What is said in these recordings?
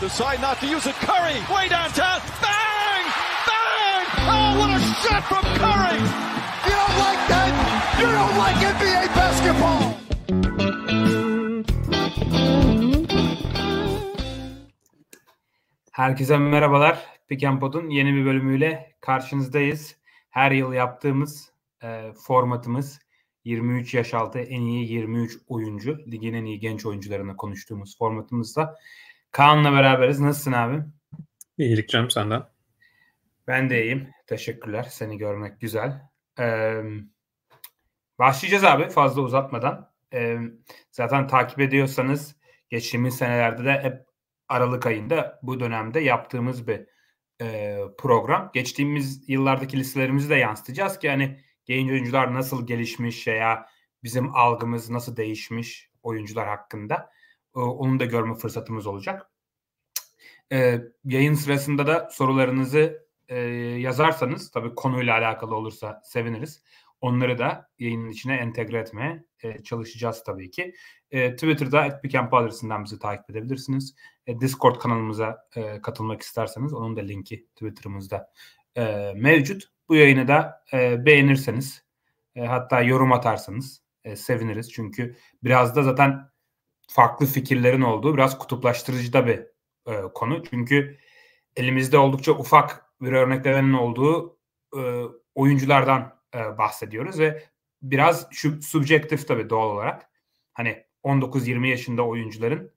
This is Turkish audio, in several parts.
Decide not to use it. Curry, way downtown. Bang! Bang! Oh, what a shot from Curry! You don't like that? You don't like NBA basketball! Herkese merhabalar. Pick and Pod'un yeni bir bölümüyle karşınızdayız. Her yıl yaptığımız e, formatımız 23 yaş altı en iyi 23 oyuncu, ligin en iyi genç oyuncularını konuştuğumuz formatımızda Kaan'la beraberiz. Nasılsın abi? İyilik canım senden. Ben de iyiyim. Teşekkürler. Seni görmek güzel. Ee, başlayacağız abi fazla uzatmadan. Ee, zaten takip ediyorsanız geçtiğimiz senelerde de hep Aralık ayında bu dönemde yaptığımız bir e, program. Geçtiğimiz yıllardaki listelerimizi de yansıtacağız ki hani genç oyuncular nasıl gelişmiş veya bizim algımız nasıl değişmiş oyuncular hakkında. E, onu da görme fırsatımız olacak. E, yayın sırasında da sorularınızı e, yazarsanız tabii konuyla alakalı olursa seviniriz. Onları da yayının içine entegre etmeye e, çalışacağız tabii ki. E, Twitter'da @pickandpod adresinden bizi takip edebilirsiniz. E, Discord kanalımıza e, katılmak isterseniz onun da linki Twitter'ımızda e, mevcut. Bu yayını da e, beğenirseniz e, hatta yorum atarsanız e, seviniriz. Çünkü biraz da zaten farklı fikirlerin olduğu biraz kutuplaştırıcı da bir e, konu. Çünkü elimizde oldukça ufak bir örneklemenin olduğu e, oyunculardan e, bahsediyoruz ve biraz şu subjektif tabii doğal olarak. Hani 19-20 yaşında oyuncuların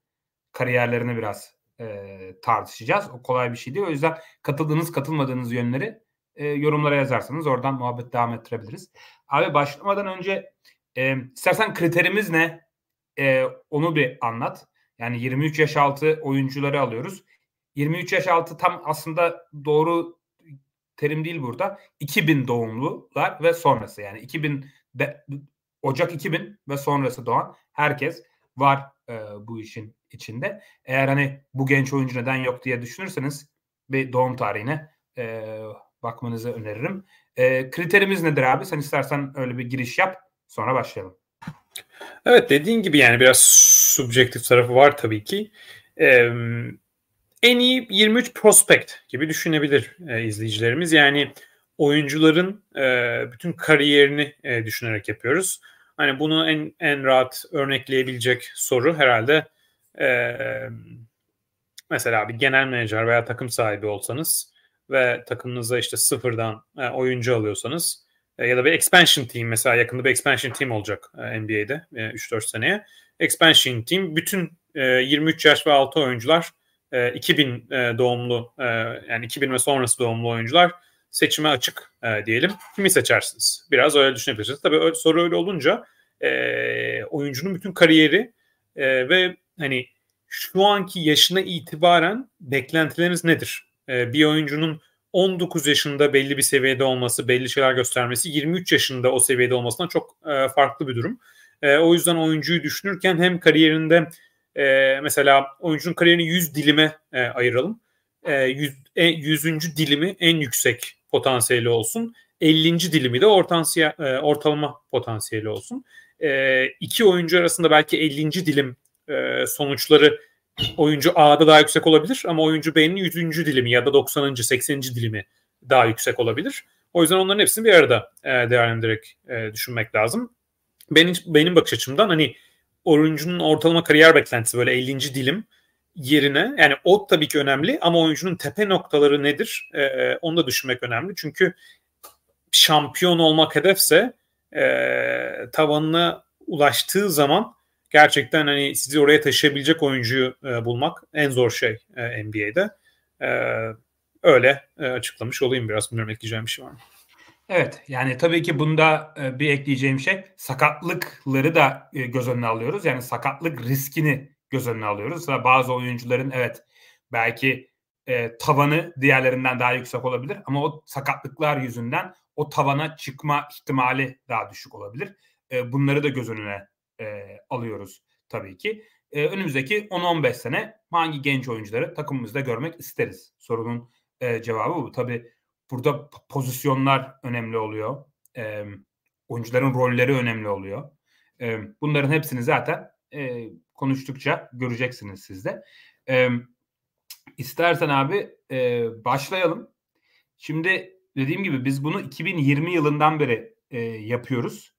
kariyerlerini biraz e, tartışacağız. O kolay bir şey değil. O yüzden katıldığınız katılmadığınız yönleri e, yorumlara yazarsanız oradan muhabbet devam ettirebiliriz. Abi başlamadan önce e, istersen kriterimiz ne? E, onu bir anlat. Yani 23 yaş altı oyuncuları alıyoruz. 23 yaş altı tam aslında doğru terim değil burada. 2000 doğumlular ve sonrası yani 2000 de, Ocak 2000 ve sonrası doğan herkes var e, bu işin içinde. Eğer hani bu genç oyuncu neden yok diye düşünürseniz bir doğum tarihine e, bakmanızı öneririm. E, kriterimiz nedir abi? Sen istersen öyle bir giriş yap sonra başlayalım. Evet dediğin gibi yani biraz subjektif tarafı var tabii ki. Ee, en iyi 23 prospect gibi düşünebilir e, izleyicilerimiz. Yani oyuncuların e, bütün kariyerini e, düşünerek yapıyoruz. Hani bunu en en rahat örnekleyebilecek soru herhalde e, mesela bir genel menajer veya takım sahibi olsanız ve takımınıza işte sıfırdan e, oyuncu alıyorsanız ya da bir expansion team mesela yakında bir expansion team olacak e, NBA'de e, 3-4 seneye. Expansion team bütün e, 23 yaş ve altı oyuncular e, 2000 e, doğumlu e, yani 2000 ve sonrası doğumlu oyuncular seçime açık e, diyelim. Kimi seçersiniz? Biraz öyle düşünebilirsiniz. Tabii soru öyle olunca e, oyuncunun bütün kariyeri e, ve hani şu anki yaşına itibaren beklentileriniz nedir? E, bir oyuncunun 19 yaşında belli bir seviyede olması, belli şeyler göstermesi, 23 yaşında o seviyede olmasından çok e, farklı bir durum. E, o yüzden oyuncuyu düşünürken hem kariyerinde e, mesela oyuncunun kariyerini 100 dilime e, ayıralım. E, 100, e, 100. dilimi en yüksek potansiyeli olsun. 50. dilimi de ortansiye, e, ortalama potansiyeli olsun. E, iki oyuncu arasında belki 50. dilim e, sonuçları oyuncu A'da daha yüksek olabilir ama oyuncu B'nin 100. dilimi ya da 90. 80. dilimi daha yüksek olabilir. O yüzden onların hepsini bir arada e, değerlendirerek e, düşünmek lazım. Benim, benim bakış açımdan hani oyuncunun ortalama kariyer beklentisi böyle 50. dilim yerine yani o tabii ki önemli ama oyuncunun tepe noktaları nedir e, e, onu da düşünmek önemli. Çünkü şampiyon olmak hedefse e, tavanına ulaştığı zaman gerçekten hani sizi oraya taşıyabilecek oyuncuyu e, bulmak en zor şey e, NBA'de. E, öyle e, açıklamış olayım biraz. Bilmiyorum ekleyeceğim bir şey var mı? Evet yani tabii ki bunda e, bir ekleyeceğim şey sakatlıkları da e, göz önüne alıyoruz. Yani sakatlık riskini göz önüne alıyoruz. Bazı oyuncuların evet belki e, tavanı diğerlerinden daha yüksek olabilir ama o sakatlıklar yüzünden o tavana çıkma ihtimali daha düşük olabilir. E, bunları da göz önüne e, alıyoruz tabii ki. E, önümüzdeki 10-15 sene hangi genç oyuncuları takımımızda görmek isteriz? Sorunun e, cevabı bu. Tabii burada pozisyonlar önemli oluyor. E, oyuncuların rolleri önemli oluyor. E, bunların hepsini zaten e, konuştukça göreceksiniz siz de. E, İstersen abi e, başlayalım. Şimdi dediğim gibi biz bunu 2020 yılından beri e, yapıyoruz.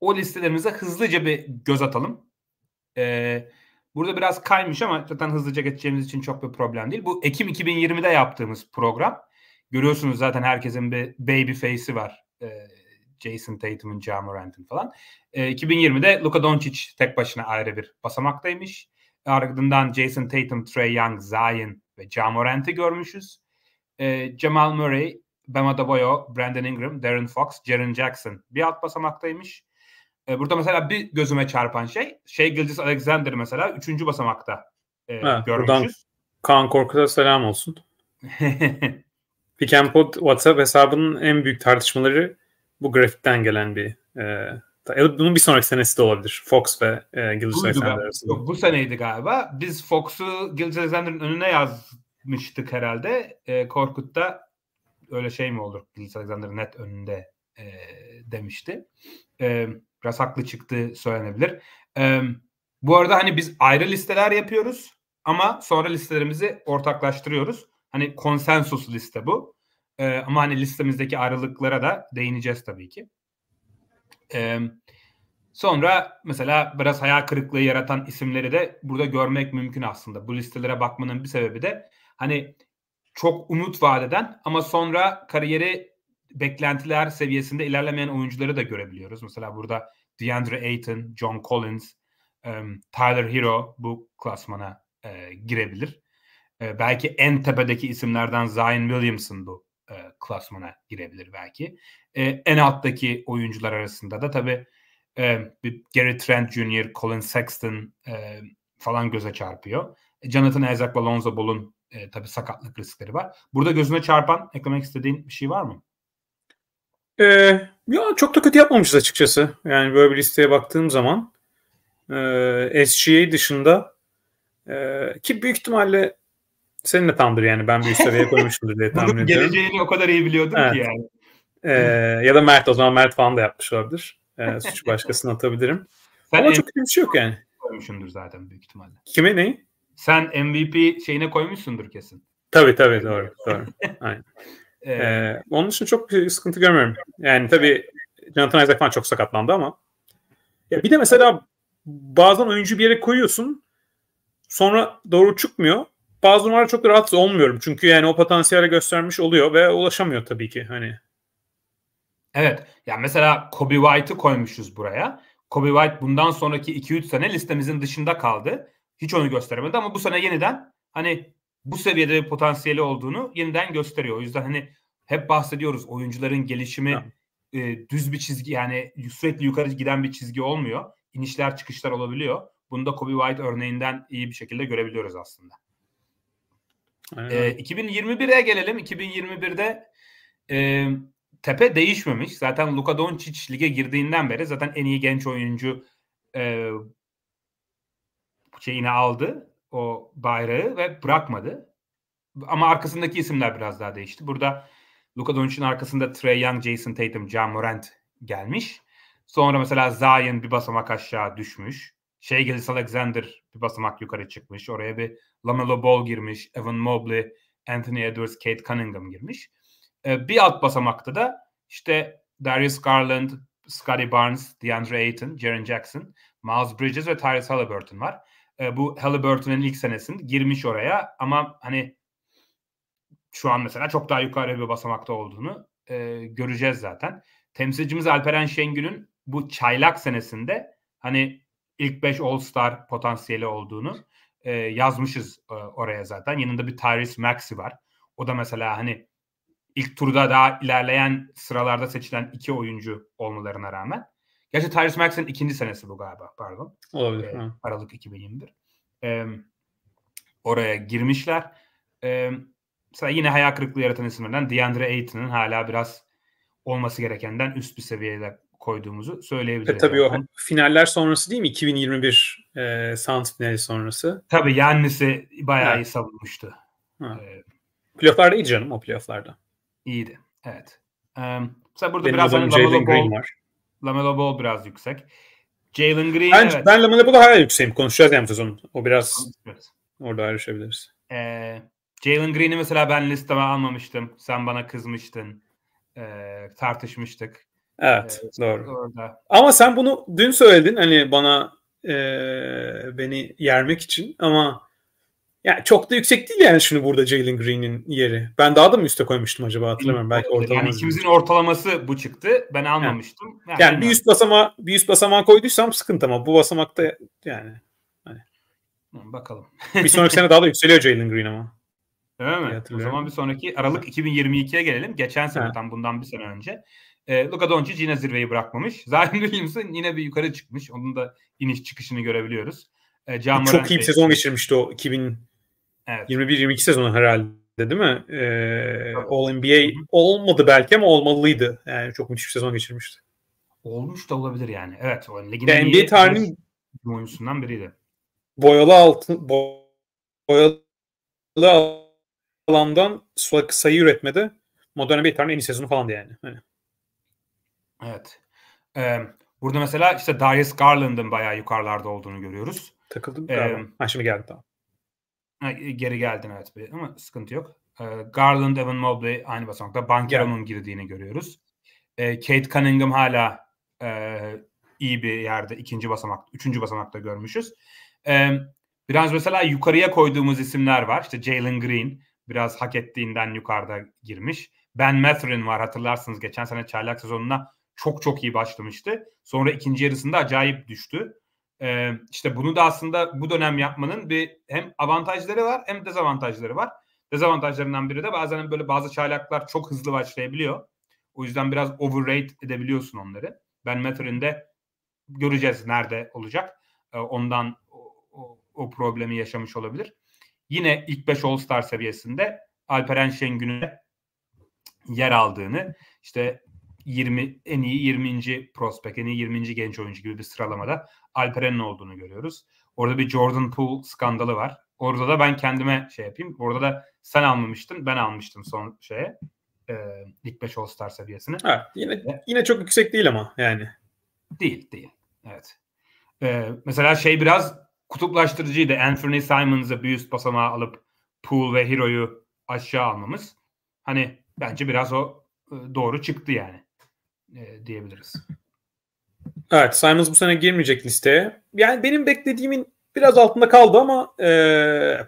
O listelerimize hızlıca bir göz atalım. E, burada biraz kaymış ama zaten hızlıca geçeceğimiz için çok bir problem değil. Bu Ekim 2020'de yaptığımız program. Görüyorsunuz zaten herkesin bir baby face'i var. E, Jason Tatum'un, Ja Morant'ın falan. E, 2020'de Luka Doncic tek başına ayrı bir basamaktaymış. Ardından Jason Tatum, Trey Young, Zion ve Ja Morant'ı görmüşüz. E, Jamal Murray, Bam Adebayo, Brandon Ingram, Darren Fox, Jaren Jackson bir alt basamaktaymış. E, burada mesela bir gözüme çarpan şey, şey Gilgis Alexander mesela üçüncü basamakta e, ha, görmüşüz. Kaan Korkut'a selam olsun. Pod WhatsApp hesabının en büyük tartışmaları bu grafikten gelen bir e, bunun bir sonraki senesi de olabilir. Fox ve e, Gilgis Alexander arasında. Yok, bu seneydi galiba. Biz Fox'u Gilgis Alexander'ın önüne yazmıştık herhalde. E, Korkut da öyle şey mi olur? Gilgis Alexander net önünde e, demişti. E, biraz haklı çıktığı söylenebilir. E, bu arada hani biz ayrı listeler yapıyoruz ama sonra listelerimizi ortaklaştırıyoruz. Hani konsensus liste bu. E, ama hani listemizdeki ayrılıklara da değineceğiz tabii ki. E, sonra mesela biraz hayal kırıklığı yaratan isimleri de burada görmek mümkün aslında. Bu listelere bakmanın bir sebebi de hani çok umut vadeden ama sonra kariyeri beklentiler seviyesinde ilerlemeyen oyuncuları da görebiliyoruz. Mesela burada DeAndre Ayton, John Collins, um, Tyler Hero bu klasmana e, girebilir. E, belki en tepedeki isimlerden Zion Williamson bu e, klasmana girebilir belki. E, en alttaki oyuncular arasında da tabii e, Gary Trent Jr., Colin Sexton e, falan göze çarpıyor. E, Jonathan Isaac ve Lonzo Ball'un e, tabii sakatlık riskleri var. Burada gözüne çarpan, eklemek istediğin bir şey var mı? Ee, ya çok da kötü yapmamışız açıkçası. Yani böyle bir listeye baktığım zaman e, SGA dışında e, ki büyük ihtimalle senin de tamdır yani ben bir üst seviyeye koymuşumdur diye tahmin ediyorum. Geleceğini o kadar iyi biliyordum evet. ki yani. Ee, ya da Mert o zaman Mert falan da yapmış olabilir. Ee, suçu başkasına atabilirim. Sen Ama çok kötü bir şey yok yani. Koymuşsundur zaten büyük ihtimalle. Kime ne? Sen MVP şeyine koymuşsundur kesin. Tabii tabii doğru. doğru. Aynen. Ee, onun için çok bir sıkıntı görmüyorum. Yani tabii Jonathan Isaac falan çok sakatlandı ama. Ya bir de mesela bazen oyuncu bir yere koyuyorsun sonra doğru çıkmıyor bazı numaralar çok rahatsız olmuyorum. Çünkü yani o potansiyeli göstermiş oluyor ve ulaşamıyor tabii ki hani. Evet. Yani mesela Kobe White'ı koymuşuz buraya. Kobe White bundan sonraki 2-3 sene listemizin dışında kaldı. Hiç onu gösteremedi ama bu sene yeniden hani bu seviyede bir potansiyeli olduğunu yeniden gösteriyor. O yüzden hani hep bahsediyoruz oyuncuların gelişimi e, düz bir çizgi yani sürekli yukarı giden bir çizgi olmuyor. İnişler çıkışlar olabiliyor. Bunu da Kobe White örneğinden iyi bir şekilde görebiliyoruz aslında. E, 2021'e gelelim. 2021'de e, tepe değişmemiş. Zaten Luka Doncic lige girdiğinden beri zaten en iyi genç oyuncu e, şeyini aldı o bayrağı ve bırakmadı. Ama arkasındaki isimler biraz daha değişti. Burada Luka Doncic'in arkasında Trey Young, Jason Tatum, Ja Morant gelmiş. Sonra mesela Zion bir basamak aşağı düşmüş. Şey Gilles Alexander bir basamak yukarı çıkmış. Oraya bir Lamelo Ball girmiş. Evan Mobley, Anthony Edwards, Kate Cunningham girmiş. Ee, bir alt basamakta da işte Darius Garland, Scotty Barnes, DeAndre Ayton, Jaren Jackson, Miles Bridges ve Tyrese Halliburton var. Ee, bu Halliburton'un ilk senesinde girmiş oraya ama hani şu an mesela çok daha yukarı bir basamakta olduğunu e, göreceğiz zaten. Temsilcimiz Alperen Şengül'ün bu çaylak senesinde hani ilk 5 All-Star potansiyeli olduğunu e, yazmışız e, oraya zaten. Yanında bir Tyrese Maxey var. O da mesela hani ilk turda daha ilerleyen sıralarda seçilen iki oyuncu olmalarına rağmen. Gerçi Tyrese Maxey'in ikinci senesi bu galiba pardon. Olabilir. E, Aralık 2021. E, oraya girmişler. E, mesela yine hayal kırıklığı yaratan isimlerden DeAndre Ayton'un hala biraz olması gerekenden üst bir seviyede koyduğumuzu söyleyebiliriz. E, tabii yani. o finaller sonrası değil mi? 2021 e, Suns finali sonrası. Tabii Yannis'i bayağı evet. iyi savunmuştu. Ha. Ee, playoff'larda iyiydi canım o playoff'larda. İyiydi. Evet. Ee, mesela burada Benim biraz hani Lamelo Ball, var. Lamelo Ball biraz yüksek. Jalen Green ben, evet. Ben Lamelo Ball'a hala yükseğim. Konuşacağız yani sezon. O biraz evet. Orada ayrışabiliriz. Ee, Jalen Green'i mesela ben listeme almamıştım. Sen bana kızmıştın. Ee, tartışmıştık. Evet, ee, doğru. Orada. Ama sen bunu dün söyledin hani bana e, beni yermek için ama yani çok da yüksek değil yani şimdi burada Jalen Green'in yeri. Ben daha da mı üste koymuştum acaba hatırlamıyorum. Belki ortalama. Yani ikimizin ortalaması bu çıktı. Ben almamıştım. Yani, yani bir üst basama bir üst basamağa koyduysam sıkıntı ama bu basamakta yani hani. Bakalım. bir sonraki sene daha da yükseliyor Jalen Green ama. Öyle mi? O zaman bir sonraki Aralık 2022'ye gelelim. Geçen sene tam bundan bir sene önce. E, Luka Doncic yine zirveyi bırakmamış. Zion Williamson yine bir yukarı çıkmış. Onun da iniş çıkışını görebiliyoruz. E, Çok iyi bir sezon geçirmişti o 2000 Evet. 21-22 sezonu herhalde değil mi? Ee, All NBA olmadı belki ama olmalıydı. Yani çok müthiş bir sezon geçirmişti. Olmuş da olabilir yani. Evet. O ligin yani NBA tarihinin oyuncusundan biriydi. Boyalı altın boyalı alandan sayı üretmedi. Modern NBA tarihinin en iyi sezonu falandı yani. yani. Evet. Ee, burada mesela işte Darius Garland'ın bayağı yukarılarda olduğunu görüyoruz. Takıldım. Ee, ha şimdi geldi tamam. Ha, geri geldin evet ama sıkıntı yok. Ee, Garland, Evan Mobley aynı basamakta. Bankero'nun girdiğini görüyoruz. Ee, Kate Cunningham hala e, iyi bir yerde. ikinci basamak, üçüncü basamakta görmüşüz. Ee, biraz mesela yukarıya koyduğumuz isimler var. İşte Jalen Green biraz hak ettiğinden yukarıda girmiş. Ben Mathurin var hatırlarsınız geçen sene çaylak sezonuna çok çok iyi başlamıştı. Sonra ikinci yarısında acayip düştü. Ee, işte bunu da aslında bu dönem yapmanın bir hem avantajları var hem dezavantajları var. Dezavantajlarından biri de bazen böyle bazı çaylaklar çok hızlı başlayabiliyor. O yüzden biraz overrate edebiliyorsun onları. Ben Mathurin'de göreceğiz nerede olacak. Ee, ondan o, o, o problemi yaşamış olabilir. Yine ilk 5 All-Star seviyesinde Alperen Şengün'e yer aldığını işte 20 en iyi 20. prospect, en iyi 20. genç oyuncu gibi bir sıralamada Alperen'in olduğunu görüyoruz. Orada bir Jordan Poole skandalı var. Orada da ben kendime şey yapayım. Orada da sen almamıştın, ben almıştım son şeye. E, ilk 5 All-Star seviyesini. Ha, yine yine çok yüksek değil ama yani. Değil, değil. Evet. E, mesela şey biraz kutuplaştırıcıydı. Anthony Simons'ı bir üst basamağa alıp Poole ve Hero'yu aşağı almamız. Hani bence biraz o e, doğru çıktı yani e, diyebiliriz. Evet Simons bu sene girmeyecek listeye. Yani benim beklediğimin biraz altında kaldı ama e,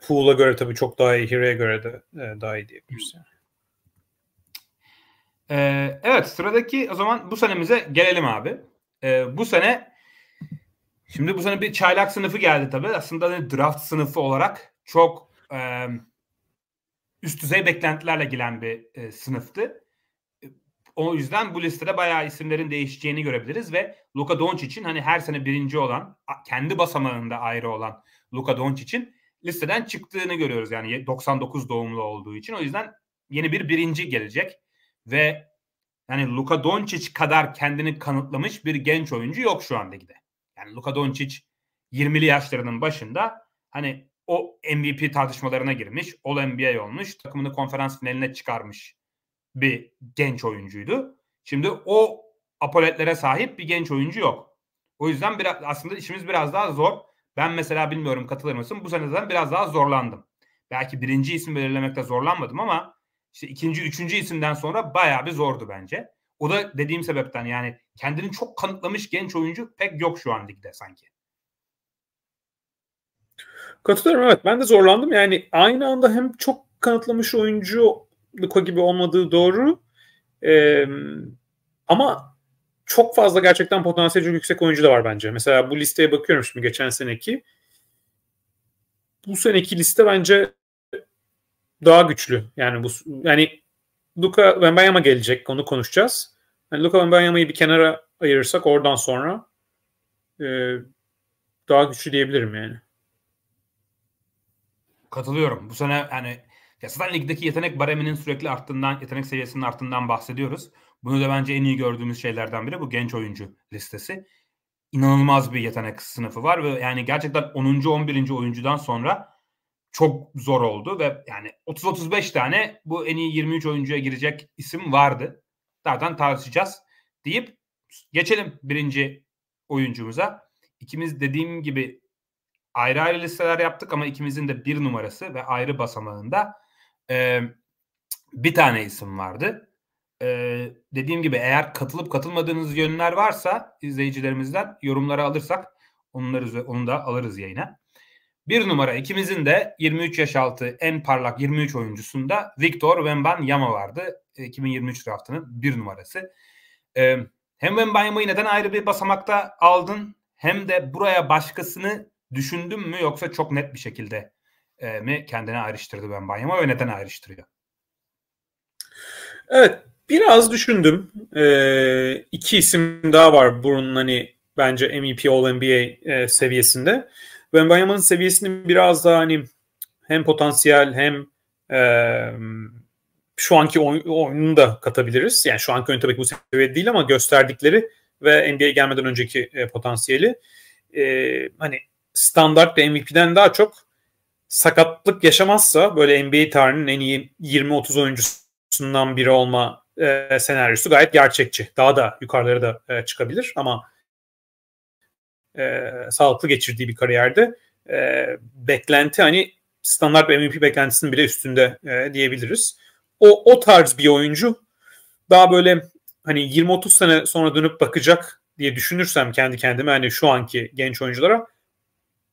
Poole'a göre tabii çok daha iyi. Hero'ya göre de e, daha iyi diyebiliriz. Yani. Ee, evet sıradaki o zaman bu senemize gelelim abi. Ee, bu sene şimdi bu sene bir çaylak sınıfı geldi tabii. Aslında hani draft sınıfı olarak çok e, üst düzey beklentilerle gelen bir e, sınıftı. O yüzden bu listede bayağı isimlerin değişeceğini görebiliriz ve Luka Doncic'in hani her sene birinci olan, kendi basamağında ayrı olan Luka Doncic'in listeden çıktığını görüyoruz. Yani 99 doğumlu olduğu için. O yüzden yeni bir birinci gelecek ve yani Luka Doncic kadar kendini kanıtlamış bir genç oyuncu yok şu an ligde. Yani Luka Doncic 20'li yaşlarının başında hani o MVP tartışmalarına girmiş, All NBA olmuş, takımını konferans finaline çıkarmış bir genç oyuncuydu. Şimdi o apoletlere sahip bir genç oyuncu yok. O yüzden biraz aslında işimiz biraz daha zor. Ben mesela bilmiyorum katılır mısın? Bu seneden biraz daha zorlandım. Belki birinci isim belirlemekte zorlanmadım ama işte ikinci, üçüncü isimden sonra bayağı bir zordu bence. O da dediğim sebepten yani kendini çok kanıtlamış genç oyuncu pek yok şu an ligde sanki. Katılıyorum evet ben de zorlandım. Yani aynı anda hem çok kanıtlamış oyuncu Luka gibi olmadığı doğru. Ee, ama çok fazla gerçekten potansiyeli çok yüksek oyuncu da var bence. Mesela bu listeye bakıyorum şimdi geçen seneki. Bu seneki liste bence daha güçlü. Yani bu yani Luka Wembanyama gelecek. Onu konuşacağız. Yani Luka Wembanyama'yı bir kenara ayırırsak oradan sonra e, daha güçlü diyebilirim yani. Katılıyorum. Bu sene yani ya zaten ligdeki yetenek bareminin sürekli arttığından, yetenek seviyesinin arttığından bahsediyoruz. Bunu da bence en iyi gördüğümüz şeylerden biri bu genç oyuncu listesi. İnanılmaz bir yetenek sınıfı var ve yani gerçekten 10. 11. oyuncudan sonra çok zor oldu ve yani 30-35 tane bu en iyi 23 oyuncuya girecek isim vardı. Zaten tartışacağız deyip geçelim birinci oyuncumuza. İkimiz dediğim gibi ayrı ayrı listeler yaptık ama ikimizin de bir numarası ve ayrı basamağında e, bir tane isim vardı. E, dediğim gibi eğer katılıp katılmadığınız yönler varsa izleyicilerimizden yorumlara alırsak onları onu da alırız yayına. Bir numara ikimizin de 23 yaş altı en parlak 23 oyuncusunda Victor Wembanyama vardı. 2023 draftının bir numarası. Ee, hem Wembanyama'yı neden ayrı bir basamakta aldın hem de buraya başkasını düşündün mü yoksa çok net bir şekilde mi kendine ayrıştırdı Wembanyama ve neden ayrıştırıyor? Evet biraz düşündüm. Ee, iki isim daha var bunun hani bence MEP All-NBA e, seviyesinde. Wembanyama'nın seviyesini biraz daha hani hem potansiyel hem e, şu anki oy, oyununu da katabiliriz. Yani şu anki oyun tabii ki bu seviyede değil ama gösterdikleri ve NBA'ye gelmeden önceki e, potansiyeli e, hani standart bir MVP'den daha çok sakatlık yaşamazsa böyle NBA tarihinin en iyi 20-30 oyuncusundan biri olma e, senaryosu gayet gerçekçi. Daha da yukarılara da e, çıkabilir ama e, sağlıklı geçirdiği bir kariyerde e, beklenti hani standart bir MVP beklentisinin bile üstünde e, diyebiliriz. O, o tarz bir oyuncu daha böyle hani 20-30 sene sonra dönüp bakacak diye düşünürsem kendi kendime hani şu anki genç oyunculara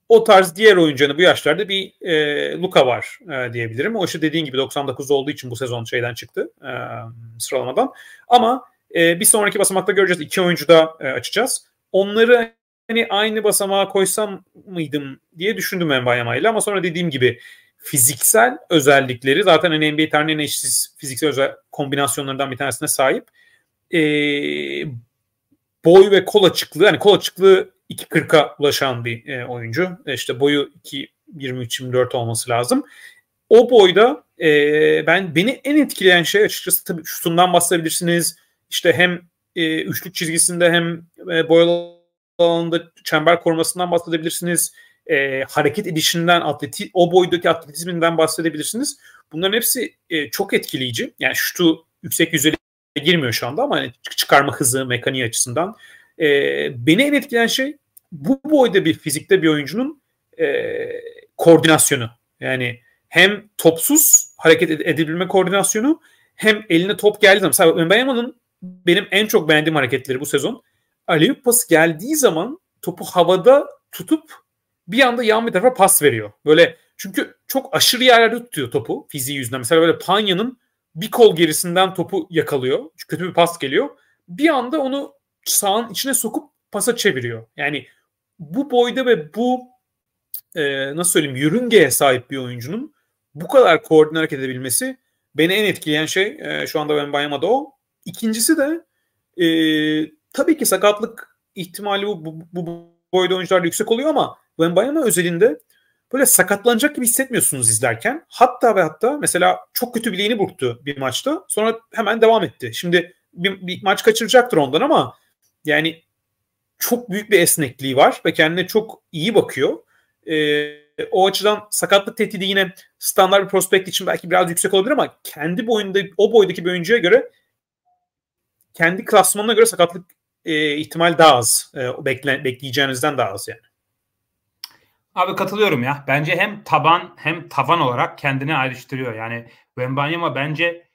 o tarz diğer oyuncunun bu yaşlarda bir e, Luka var e, diyebilirim. O işte dediğin gibi 99 olduğu için bu sezon şeyden çıktı e, sıralamadan. Ama e, bir sonraki basamakta göreceğiz. İki oyuncu da e, açacağız. Onları hani aynı basamağa koysam mıydım diye düşündüm Mbayama ile ama sonra dediğim gibi fiziksel özellikleri zaten hani NBA tarihinin eşsiz fiziksel özel kombinasyonlarından bir tanesine sahip. E, boy ve kol açıklığı hani kol açıklığı 2.40'a ulaşan bir e, oyuncu. E, işte boyu 2.23-24 olması lazım. O boyda e, ben beni en etkileyen şey açıkçası tabii şutundan bahsedebilirsiniz. İşte hem e, üçlük çizgisinde hem e, boyalı alanında çember korumasından bahsedebilirsiniz. E, hareket edişinden, atleti, o boydaki atletizminden bahsedebilirsiniz. Bunların hepsi e, çok etkileyici. Yani şutu yüksek yüzeye girmiyor şu anda ama hani çıkarma hızı, mekaniği açısından. E, beni en etkileyen şey bu boyda bir fizikte bir oyuncunun e, koordinasyonu. Yani hem topsuz hareket edebilme koordinasyonu hem eline top geldiği zaman. Mesela Mbanyama'nın benim en çok beğendiğim hareketleri bu sezon Aliyup pası geldiği zaman topu havada tutup bir anda yan bir tarafa pas veriyor. Böyle çünkü çok aşırı yerlerde tutuyor topu fiziği yüzünden. Mesela böyle Panya'nın bir kol gerisinden topu yakalıyor. Çünkü kötü bir pas geliyor. Bir anda onu sağın içine sokup pasa çeviriyor. Yani bu boyda ve bu e, nasıl söyleyeyim yörüngeye sahip bir oyuncunun bu kadar koordine hareket edebilmesi beni en etkileyen şey e, şu anda ben Bayama'da o. İkincisi de e, tabii ki sakatlık ihtimali bu, bu, bu boyda oyuncularda yüksek oluyor ama Wembanyama özelinde böyle sakatlanacak gibi hissetmiyorsunuz izlerken. Hatta ve hatta mesela çok kötü bileğini burktu bir maçta. Sonra hemen devam etti. Şimdi bir, bir maç kaçıracaktır ondan ama yani çok büyük bir esnekliği var ve kendine çok iyi bakıyor. Ee, o açıdan sakatlık tehdidi yine standart bir prospekt için belki biraz yüksek olabilir ama kendi boyunda o boydaki bir oyuncuya göre kendi klasmanına göre sakatlık e, ihtimal daha az. E, bekle, bekleyeceğinizden daha az yani. Abi katılıyorum ya. Bence hem taban hem tavan olarak kendini ayrıştırıyor. Yani Wembanyama bence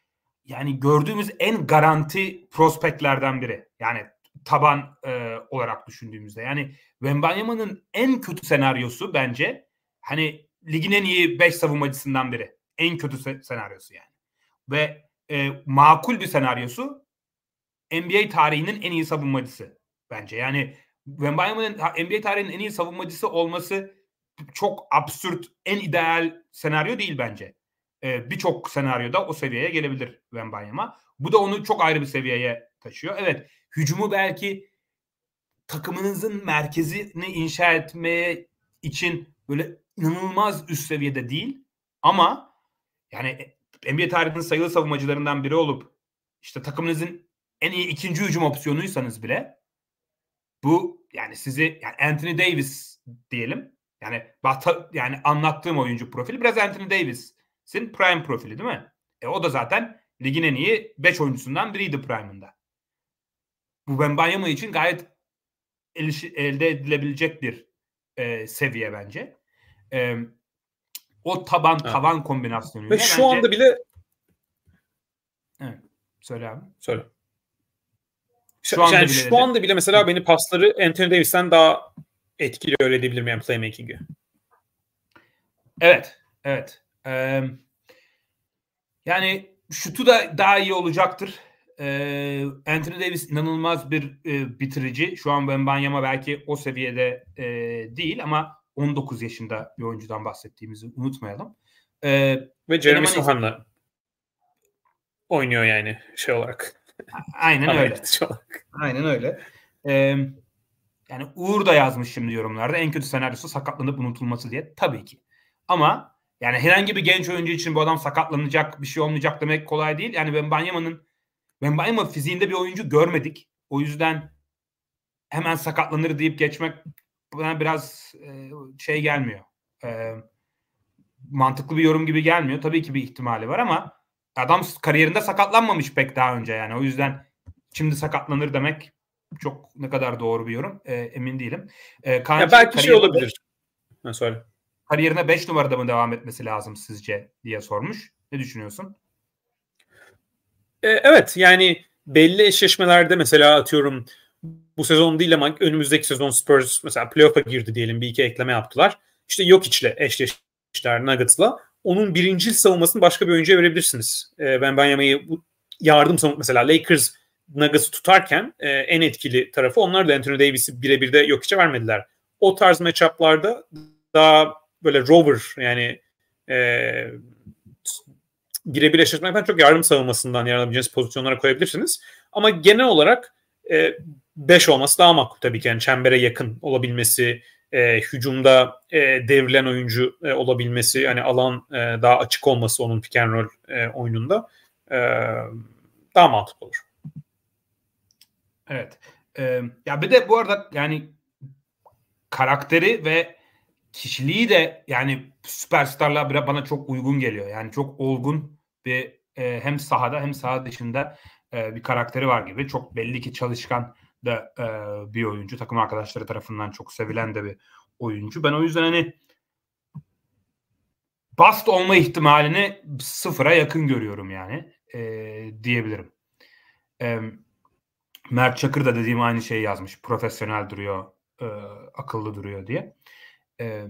yani gördüğümüz en garanti prospektlerden biri. Yani taban e, olarak düşündüğümüzde. Yani Wembanyama'nın en kötü senaryosu bence hani ligin en iyi 5 savunmacısından biri. En kötü se- senaryosu yani. Ve e, makul bir senaryosu NBA tarihinin en iyi savunmacısı bence. Yani Wembanyama'nın NBA tarihinin en iyi savunmacısı olması çok absürt, en ideal senaryo değil bence. Ee, Birçok senaryoda o seviyeye gelebilir Wembanyama. Bu da onu çok ayrı bir seviyeye taşıyor. Evet, hücumu belki takımınızın merkezini inşa etmeye için böyle inanılmaz üst seviyede değil ama yani NBA tarihinin sayılı savunmacılarından biri olup işte takımınızın en iyi ikinci hücum opsiyonuysanız bile bu yani sizi yani Anthony Davis diyelim. Yani yani anlattığım oyuncu profili biraz Anthony Davis'in prime profili değil mi? E o da zaten ligin en iyi 5 oyuncusundan biriydi prime'ında. Bu Wembanyama için gayet elde edilebilecek bir e, seviye bence. E, o taban Ha. tavan kombinasyonuyla Ve şu bence- anda bile Evet. Söyle abi. söyle. Şu Şu, anda yani bile şu anda bile mesela beni pasları Anthony Davis'ten daha etkili öyle diyebilirim yani playmaking'i. Evet. Evet. Ee, yani şutu da daha iyi olacaktır. Anthony Davis inanılmaz bir e, bitirici. Şu an Wembanyama belki o seviyede e, değil ama 19 yaşında bir oyuncudan bahsettiğimizi unutmayalım. Ee, Ve Jeremy Sohan'la oynuyor yani şey olarak. aynen öyle. Aynen öyle. Ee, yani Uğur da yazmış şimdi yorumlarda en kötü senaryosu sakatlanıp unutulması diye. Tabii ki. Ama yani herhangi bir genç oyuncu için bu adam sakatlanacak bir şey olmayacak demek kolay değil. Yani Wembanyama'nın Wembanyama fiziğinde bir oyuncu görmedik. O yüzden hemen sakatlanır deyip geçmek bana biraz e, şey gelmiyor. E, mantıklı bir yorum gibi gelmiyor. Tabii ki bir ihtimali var ama adam kariyerinde sakatlanmamış pek daha önce yani. O yüzden şimdi sakatlanır demek çok ne kadar doğru bir yorum e, emin değilim. E, Ya Kanchi belki şey olabilir. Ha, söyle. Kariyerine 5 numarada mı devam etmesi lazım sizce diye sormuş. Ne düşünüyorsun? E, evet yani belli eşleşmelerde mesela atıyorum bu sezon değil ama önümüzdeki sezon Spurs mesela playoff'a girdi diyelim bir iki ekleme yaptılar. İşte Jokic'le eşleştiler Nuggets'la. Onun birincil savunmasını başka bir oyuncuya verebilirsiniz. E, ben Banyama'yı yardım savunma mesela Lakers Nuggets'ı tutarken e, en etkili tarafı onlar da Anthony Davis'i birebir de Jokic'e vermediler. O tarz matchup'larda daha böyle rover yani e, birebir eşleşmekten çok yardım savunmasından yararlanabileceğiniz pozisyonlara koyabilirsiniz. Ama genel olarak 5 olması daha makul tabii ki. Yani çembere yakın olabilmesi, e, hücumda e, devrilen oyuncu e, olabilmesi, yani alan e, daha açık olması onun pick and roll e, oyununda e, daha mantıklı olur. Evet. Ee, ya bir de bu arada yani karakteri ve kişiliği de yani süperstarla bana çok uygun geliyor. Yani çok olgun bir e, hem sahada hem saha dışında e, bir karakteri var gibi. Çok belli ki çalışkan da e, bir oyuncu. Takım arkadaşları tarafından çok sevilen de bir oyuncu. Ben o yüzden hani bast olma ihtimalini sıfıra yakın görüyorum yani e, diyebilirim. E, Mert Çakır da dediğim aynı şeyi yazmış. Profesyonel duruyor, e, akıllı duruyor diye. E,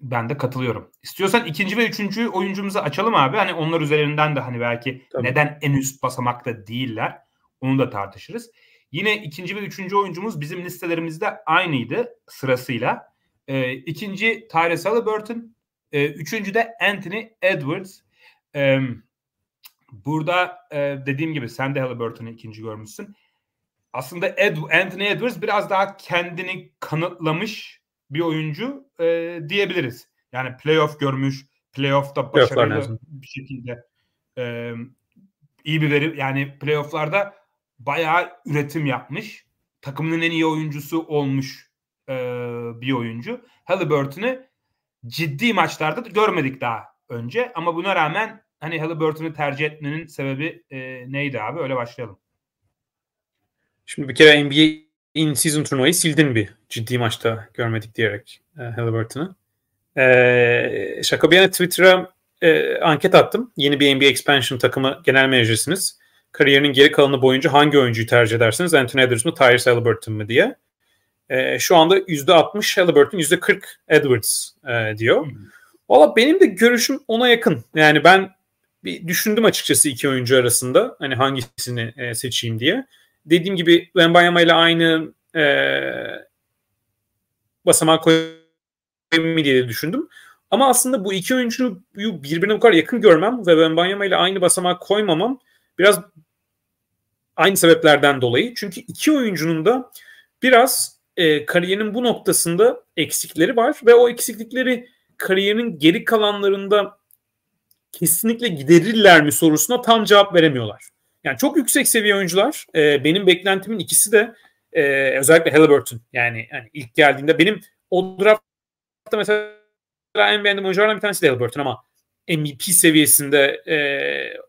ben de katılıyorum. İstiyorsan ikinci ve üçüncü oyuncumuzu açalım abi. Hani onlar üzerinden de hani belki Tabii. neden en üst basamakta değiller onu da tartışırız. Yine ikinci ve üçüncü oyuncumuz bizim listelerimizde aynıydı sırasıyla. E, ikinci Tyrese Halliburton, e, üçüncü de Anthony Edwards. E, burada e, dediğim gibi sen de Halliburton'u ikinci görmüşsün. Aslında Ed, Anthony Edwards biraz daha kendini kanıtlamış bir oyuncu e, diyebiliriz. Yani playoff görmüş, playoff'ta başarılı bir şekilde e, iyi bir veri yani playoff'larda bayağı üretim yapmış. Takımının en iyi oyuncusu olmuş e, bir oyuncu. Halliburton'u ciddi maçlarda da görmedik daha önce ama buna rağmen hani Halliburton'u tercih etmenin sebebi e, neydi abi? Öyle başlayalım. Şimdi bir kere NBA in season turnuvayı sildin bir ciddi maçta görmedik diyerek e, Halliburton'ı. E, şaka bir yana Twitter'a e, anket attım. Yeni bir NBA expansion takımı genel menajersiniz. Kariyerinin geri kalanı boyunca hangi oyuncuyu tercih edersiniz? Anthony Edwards mı, Tyrese Halliburton mı diye. E, şu anda %60 Halliburton, %40 Edwards e, diyor. Valla benim de görüşüm ona yakın. Yani ben bir düşündüm açıkçası iki oyuncu arasında. Hani hangisini e, seçeyim diye. Dediğim gibi Wembanyama ile aynı e, basamağa koyayım mı diye düşündüm. Ama aslında bu iki oyuncuyu birbirine bu kadar yakın görmem ve Wembanyama ile aynı basamağa koymamam biraz aynı sebeplerden dolayı. Çünkü iki oyuncunun da biraz e, kariyerinin bu noktasında eksikleri var ve o eksiklikleri kariyerinin geri kalanlarında kesinlikle giderirler mi sorusuna tam cevap veremiyorlar. Yani çok yüksek seviye oyuncular. E, benim beklentimin ikisi de e, özellikle Halliburton. Yani, yani ilk geldiğinde benim o draftta mesela en beğendiğim oyunculardan bir tanesi de Halliburton ama MVP seviyesinde e,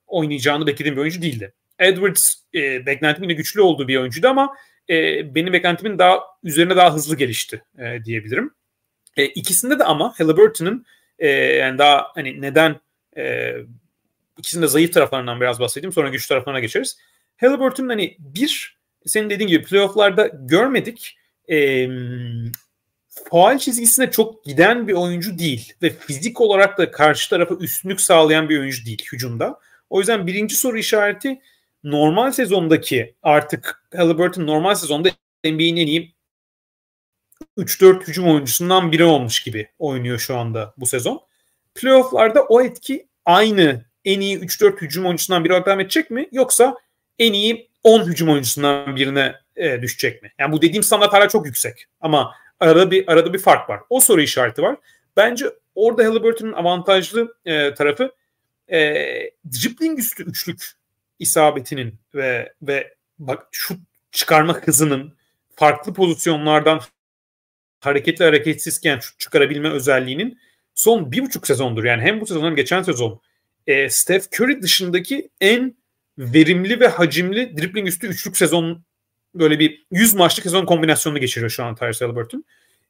oynayacağını beklediğim bir oyuncu değildi. Edwards e, beklentimin yine güçlü olduğu bir oyuncuydu ama e, benim beklentimin daha üzerine daha hızlı gelişti e, diyebilirim. E, ikisinde de ama Halliburton'un e, yani daha hani neden e, ikisinin de zayıf taraflarından biraz bahsedeyim sonra güç taraflarına geçeriz. Halliburton'un hani bir senin dediğin gibi playofflarda görmedik. E, faal çizgisine çok giden bir oyuncu değil ve fizik olarak da karşı tarafa üstünlük sağlayan bir oyuncu değil hücumda. O yüzden birinci soru işareti normal sezondaki artık Halliburton normal sezonda NBA'nin en iyi 3-4 hücum oyuncusundan biri olmuş gibi oynuyor şu anda bu sezon. Playoff'larda o etki aynı en iyi 3-4 hücum oyuncusundan biri devam edecek mi? Yoksa en iyi 10 hücum oyuncusundan birine e, düşecek mi? Yani bu dediğim standart hala çok yüksek. Ama arada bir arada bir fark var. O soru işareti var. Bence orada Halliburton'un avantajlı e, tarafı e, dribbling üstü üçlük isabetinin ve ve bak şu çıkarma hızının farklı pozisyonlardan hareketli hareketsizken şut çıkarabilme özelliğinin son bir buçuk sezondur. Yani hem bu sezon hem geçen sezon e, Steph Curry dışındaki en verimli ve hacimli dribbling üstü üçlük sezon böyle bir 100 maçlık sezon kombinasyonunu geçiriyor şu an Tyrese Halliburton.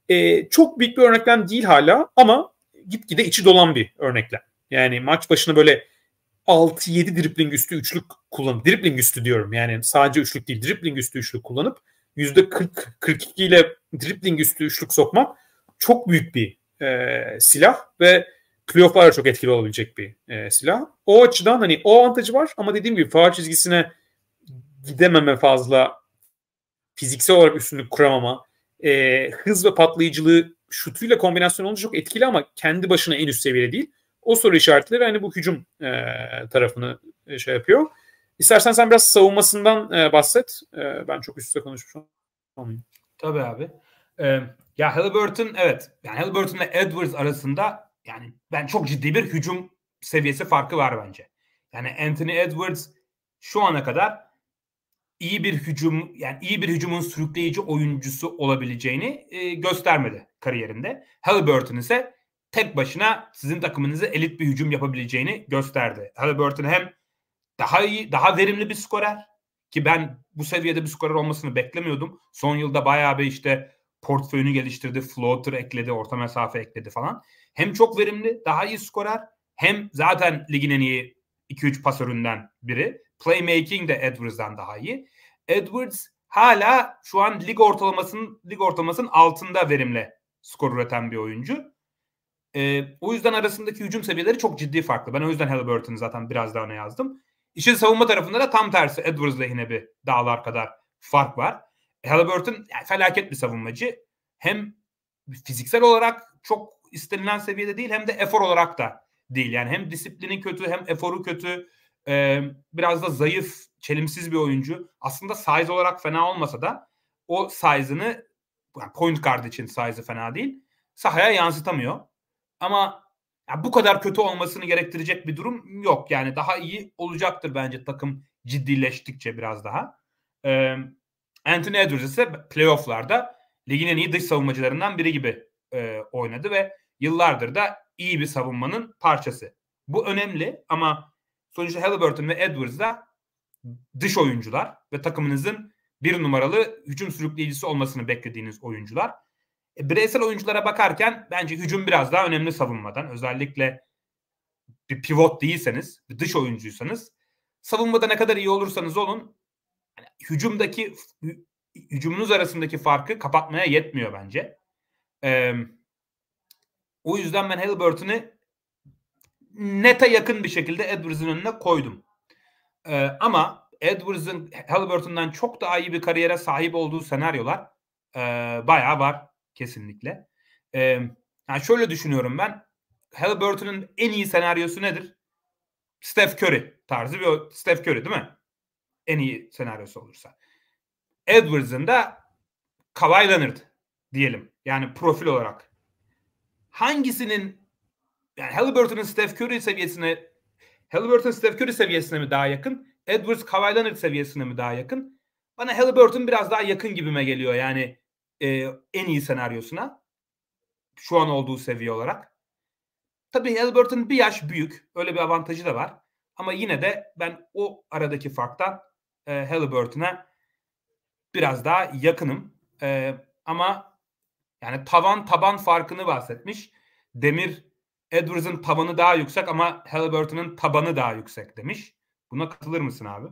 E, çok büyük bir örneklem değil hala ama gitgide içi dolan bir örneklem. Yani maç başına böyle 6-7 dribbling üstü üçlük kullanıp dribbling üstü diyorum yani sadece üçlük değil dribbling üstü üçlük kullanıp %40-42 ile dribbling üstü üçlük sokmak çok büyük bir e, silah ve playoff'larda çok etkili olabilecek bir e, silah. O açıdan hani o avantajı var ama dediğim gibi faal çizgisine gidememe fazla fiziksel olarak üstünlük kuramama e, hız ve patlayıcılığı şutuyla kombinasyon olunca çok etkili ama kendi başına en üst seviyede değil. O soru işaretleri hani bu hücum e, tarafını e, şey yapıyor. İstersen sen biraz savunmasından e, bahset. E, ben çok üst üste konuşmuş olmayayım. Tabii abi. Ee, ya Halliburton evet. Yani Halliburton ile Edwards arasında yani ben çok ciddi bir hücum seviyesi farkı var bence. Yani Anthony Edwards şu ana kadar iyi bir hücum yani iyi bir hücumun sürükleyici oyuncusu olabileceğini e, göstermedi kariyerinde. Halliburton ise tek başına sizin takımınızı elit bir hücum yapabileceğini gösterdi. Halliburton hem daha iyi, daha verimli bir skorer ki ben bu seviyede bir skorer olmasını beklemiyordum. Son yılda bayağı bir işte portföyünü geliştirdi, floater ekledi, orta mesafe ekledi falan. Hem çok verimli, daha iyi skorer hem zaten ligin en iyi 2-3 pasöründen biri. Playmaking de Edwards'dan daha iyi. Edwards hala şu an lig ortalamasının lig ortalamasının altında verimli skor üreten bir oyuncu. Ee, o yüzden arasındaki hücum seviyeleri çok ciddi farklı. Ben o yüzden Halliburton'u zaten biraz daha öne yazdım. İşin savunma tarafında da tam tersi Edwards lehine bir dağlar kadar fark var. Halliburton felaket bir savunmacı. Hem fiziksel olarak çok istenilen seviyede değil hem de efor olarak da değil. Yani hem disiplini kötü hem eforu kötü. Ee, biraz da zayıf, çelimsiz bir oyuncu. Aslında size olarak fena olmasa da o size'ını yani point guard için size'ı fena değil. Sahaya yansıtamıyor. Ama yani bu kadar kötü olmasını gerektirecek bir durum yok. Yani daha iyi olacaktır bence takım ciddileştikçe biraz daha. Ee, Anthony Edwards ise playofflarda ligin en iyi dış savunmacılarından biri gibi e, oynadı ve yıllardır da iyi bir savunmanın parçası. Bu önemli ama sonuçta Halliburton ve Edwards da dış oyuncular ve takımınızın bir numaralı hücum sürükleyicisi olmasını beklediğiniz oyuncular. E, bireysel oyunculara bakarken bence hücum biraz daha önemli savunmadan. Özellikle bir pivot değilseniz, bir dış oyuncuysanız savunmada ne kadar iyi olursanız olun hücumdaki hücumunuz arasındaki farkı kapatmaya yetmiyor bence. Ee, o yüzden ben Halliburton'u nete yakın bir şekilde Edwards'ın önüne koydum. Ee, ama Edwards'ın Halliburton'dan çok daha iyi bir kariyere sahip olduğu senaryolar e, bayağı var kesinlikle. Ee, yani şöyle düşünüyorum ben. Halliburton'un en iyi senaryosu nedir? Steph Curry tarzı bir Steph Curry değil mi? En iyi senaryosu olursa. Edwards'ın da Kawhi Leonard diyelim. Yani profil olarak. Hangisinin yani Halliburton'un Steph Curry seviyesine Halliburton Steph Curry seviyesine mi daha yakın? Edwards Kawhi Leonard seviyesine mi daha yakın? Bana Halliburton biraz daha yakın gibime geliyor. Yani e, en iyi senaryosuna. Şu an olduğu seviye olarak. Tabii Halliburton bir yaş büyük. Öyle bir avantajı da var. Ama yine de ben o aradaki farktan e, Halliburton'a biraz daha yakınım. E, ama Yani tavan taban farkını bahsetmiş. Demir Edwards'ın tavanı daha yüksek ama Halliburton'un tabanı daha yüksek demiş. Buna katılır mısın abi?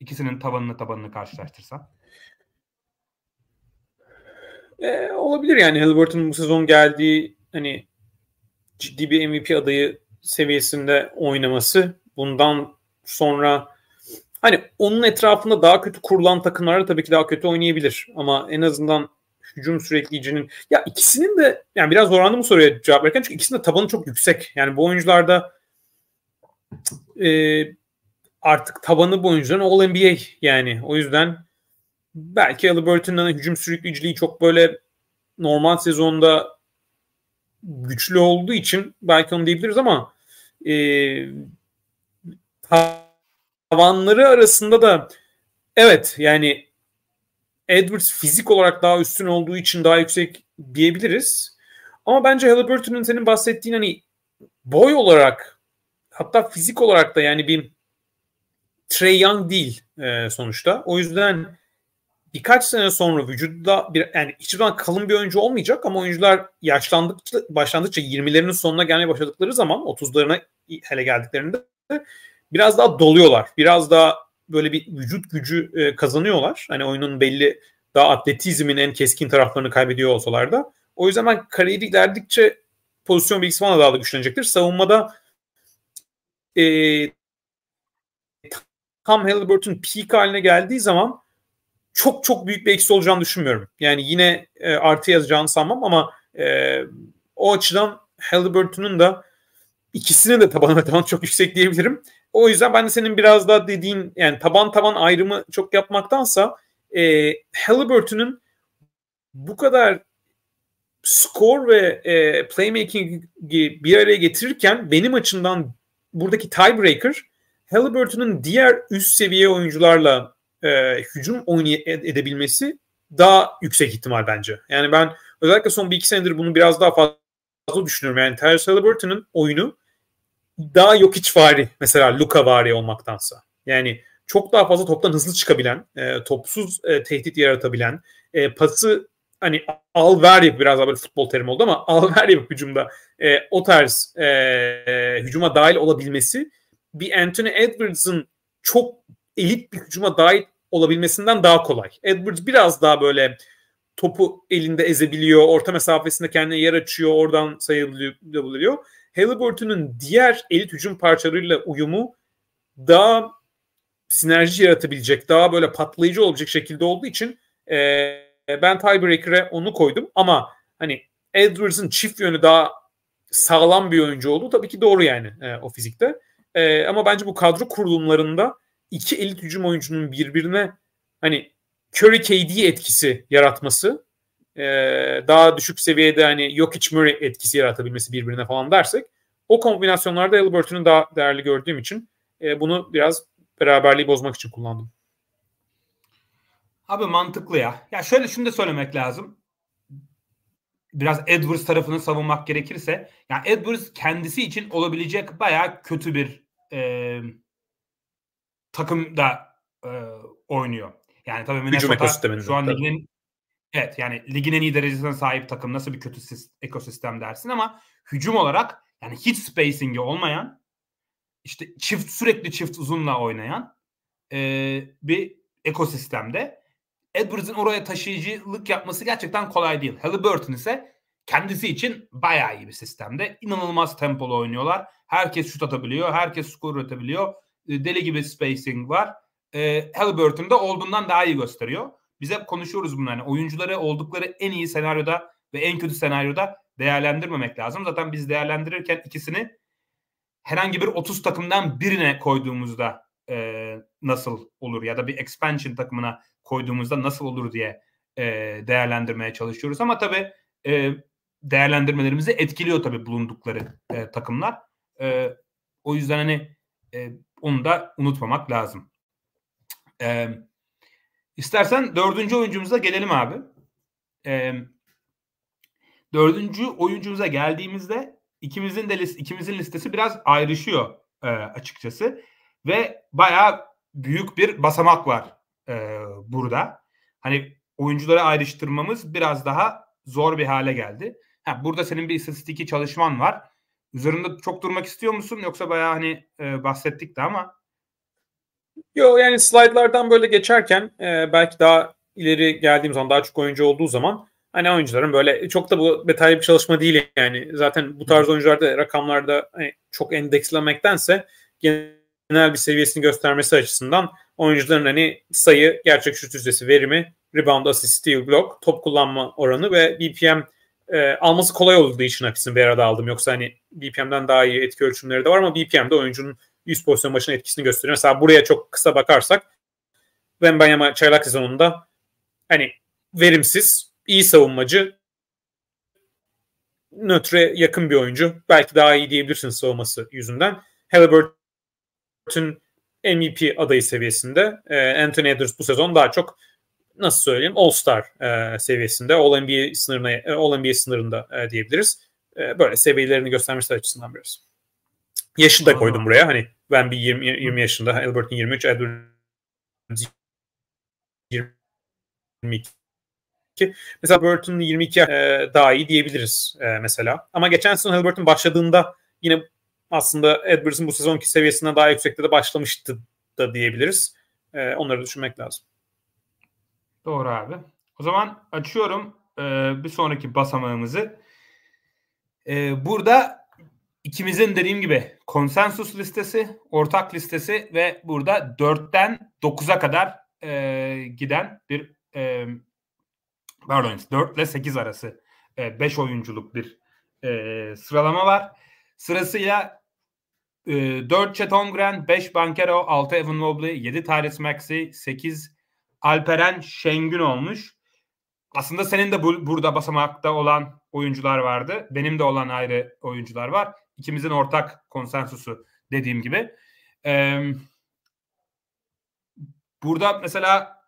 İkisinin tavanını tabanını karşılaştırsan. Ee, olabilir yani Halliburton'un bu sezon geldiği hani ciddi bir MVP adayı seviyesinde oynaması bundan sonra hani onun etrafında daha kötü kurulan takımlar tabii ki daha kötü oynayabilir ama en azından hücum sürekleyicinin ya ikisinin de yani biraz zorlandım bu soruya cevap verirken çünkü ikisinin de tabanı çok yüksek. Yani bu oyuncularda e, artık tabanı bu oyuncuların All NBA yani o yüzden belki Halliburton'un hücum sürükleyiciliği çok böyle normal sezonda güçlü olduğu için belki onu diyebiliriz ama e, tavanları arasında da evet yani Edwards fizik olarak daha üstün olduğu için daha yüksek diyebiliriz. Ama bence Halliburton'un senin bahsettiğin hani boy olarak hatta fizik olarak da yani bir Trey Young değil e, sonuçta. O yüzden birkaç sene sonra vücutta bir yani hiçbir zaman kalın bir oyuncu olmayacak ama oyuncular yaşlandıkça başlandıkça 20'lerinin sonuna gelmeye başladıkları zaman 30'larına hele geldiklerinde biraz daha doluyorlar. Biraz daha böyle bir vücut gücü e, kazanıyorlar. Hani oyunun belli daha atletizmin en keskin taraflarını kaybediyor olsalar da. O yüzden ben kariyeri ilerledikçe pozisyon bilgisi falan daha da güçlenecektir. Savunmada e, tam Halliburton peak haline geldiği zaman çok çok büyük bir eksi olacağını düşünmüyorum. Yani yine e, artı yazacağını sanmam ama e, o açıdan Halliburton'un da ikisinin de tabanı ve taban çok yüksek diyebilirim. O yüzden ben de senin biraz daha dediğin yani taban taban ayrımı çok yapmaktansa e, Halliburton'un bu kadar skor ve e, playmaking'i bir araya getirirken benim açımdan buradaki tiebreaker Halliburton'un diğer üst seviye oyuncularla e, hücum oynay edebilmesi daha yüksek ihtimal bence. Yani ben özellikle son bir iki senedir bunu biraz daha fazla düşünüyorum. Yani Tyrese Halliburton'un oyunu daha yok hiç vari mesela Luka vari olmaktansa. Yani çok daha fazla toptan hızlı çıkabilen, e, topsuz e, tehdit yaratabilen, e, pası hani al ver yapıp biraz daha böyle futbol terimi oldu ama al ver yapıp hücumda e, o tarz e, e, hücuma dahil olabilmesi bir Anthony Edwards'ın çok elit bir hücuma dahil olabilmesinden daha kolay. Edwards biraz daha böyle topu elinde ezebiliyor, orta mesafesinde kendine yer açıyor, oradan sayılabiliyor. Halliburton'un diğer elit hücum parçalarıyla uyumu daha sinerji yaratabilecek, daha böyle patlayıcı olacak şekilde olduğu için e, ben tiebreaker'e onu koydum. Ama hani Edwards'ın çift yönü daha sağlam bir oyuncu olduğu tabii ki doğru yani e, o fizikte. E, ama bence bu kadro kurulumlarında iki elit hücum oyuncunun birbirine hani Curry KD etkisi yaratması e, daha düşük seviyede hani yok hiç Murray etkisi yaratabilmesi birbirine falan dersek o kombinasyonlarda Halliburton'u daha değerli gördüğüm için e, bunu biraz beraberliği bozmak için kullandım. Abi mantıklı ya. Ya şöyle şunu da söylemek lazım. Biraz Edwards tarafını savunmak gerekirse. Yani Edwards kendisi için olabilecek bayağı kötü bir e, takımda e, oynuyor. Yani tabii Minnesota şu an ligin Evet yani ligin en iyi derecesine sahip takım nasıl bir kötü ekosistem dersin ama hücum olarak yani hiç spacing'i olmayan işte çift sürekli çift uzunla oynayan e, bir ekosistemde Edwards'ın oraya taşıyıcılık yapması gerçekten kolay değil. Halliburton ise kendisi için bayağı iyi bir sistemde. İnanılmaz tempolu oynuyorlar. Herkes şut atabiliyor. Herkes skor üretebiliyor. Deli gibi spacing var. E, Halliburton'da olduğundan daha iyi gösteriyor. Biz hep konuşuyoruz bunu. Yani oyuncuları oldukları en iyi senaryoda ve en kötü senaryoda değerlendirmemek lazım. Zaten biz değerlendirirken ikisini herhangi bir 30 takımdan birine koyduğumuzda e, nasıl olur ya da bir expansion takımına koyduğumuzda nasıl olur diye e, değerlendirmeye çalışıyoruz. Ama tabii e, değerlendirmelerimizi etkiliyor tabii bulundukları e, takımlar. E, o yüzden hani e, onu da unutmamak lazım. E, istersen dördüncü oyuncumuza gelelim abi. E, dördüncü oyuncumuza geldiğimizde ikimizin de list, ikimizin listesi biraz ayrışıyor e, açıkçası ve bayağı büyük bir basamak var e, burada. Hani oyuncuları ayrıştırmamız biraz daha zor bir hale geldi. Ha, burada senin bir istatistiki çalışman var. Üzerinde çok durmak istiyor musun yoksa bayağı hani e, bahsettik de ama Yo yani slaytlardan böyle geçerken e, belki daha ileri geldiğim zaman daha çok oyuncu olduğu zaman hani oyuncuların böyle çok da bu detaylı bir çalışma değil yani. Zaten bu tarz oyuncularda rakamlarda hani çok endekslemektense genel bir seviyesini göstermesi açısından oyuncuların hani sayı, gerçek şut yüzdesi, verimi, rebound, assist, steal, block, top kullanma oranı ve BPM e, alması kolay olduğu için hepsini bir arada aldım. Yoksa hani BPM'den daha iyi etki ölçümleri de var ama BPM'de oyuncunun 100 pozisyon başına etkisini gösteriyor. Mesela buraya çok kısa bakarsak Wembanyama çaylak sezonunda hani verimsiz, iyi savunmacı, nötre yakın bir oyuncu. Belki daha iyi diyebilirsiniz savunması yüzünden. Halliburton MVP adayı seviyesinde. E, Anthony Edwards bu sezon daha çok nasıl söyleyeyim All-Star e, seviyesinde. All-NBA sınırına e, All-NBA sınırında e, diyebiliriz. Böyle seviyelerini göstermesi açısından biraz. Yaşı da koydum buraya. Hani ben bir 20, 20 yaşında, Albert'in 23, Edwards 22. Mesela Burton 22 e, daha iyi diyebiliriz e, mesela. Ama geçen sezon Halliburton başladığında yine aslında Edwards'ın bu sezonki seviyesinden daha yüksekte de başlamıştı da diyebiliriz. E, onları düşünmek lazım. Doğru abi. O zaman açıyorum e, bir sonraki basamağımızı. E, burada ikimizin dediğim gibi konsensus listesi, ortak listesi ve burada 4'ten 9'a kadar e, giden bir e, pardon 4 ile 8 arası 5 e, oyunculuk bir e, sıralama var. Sırasıyla e, 4 Chet Holmgren, 5 Bankero, 6 Evan Mobley, 7 Tyrese Maxey, 8 Alperen Şengün olmuş. Aslında senin de bu, burada basamakta olan oyuncular vardı. Benim de olan ayrı oyuncular var. İkimizin ortak konsensusu dediğim gibi. Ee, burada mesela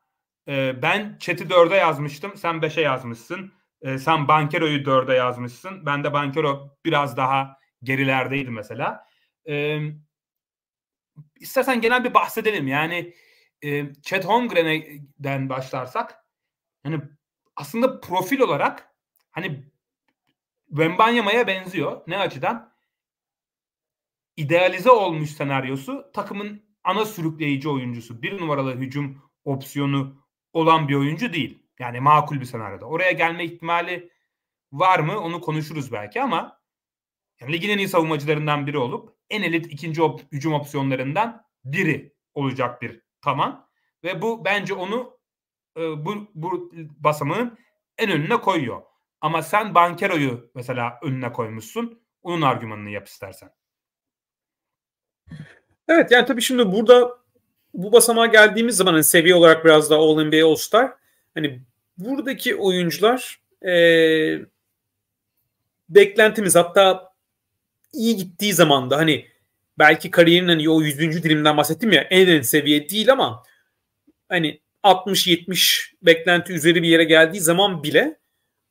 e, ben chat'i 4'e yazmıştım. Sen 5'e yazmışsın. E, sen Bankero'yu 4'e yazmışsın. Ben de Bankero biraz daha gerilerdeydi mesela. E, istersen genel bir bahsedelim. Yani e, Chet Holmgren'den başlarsak hani aslında profil olarak hani Wembanyama'ya benziyor. Ne açıdan? İdealize olmuş senaryosu takımın ana sürükleyici oyuncusu. Bir numaralı hücum opsiyonu olan bir oyuncu değil. Yani makul bir senaryoda. Oraya gelme ihtimali var mı onu konuşuruz belki ama yani ligin en iyi savunmacılarından biri olup en elit ikinci op- hücum opsiyonlarından biri olacak bir taman. Ve bu bence onu e, bu, bu basamağın en önüne koyuyor. Ama sen Bankero'yu mesela önüne koymuşsun. Onun argümanını yap istersen. Evet yani tabii şimdi burada bu basamağa geldiğimiz zaman hani seviye olarak biraz daha All NBA All Star hani buradaki oyuncular e, beklentimiz hatta iyi gittiği zaman da hani belki kariyerin hani o 100. dilimden bahsettim ya en en seviye değil ama hani 60-70 beklenti üzeri bir yere geldiği zaman bile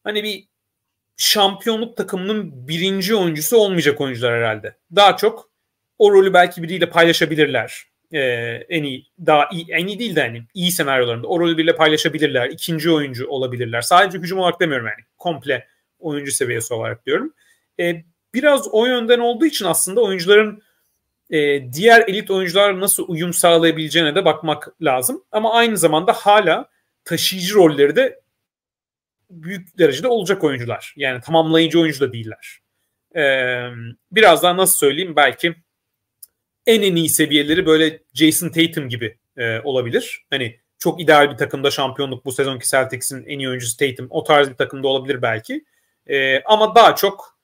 hani bir şampiyonluk takımının birinci oyuncusu olmayacak oyuncular herhalde. Daha çok o rolü belki biriyle paylaşabilirler. Ee, en iyi, daha iyi, en iyi değil de hani iyi senaryolarında o rolü biriyle paylaşabilirler. İkinci oyuncu olabilirler. Sadece hücum olarak demiyorum yani. Komple oyuncu seviyesi olarak diyorum. Ee, biraz o yönden olduğu için aslında oyuncuların e, diğer elit oyuncular nasıl uyum sağlayabileceğine de bakmak lazım. Ama aynı zamanda hala taşıyıcı rolleri de büyük derecede olacak oyuncular. Yani tamamlayıcı oyuncu da değiller. Ee, biraz daha nasıl söyleyeyim belki en en iyi seviyeleri böyle Jason Tatum gibi e, olabilir. Hani çok ideal bir takımda şampiyonluk bu sezonki Celtics'in en iyi oyuncusu Tatum. O tarz bir takımda olabilir belki. E, ama daha çok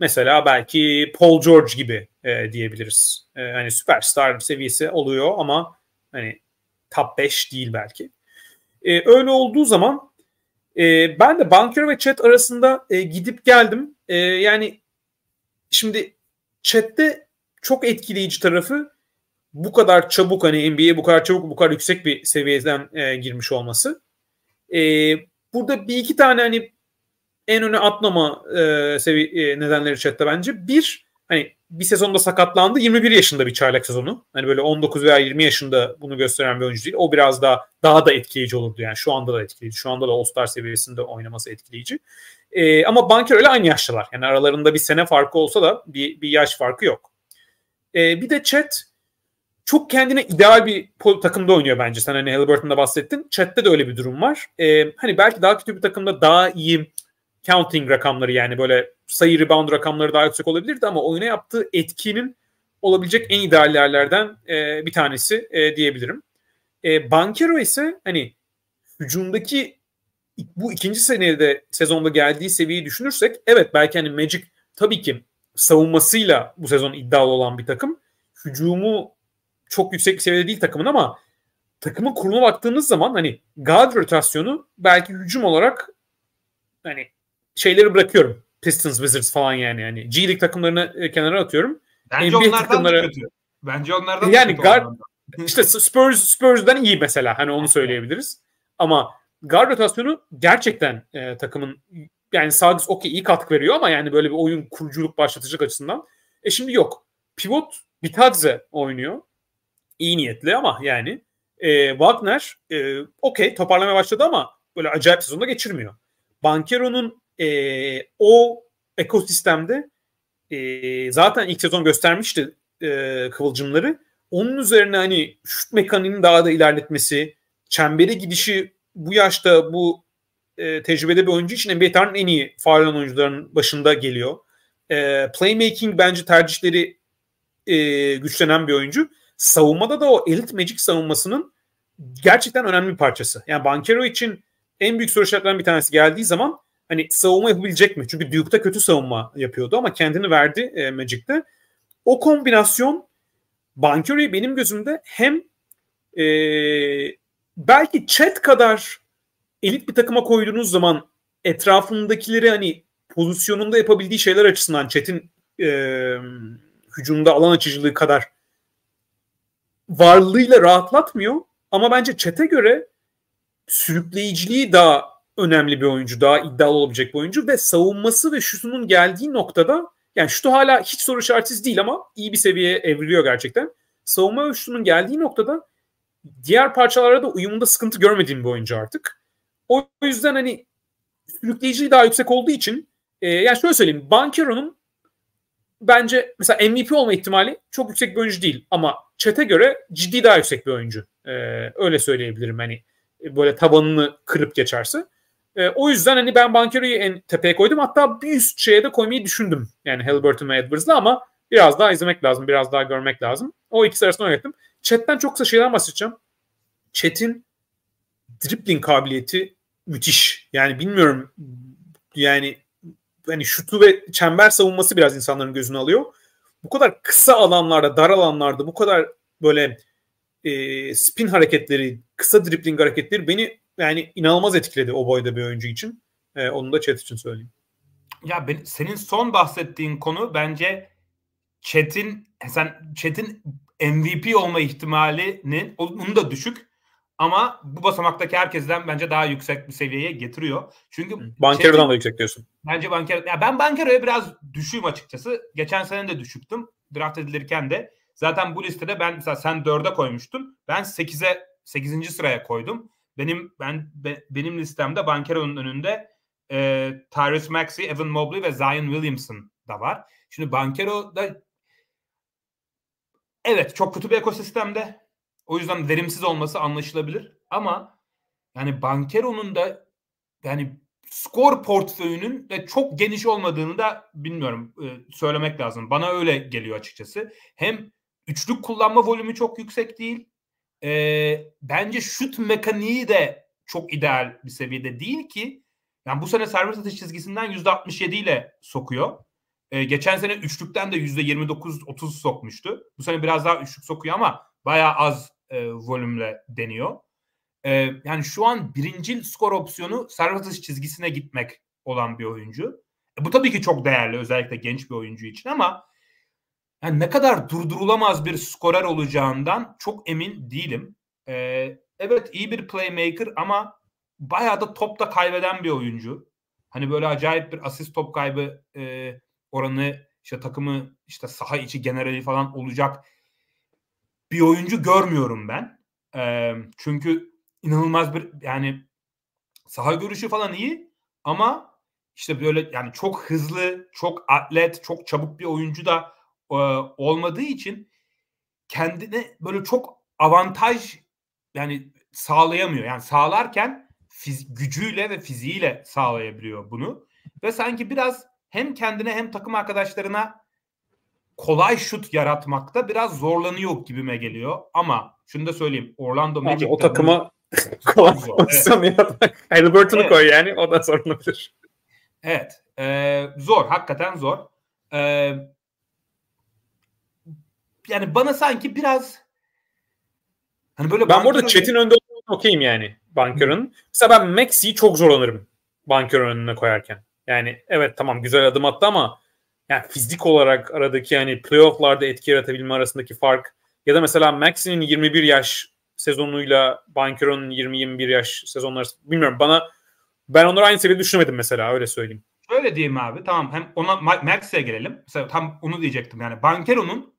mesela belki Paul George gibi e, diyebiliriz. E, hani süperstar seviyesi oluyor ama hani top 5 değil belki. E, öyle olduğu zaman e, ben de Banker ve Chat arasında e, gidip geldim. E, yani şimdi Chat'te çok etkileyici tarafı bu kadar çabuk hani NBA'ye bu kadar çabuk bu kadar yüksek bir seviyeden e, girmiş olması. E, burada bir iki tane hani en öne atlama e, sevi- e, nedenleri chatte bence. Bir hani bir sezonda sakatlandı. 21 yaşında bir çaylak sezonu. Hani böyle 19 veya 20 yaşında bunu gösteren bir oyuncu değil. O biraz daha daha da etkileyici olurdu yani. Şu anda da etkileyici. Şu anda da All-Star seviyesinde oynaması etkileyici. E, ama Banker öyle aynı yaşlılar. Yani aralarında bir sene farkı olsa da bir, bir yaş farkı yok. E, bir de Chet çok kendine ideal bir takımda oynuyor bence. Sen hani Halliburton'da bahsettin. Chat'te de öyle bir durum var. E, hani belki daha kötü bir takımda daha iyi counting rakamları yani böyle sayı rebound rakamları daha yüksek olabilirdi ama oyuna yaptığı etkinin olabilecek en ideal yerlerden e, bir tanesi e, diyebilirim. E, Bankero ise hani hücumdaki bu ikinci senede sezonda geldiği seviyeyi düşünürsek evet belki hani Magic tabii ki savunmasıyla bu sezon iddialı olan bir takım. Hücumu çok yüksek bir seviyede değil takımın ama takımın kuruluna baktığınız zaman hani guard rotasyonu belki hücum olarak hani şeyleri bırakıyorum. Pistons, Wizards falan yani. yani G League takımlarını e, kenara atıyorum. Bence NBA onlardan takımları... kötü. Bence onlardan yani kötü. Guard, işte Spurs, Spurs'dan iyi mesela. Hani onu söyleyebiliriz. Ama guard rotasyonu gerçekten e, takımın yani Sags okey iyi katkı veriyor ama yani böyle bir oyun kuruculuk başlatacak açısından. E şimdi yok. Pivot Bitadze oynuyor. İyi niyetli ama yani e, Wagner e, okey toparlamaya başladı ama böyle acayip sezonda geçirmiyor. Bankero'nun e, o ekosistemde e, zaten ilk sezon göstermişti e, kıvılcımları. Onun üzerine hani şut mekaniğini daha da ilerletmesi, çembere gidişi bu yaşta bu e, tecrübede bir oyuncu için NBA tarihinin en iyi faal oyuncuların başında geliyor. E, playmaking bence tercihleri e, güçlenen bir oyuncu. Savunmada da o elit Magic savunmasının gerçekten önemli bir parçası. Yani Bankero için en büyük soru işaretlerinden bir tanesi geldiği zaman hani savunma yapabilecek mi? Çünkü Duke'da kötü savunma yapıyordu ama kendini verdi e, Magic'te. O kombinasyon Bankero'yu benim gözümde hem e, belki chat kadar elit bir takıma koyduğunuz zaman etrafındakileri hani pozisyonunda yapabildiği şeyler açısından Chat'in e, hücumda alan açıcılığı kadar varlığıyla rahatlatmıyor. Ama bence Chat'e göre sürükleyiciliği daha önemli bir oyuncu. Daha iddialı olabilecek bir oyuncu ve savunması ve şutunun geldiği noktada yani şutu hala hiç soru işaretsiz değil ama iyi bir seviyeye evriliyor gerçekten. Savunma ve şutunun geldiği noktada diğer parçalara da uyumunda sıkıntı görmediğim bir oyuncu artık. O yüzden hani sürükleyiciliği daha yüksek olduğu için e, yani şöyle söyleyeyim Bankero'nun bence mesela MVP olma ihtimali çok yüksek bir oyuncu değil ama çete göre ciddi daha yüksek bir oyuncu. E, öyle söyleyebilirim hani böyle tabanını kırıp geçerse. E, o yüzden hani ben Bankero'yu en tepeye koydum. Hatta bir üst şeye de koymayı düşündüm. Yani Halliburton ve Edwards'la ama biraz daha izlemek lazım. Biraz daha görmek lazım. O ikisi arasında oynatım. Chat'ten çok kısa şeyden bahsedeceğim. Chat'in dribbling kabiliyeti müthiş. Yani bilmiyorum yani hani şutu ve çember savunması biraz insanların gözünü alıyor. Bu kadar kısa alanlarda, dar alanlarda bu kadar böyle e, spin hareketleri, kısa dribbling hareketleri beni yani inanılmaz etkiledi o boyda bir oyuncu için. E, onu da chat için söyleyeyim. Ya ben, senin son bahsettiğin konu bence Chat'in sen Chat'in MVP olma ihtimalinin onun da düşük ama bu basamaktaki herkesten bence daha yüksek bir seviyeye getiriyor. Çünkü Bankero'dan da yüksek diyorsun. Bence Bankero ya ben Bankero'ya biraz düşüğüm açıkçası. Geçen sene de düşüktüm. Draft edilirken de. Zaten bu listede ben mesela sen 4'e koymuştun. Ben 8'e 8. sıraya koydum. Benim ben be, benim listemde Bankero'nun önünde e, Tyrese Maxey, Evan Mobley ve Zion Williamson da var. Şimdi Bankero da evet çok kötü bir ekosistemde. O yüzden verimsiz olması anlaşılabilir. Ama yani Bankero'nun da yani skor portföyünün de çok geniş olmadığını da bilmiyorum e, söylemek lazım. Bana öyle geliyor açıkçası. Hem üçlük kullanma volümü çok yüksek değil. E, bence şut mekaniği de çok ideal bir seviyede değil ki. Yani bu sene servis atış çizgisinden %67 ile sokuyor. E, geçen sene üçlükten de %29-30 sokmuştu. Bu sene biraz daha üçlük sokuyor ama bayağı az e, volümle deniyor. E, yani şu an birincil skor opsiyonu servis atış çizgisine gitmek olan bir oyuncu. E, bu tabii ki çok değerli özellikle genç bir oyuncu için ama yani ne kadar durdurulamaz bir skorer olacağından çok emin değilim. E, evet iyi bir playmaker ama bayağı da topta kaybeden bir oyuncu. Hani böyle acayip bir asist top kaybı e, oranı işte takımı işte saha içi generali falan olacak bir oyuncu görmüyorum ben. E, çünkü inanılmaz bir yani saha görüşü falan iyi ama işte böyle yani çok hızlı, çok atlet, çok çabuk bir oyuncu da e, olmadığı için kendine böyle çok avantaj yani sağlayamıyor. Yani sağlarken fiz- gücüyle ve fiziğiyle sağlayabiliyor bunu. Ve sanki biraz hem kendine hem takım arkadaşlarına kolay şut yaratmakta biraz zorlanıyor gibime geliyor. Ama şunu da söyleyeyim. Orlando Magic o takıma kolay pozisyon evet. yaratmak. Halliburton'u evet. koy yani o da sorun olabilir. Evet. E, zor. Hakikaten zor. E, yani bana sanki biraz hani böyle ben burada Chat'in önünde okeyim yani Banker'ın. Mesela ben Maxi'yi çok zorlanırım Banker'ın önüne koyarken. Yani evet tamam güzel adım attı ama yani fizik olarak aradaki yani playoff'larda etki yaratabilme arasındaki fark ya da mesela Maxi'nin 21 yaş sezonuyla Bankero'nun 20-21 yaş sezonları bilmiyorum bana ben onları aynı seviyede düşünemedim mesela öyle söyleyeyim. Öyle diyeyim abi tamam hem ona Maxi'ye gelelim. Mesela tam onu diyecektim yani Bankero'nun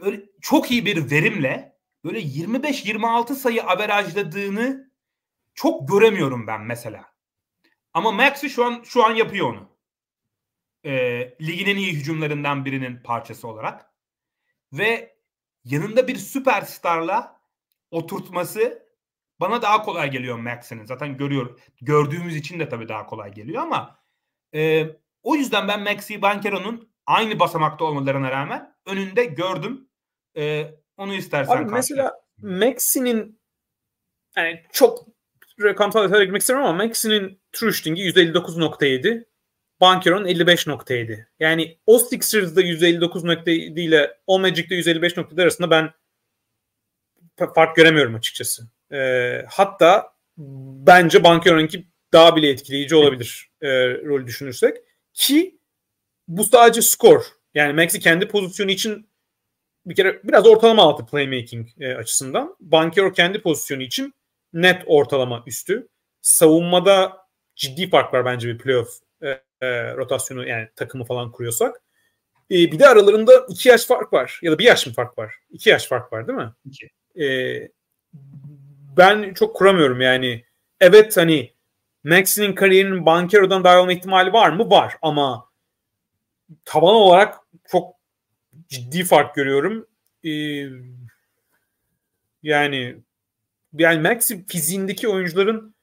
böyle çok iyi bir verimle böyle 25-26 sayı averajladığını çok göremiyorum ben mesela. Ama Maxi şu an şu an yapıyor onu. E, ligin en iyi hücumlarından birinin parçası olarak. Ve yanında bir süperstarla oturtması bana daha kolay geliyor Max'inin. Zaten görüyor, gördüğümüz için de tabii daha kolay geliyor ama e, o yüzden ben Maxi Bankero'nun aynı basamakta olmalarına rağmen önünde gördüm. E, onu istersen Abi mesela Maxi'nin yani çok rakamsal detaylara girmek istemiyorum ama Maxi'nin true shooting'i 159.7 Bankero'nun 55.7. Yani o Sixers'da 159.7 ile o Magic'de 155.7 arasında ben fark göremiyorum açıkçası. Ee, hatta bence Bankero'nunki daha bile etkileyici olabilir e, rolü düşünürsek. Ki bu sadece skor. Yani Maxi kendi pozisyonu için bir kere biraz ortalama altı playmaking e, açısından. Bankero kendi pozisyonu için net ortalama üstü. Savunmada ciddi fark var bence bir playoff e, e, rotasyonu yani takımı falan kuruyorsak. E, bir de aralarında iki yaş fark var. Ya da bir yaş mı fark var? İki yaş fark var değil mi? İki. E, ben çok kuramıyorum yani. Evet hani Maxi'nin kariyerinin Bankero'dan daha olma ihtimali var mı? Var ama taban olarak çok ciddi fark görüyorum. Ee, yani yani Maxi fiziğindeki oyuncuların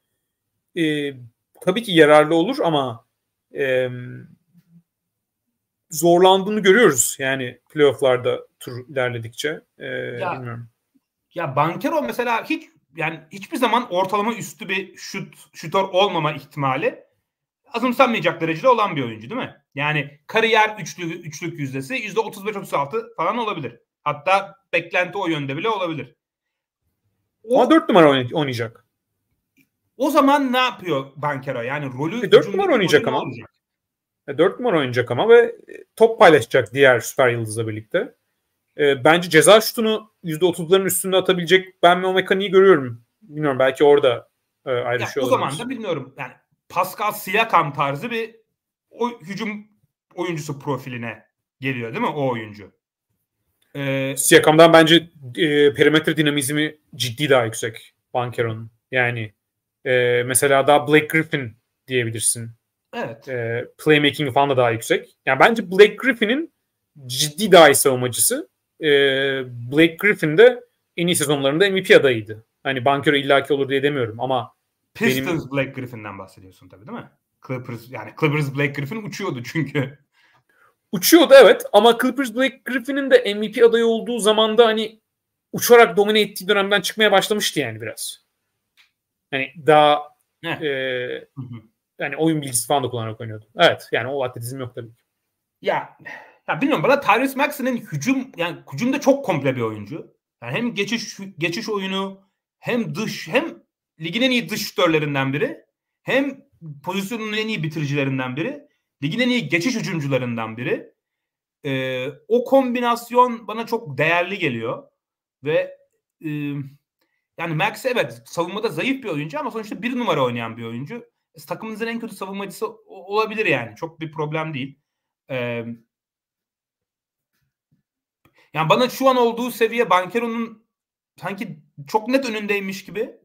e, tabii ki yararlı olur ama e, zorlandığını görüyoruz yani playofflarda tur ilerledikçe. E, ya, bilmiyorum. Ya Bankero mesela hiç yani hiçbir zaman ortalama üstü bir şut şutör olmama ihtimali azımsanmayacak derecede olan bir oyuncu değil mi? Yani kariyer üçlü, üçlük yüzdesi yüzde 35-36 falan olabilir. Hatta beklenti o yönde bile olabilir. O, Ama 4 numara oynayacak. O zaman ne yapıyor Bankero? Yani rolü... E, 4 numara oynayacak ama. Olacak. E, 4 numara oynayacak ama ve top paylaşacak diğer süper yıldızla birlikte. E, bence ceza şutunu %30'ların üstünde atabilecek ben o mekaniği görüyorum. Bilmiyorum belki orada e, ayrışıyor yani O zaman da bilmiyorum. Yani Pascal Siakam tarzı bir o, hücum oyuncusu profiline geliyor değil mi o oyuncu? Ee, Siakam'dan bence e, perimetre dinamizmi ciddi daha yüksek Bankero'nun. Yani e, mesela daha Blake Griffin diyebilirsin. Evet. E, playmaking falan da daha yüksek. Yani bence Blake Griffin'in ciddi daha iyi savunmacısı. E, Blake Griffin de en iyi sezonlarında MVP adayıydı. Hani Bankero illaki olur diye demiyorum ama Pistons benim... Blake Griffin'den bahsediyorsun tabii değil mi? Clippers yani Clippers Blake Griffin uçuyordu çünkü. Uçuyordu evet ama Clippers Blake Griffin'in de MVP adayı olduğu zamanda hani uçarak domine ettiği dönemden çıkmaya başlamıştı yani biraz. Hani daha e, yani oyun bilgisi falan da kullanarak oynuyordu. Evet yani o atletizm yok tabii ki. Ya ya bilmiyorum bana Tyrese Maxey'nin hücum yani hücumda çok komple bir oyuncu. Yani hem geçiş geçiş oyunu hem dış hem ligin en iyi dış şütörlerinden biri. Hem pozisyonun en iyi bitiricilerinden biri. Ligin en iyi geçiş hücumcularından biri. Ee, o kombinasyon bana çok değerli geliyor. Ve e, yani Max evet savunmada zayıf bir oyuncu ama sonuçta bir numara oynayan bir oyuncu. E, takımınızın en kötü savunmacısı olabilir yani. Çok bir problem değil. Ee, yani bana şu an olduğu seviye Bankero'nun sanki çok net önündeymiş gibi.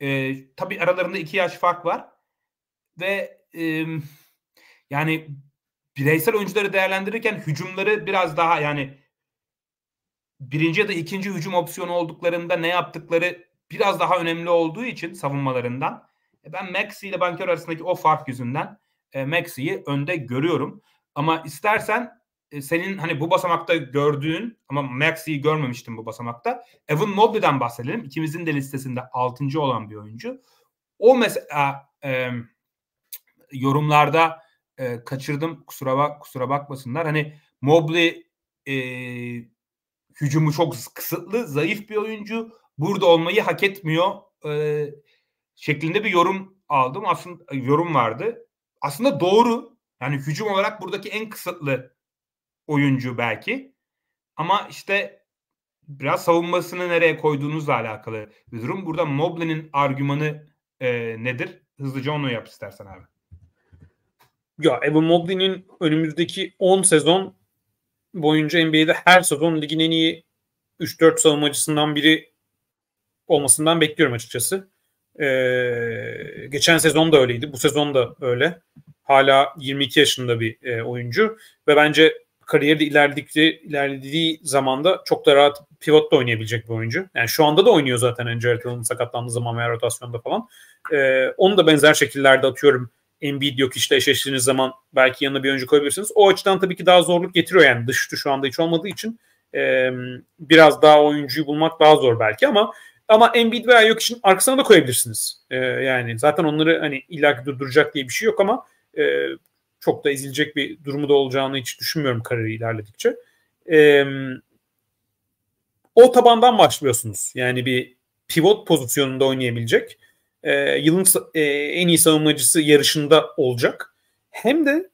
Ee, tabii aralarında iki yaş fark var. ve e, yani bireysel oyuncuları değerlendirirken hücumları biraz daha yani birinci ya da ikinci hücum opsiyonu olduklarında ne yaptıkları biraz daha önemli olduğu için savunmalarından e, ben Maxi ile Banker arasındaki o fark yüzünden e, Maxi'yi önde görüyorum. Ama istersen e, senin hani bu basamakta gördüğün ama Maxi'yi görmemiştim bu basamakta. Evan Mobley'den bahsedelim. İkimizin de listesinde 6. olan bir oyuncu. O mesela e, yorumlarda e, kaçırdım kusura bak kusura bakmasınlar. Hani Mobley e, hücumu çok kısıtlı, zayıf bir oyuncu. Burada olmayı hak etmiyor e, şeklinde bir yorum aldım. Aslında yorum vardı. Aslında doğru. Yani hücum olarak buradaki en kısıtlı oyuncu belki. Ama işte biraz savunmasını nereye koyduğunuzla alakalı bir durum. Burada Mobley'nin argümanı e, nedir? Hızlıca onu yap istersen abi. Ya Evan Mobley'nin önümüzdeki 10 sezon boyunca NBA'de her sezon ligin en iyi 3-4 savunmacısından biri olmasından bekliyorum açıkçası. Ee, geçen sezon da öyleydi. Bu sezon da öyle. Hala 22 yaşında bir e, oyuncu ve bence kariyerde ilerledikleri ilerlediği zamanda çok da rahat pivot da oynayabilecek bir oyuncu. Yani şu anda da oynuyor zaten Andrew Allen sakatlandığı zaman veya rotasyonda falan. Ee, onu da benzer şekillerde atıyorum. Embiid yok işte eşleştiğiniz zaman belki yanına bir oyuncu koyabilirsiniz. O açıdan tabii ki daha zorluk getiriyor yani dış şu anda hiç olmadığı için e, biraz daha oyuncuyu bulmak daha zor belki ama ama Embiid veya yok için arkasına da koyabilirsiniz. E, yani zaten onları hani illaki durduracak diye bir şey yok ama e, çok da ezilecek bir durumu da olacağını hiç düşünmüyorum kariyeri ilerledikçe. E, o tabandan başlıyorsunuz. Yani bir pivot pozisyonunda oynayabilecek. E, yılın e, en iyi savunmacısı yarışında olacak. Hem de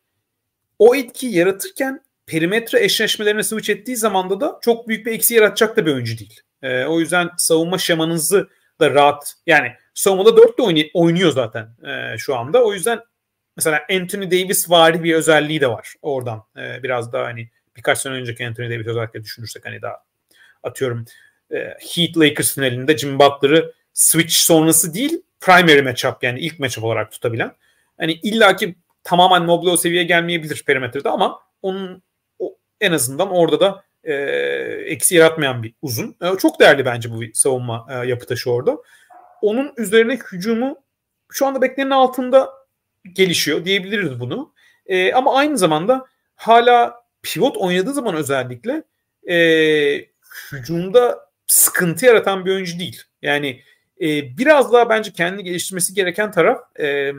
o etki yaratırken perimetre eşleşmelerine switch ettiği zamanda da çok büyük bir eksi yaratacak da bir oyuncu değil. E, o yüzden savunma şemanızı da rahat yani savunmada 4 de oynuyor zaten e, şu anda. O yüzden mesela Anthony Davis vari bir özelliği de var oradan. E, biraz daha hani birkaç sene önceki Anthony Davis özellikle düşünürsek hani daha atıyorum e, Heat Lakers finalinde Jim Butler'ı switch sonrası değil primary matchup yani ilk matchup olarak tutabilen. Hani illaki tamamen Mobley o seviyeye gelmeyebilir perimetrede ama onun o, en azından orada da e, eksi yaratmayan bir uzun. E, çok değerli bence bu savunma e, yapı taşı orada. Onun üzerine hücumu şu anda beklenenin altında gelişiyor diyebiliriz bunu. E, ama aynı zamanda hala pivot oynadığı zaman özellikle e, hücumda sıkıntı yaratan bir oyuncu değil. Yani e, biraz daha bence kendini geliştirmesi gereken taraf e,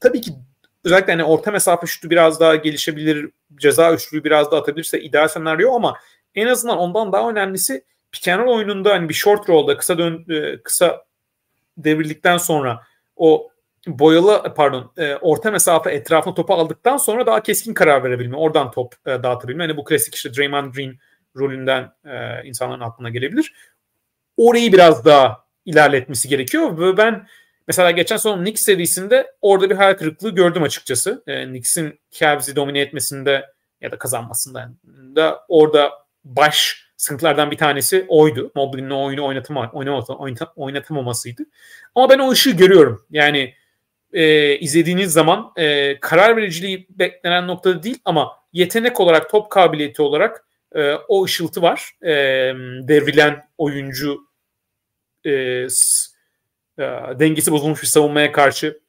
tabii ki özellikle hani orta mesafe şutu biraz daha gelişebilir, ceza üçlüğü biraz daha atabilirse ideal senaryo ama en azından ondan daha önemlisi pick and roll oyununda hani bir short roll'da kısa dön e, kısa devrildikten sonra o boyalı pardon e, orta mesafe etrafına topu aldıktan sonra daha keskin karar verebilme, oradan top e, dağıtabilme. Hani bu klasik işte Draymond Green rolünden e, insanların aklına gelebilir. Orayı biraz daha ilerletmesi gerekiyor ve ben mesela geçen son Knicks serisinde orada bir hayal kırıklığı gördüm açıkçası. E, Knicks'in Cavs'i domine etmesinde ya da kazanmasında da orada baş sıkıntılardan bir tanesi oydu. Mobley'nin oyunu oynatama, oynatama, oynatamamasıydı. Ama ben o ışığı görüyorum. Yani e, izlediğiniz zaman e, karar vericiliği beklenen noktada değil ama yetenek olarak, top kabiliyeti olarak e, o ışıltı var. E, devrilen oyuncu e, e, dengesi bozulmuş bir savunmaya karşı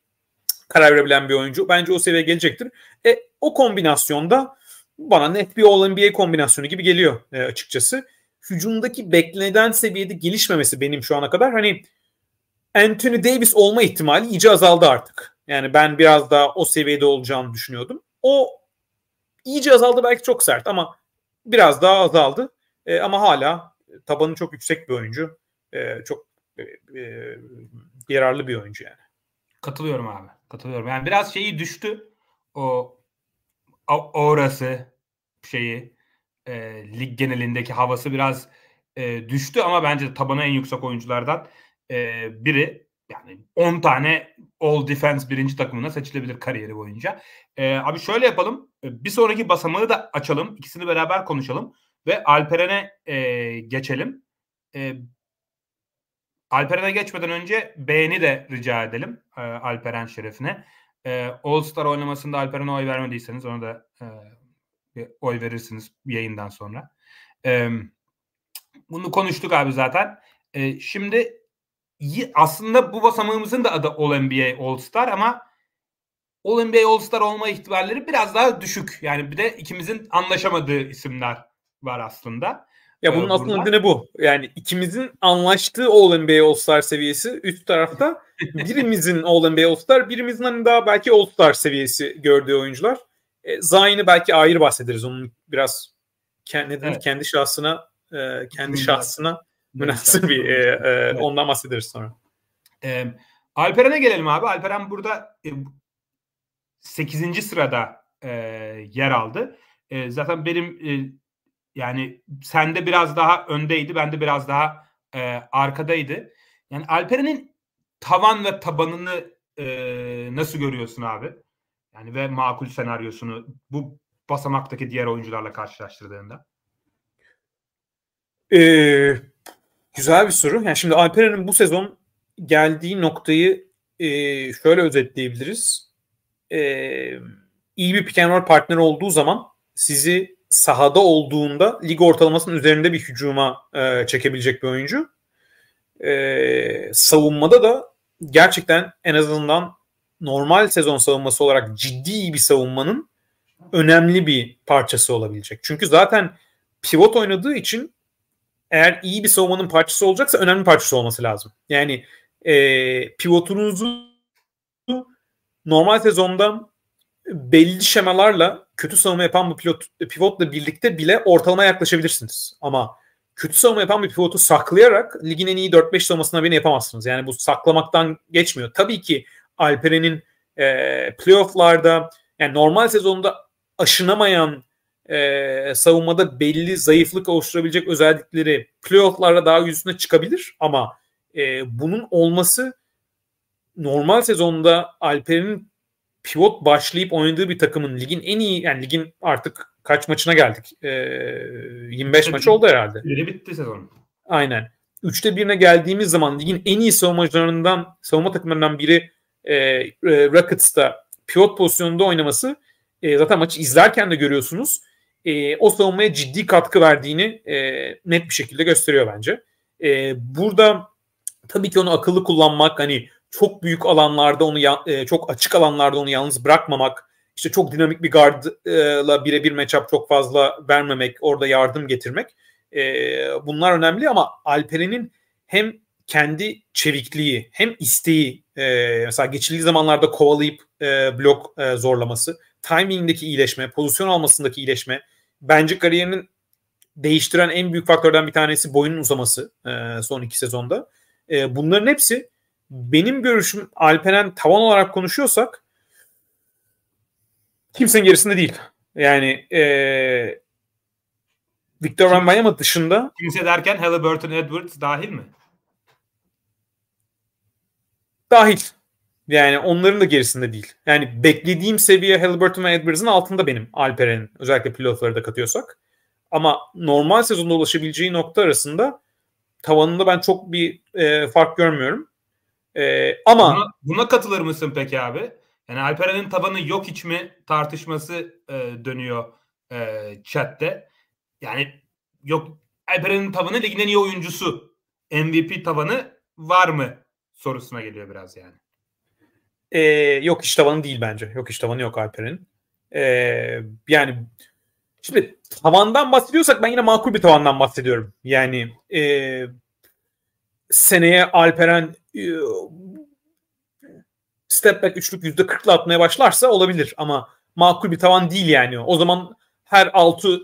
karar verebilen bir oyuncu. Bence o seviyeye gelecektir. E, o kombinasyonda bana net bir All-NBA kombinasyonu gibi geliyor e, açıkçası. Hücumdaki beklenen seviyede gelişmemesi benim şu ana kadar hani Anthony Davis olma ihtimali iyice azaldı artık. Yani ben biraz daha o seviyede olacağını düşünüyordum. O iyice azaldı belki çok sert ama biraz daha azaldı. E, ama hala tabanı çok yüksek bir oyuncu. E, çok e, yararlı bir oyuncu yani. Katılıyorum abi. Katılıyorum. Yani biraz şeyi düştü. O orası şeyi e, lig genelindeki havası biraz e, düştü ama bence tabanı en yüksek oyunculardan e, biri yani 10 tane All Defense birinci takımına seçilebilir kariyeri boyunca. E, abi şöyle yapalım. Bir sonraki basamağı da açalım. İkisini beraber konuşalım. Ve Alperen'e e, geçelim. E, Alperen'e geçmeden önce beğeni de rica edelim. E, Alperen şerefine. E, All Star oynamasında Alperen'e oy vermediyseniz onu da e, bir oy verirsiniz yayından sonra. E, bunu konuştuk abi zaten. E, şimdi aslında bu basamağımızın da adı All NBA All Star ama All NBA All Star olma ihtimalleri biraz daha düşük. Yani bir de ikimizin anlaşamadığı isimler var aslında. Ya bunun ee, aslında nedeni bu. Yani ikimizin anlaştığı All NBA All Star seviyesi üst tarafta. birimizin All NBA All Star, birimizin hani daha belki All Star seviyesi gördüğü oyuncular. E, Zayn'i belki ayrı bahsederiz. Onun biraz kendi, evet. kendi şahsına e, kendi şahsına münasır bir e, e, evet. ondan bahsederiz sonra. E, Alperen'e gelelim abi. Alperen burada e, 8. sırada e, yer aldı. E, zaten benim e, yani sende biraz daha öndeydi, bende biraz daha e, arkadaydı. Yani Alperen'in tavan ve tabanını e, nasıl görüyorsun abi? Yani ve makul senaryosunu bu basamaktaki diğer oyuncularla karşılaştırdığında. Ee, güzel bir soru. Yani şimdi Alperen'in bu sezon geldiği noktayı e, şöyle özetleyebiliriz. E, iyi bir pick and roll partner olduğu zaman sizi sahada olduğunda lig ortalamasının üzerinde bir hücuma e, çekebilecek bir oyuncu. E, savunmada da gerçekten en azından normal sezon savunması olarak ciddi bir savunmanın önemli bir parçası olabilecek. Çünkü zaten pivot oynadığı için eğer iyi bir savunmanın parçası olacaksa önemli parçası olması lazım. Yani e, pivotunuzu normal sezonda belli şemalarla kötü savunma yapan bir pilot, pivotla birlikte bile ortalama yaklaşabilirsiniz. Ama kötü savunma yapan bir pivotu saklayarak ligin en iyi 4-5 savunmasına beni yapamazsınız. Yani bu saklamaktan geçmiyor. Tabii ki Alperen'in e, playofflarda yani normal sezonda aşınamayan e, savunmada belli zayıflık oluşturabilecek özellikleri playofflarda daha yüzüne çıkabilir ama e, bunun olması normal sezonda Alperen'in pivot başlayıp oynadığı bir takımın ligin en iyi yani ligin artık kaç maçına geldik? E, 25 maç oldu herhalde. Öyle bitti sezon. Aynen. Üçte birine geldiğimiz zaman ligin en iyi savunmacılarından savunma takımlarından biri e, e, Rockets'ta pivot pozisyonunda oynaması e, zaten maçı izlerken de görüyorsunuz. E, o savunmaya ciddi katkı verdiğini e, net bir şekilde gösteriyor bence. E, burada tabii ki onu akıllı kullanmak hani çok büyük alanlarda onu e, çok açık alanlarda onu yalnız bırakmamak işte çok dinamik bir guardla birebir matchup çok fazla vermemek orada yardım getirmek e, bunlar önemli ama Alperen'in hem kendi çevikliği hem isteği e, mesela geçildiği zamanlarda kovalayıp blok zorlaması timingdeki iyileşme pozisyon almasındaki iyileşme bence kariyerinin değiştiren en büyük faktörden bir tanesi boyunun uzaması son iki sezonda. bunların hepsi benim görüşüm Alperen tavan olarak konuşuyorsak kimsenin gerisinde değil. Yani e, Victor Wembanyama dışında kimse derken Halliburton Edwards dahil mi? Dahil. Yani onların da gerisinde değil. Yani beklediğim seviye Halliburton ve Edwards'ın altında benim Alperen'in. Özellikle pilotları da katıyorsak. Ama normal sezonda ulaşabileceği nokta arasında tavanında ben çok bir e, fark görmüyorum. Ee, ama buna, buna katılır mısın peki abi? Yani Alperen'in tabanı yok hiç mi tartışması e, dönüyor e, chatte. Yani yok Alperen'in tabanı ligin en iyi oyuncusu. MVP tabanı var mı sorusuna geliyor biraz yani. Ee, yok iş tavanı değil bence. Yok iş tavanı yok Alperen'in. Ee, yani şimdi tavandan bahsediyorsak ben yine makul bir tavandan bahsediyorum. Yani e, seneye Alperen e, step back üçlük yüzde 40'la atmaya başlarsa olabilir ama makul bir tavan değil yani. O zaman her altı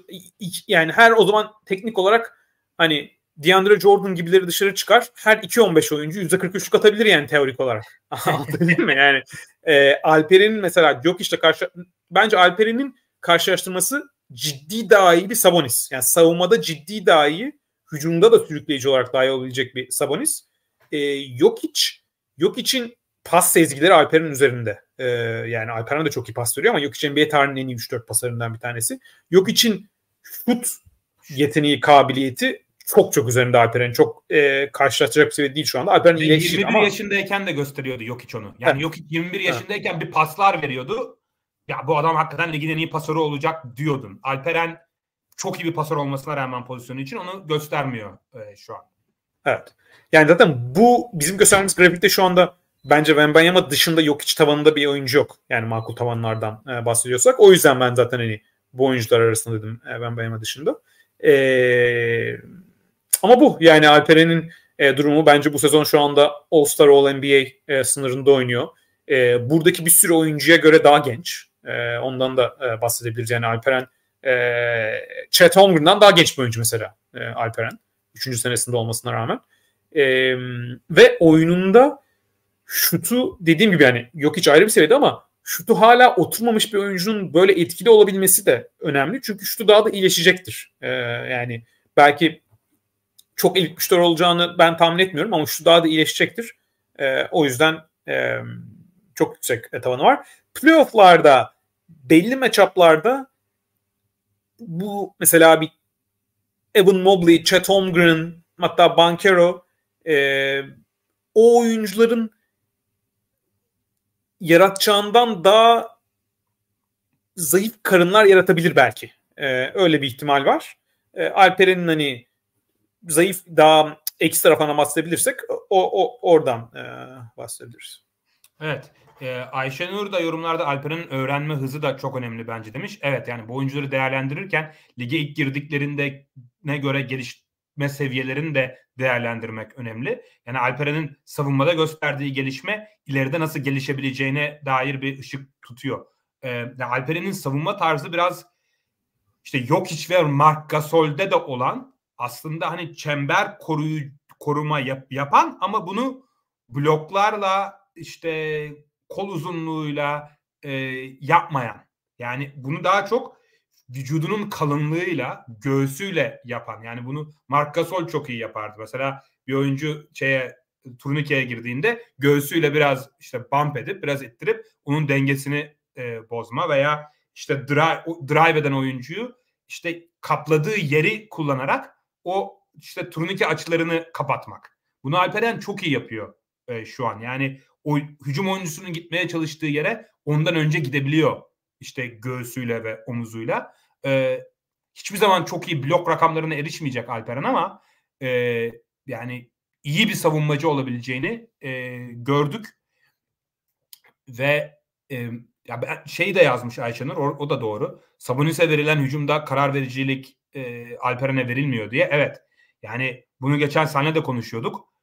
yani her o zaman teknik olarak hani DeAndre Jordan gibileri dışarı çıkar. Her 2-15 oyuncu %43'lük atabilir yani teorik olarak. Değil mi? Yani e, Alperen'in mesela Jokic'le karşı bence Alperen'in karşılaştırması ciddi daha iyi bir Sabonis. Yani savunmada ciddi daha iyi, hücumda da sürükleyici olarak daha iyi olabilecek bir Sabonis. E, Jokic Jokic'in pas sezgileri Alper'in üzerinde. Ee, yani Alperen de çok iyi pas veriyor ama Jokic NBA tarihinin en iyi 3-4 paslarından bir tanesi. Jokic'in şut yeteneği, kabiliyeti çok çok üzerinde Alperen. Çok e, karşılaştıracak bir seviye değil şu anda. Alperen iyileşti 21 ama... yaşındayken de gösteriyordu yok hiç onu. Yani yok 21 yaşındayken bir paslar veriyordu. Ya bu adam hakikaten ligin en iyi pasörü olacak diyordun. Alperen çok iyi bir pasör olmasına rağmen pozisyonu için onu göstermiyor e, şu an. Evet. Yani zaten bu bizim gösterdiğimiz grafikte şu anda bence Wembanyama dışında yok hiç tavanında bir oyuncu yok. Yani makul tavanlardan e, bahsediyorsak. O yüzden ben zaten hani bu oyuncular arasında dedim e, Wembanyama dışında. E, ama bu yani Alperen'in e, durumu bence bu sezon şu anda All-Star All-NBA e, sınırında oynuyor. E, buradaki bir sürü oyuncuya göre daha genç. E, ondan da e, bahsedebiliriz. Yani Alperen e, Chet Holmgren'dan daha genç bir oyuncu mesela e, Alperen. Üçüncü senesinde olmasına rağmen. E, ve oyununda şutu dediğim gibi yani yok hiç ayrı bir seviyede ama şutu hala oturmamış bir oyuncunun böyle etkili olabilmesi de önemli. Çünkü şutu daha da iyileşecektir. E, yani belki çok elit güçler olacağını ben tahmin etmiyorum ama şu daha da iyileşecektir. E, o yüzden e, çok yüksek tavanı var. Playoff'larda belli matchup'larda bu mesela bir Evan Mobley, Chet Holmgren hatta Bankero e, o oyuncuların yaratacağından daha zayıf karınlar yaratabilir belki. E, öyle bir ihtimal var. E, Alperen'in hani zayıf daha ekstra falan bahsedebilirsek o, o oradan e, bahsedebiliriz. Evet. Ee, Ayşenur da yorumlarda Alper'in öğrenme hızı da çok önemli bence demiş. Evet yani bu oyuncuları değerlendirirken lige ilk girdiklerinde ne göre gelişme seviyelerini de değerlendirmek önemli. Yani Alperen'in savunmada gösterdiği gelişme ileride nasıl gelişebileceğine dair bir ışık tutuyor. Ee, Alperen'in savunma tarzı biraz işte yok hiç ve Mark Gasol'de de olan aslında hani çember koruyu koruma yap, yapan ama bunu bloklarla işte kol uzunluğuyla e, yapmayan. Yani bunu daha çok vücudunun kalınlığıyla, göğsüyle yapan. Yani bunu Mark Gasol çok iyi yapardı. Mesela bir oyuncu şeye turnikeye girdiğinde göğsüyle biraz işte bump edip biraz ittirip onun dengesini e, bozma veya işte drive, drive eden oyuncuyu işte kapladığı yeri kullanarak o işte turnike açılarını kapatmak. Bunu Alperen çok iyi yapıyor e, şu an. Yani o hücum oyuncusunun gitmeye çalıştığı yere ondan önce gidebiliyor. İşte göğsüyle ve omuzuyla. Ee, hiçbir zaman çok iyi blok rakamlarına erişmeyecek Alperen ama e, yani iyi bir savunmacı olabileceğini e, gördük. Ve e, ya ben, şey de yazmış Ayşenur o, o da doğru. Sabonis'e verilen hücumda karar vericilik e, Alperen'e verilmiyor diye. Evet. Yani bunu geçen sene de konuşuyorduk.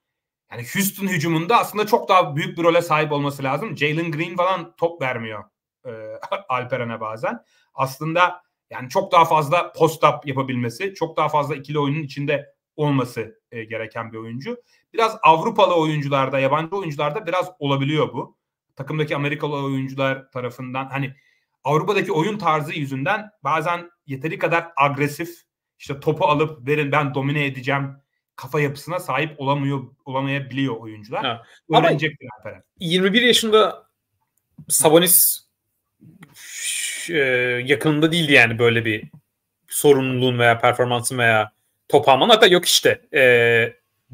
Yani Houston hücumunda aslında çok daha büyük bir role sahip olması lazım. Jalen Green falan top vermiyor e, Alperen'e bazen. Aslında yani çok daha fazla post-up yapabilmesi, çok daha fazla ikili oyunun içinde olması e, gereken bir oyuncu. Biraz Avrupalı oyuncularda, yabancı oyuncularda biraz olabiliyor bu. Takımdaki Amerikalı oyuncular tarafından hani Avrupa'daki oyun tarzı yüzünden bazen yeteri kadar agresif işte topu alıp verin ben domine edeceğim kafa yapısına sahip olamıyor olamayabiliyor oyuncular. Ha. Öğrenecektir Alperen. 21 yaşında Sabonis e, yakınında değildi yani böyle bir sorumluluğun veya performansın veya top alman. Hatta yok işte. E,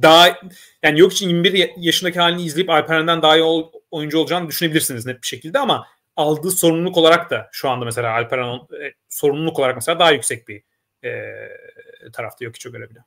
daha yani yok için 21 yaşındaki halini izleyip Alperen'den daha iyi oyuncu olacağını düşünebilirsiniz net bir şekilde ama aldığı sorumluluk olarak da şu anda mesela Alperen e, sorumluluk olarak mesela daha yüksek bir e, tarafta yok hiç göre bile.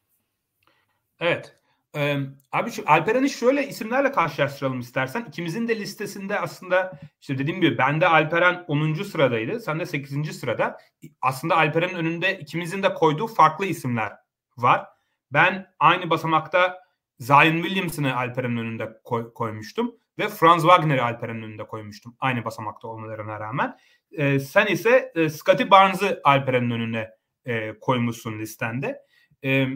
Evet. Ee, abi şu Alperen'i şöyle isimlerle karşılaştıralım istersen. İkimizin de listesinde aslında işte dediğim gibi bende Alperen 10. sıradaydı. Sen de 8. sırada. Aslında Alperen'in önünde ikimizin de koyduğu farklı isimler var. Ben aynı basamakta Zion Williamson'ı Alperen'in önünde koy, koymuştum. Ve Franz Wagner'i Alperen'in önünde koymuştum. Aynı basamakta olmalarına rağmen. Ee, sen ise e, Scotty Barnes'ı Alperen'in önüne e, koymuşsun listende. E,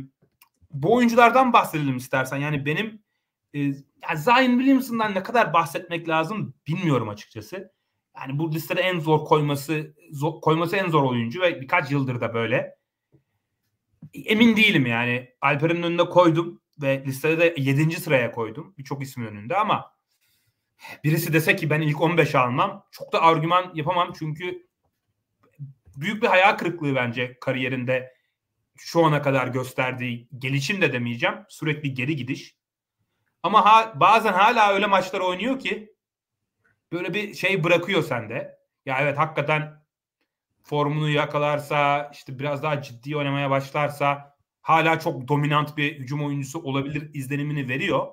bu oyunculardan bahsedelim istersen. Yani benim e, yani Zion Williamson'dan ne kadar bahsetmek lazım bilmiyorum açıkçası. Yani bu listede en zor koyması zor, koyması en zor oyuncu ve birkaç yıldır da böyle. Emin değilim yani. Alper'in önünde koydum ve listede de 7. sıraya koydum. Birçok ismin önünde ama birisi dese ki ben ilk 15 almam çok da argüman yapamam çünkü büyük bir hayal kırıklığı bence kariyerinde şu ana kadar gösterdiği gelişim de demeyeceğim. Sürekli geri gidiş. Ama ha, bazen hala öyle maçlar oynuyor ki böyle bir şey bırakıyor sende. Ya evet hakikaten formunu yakalarsa işte biraz daha ciddi oynamaya başlarsa hala çok dominant bir hücum oyuncusu olabilir izlenimini veriyor.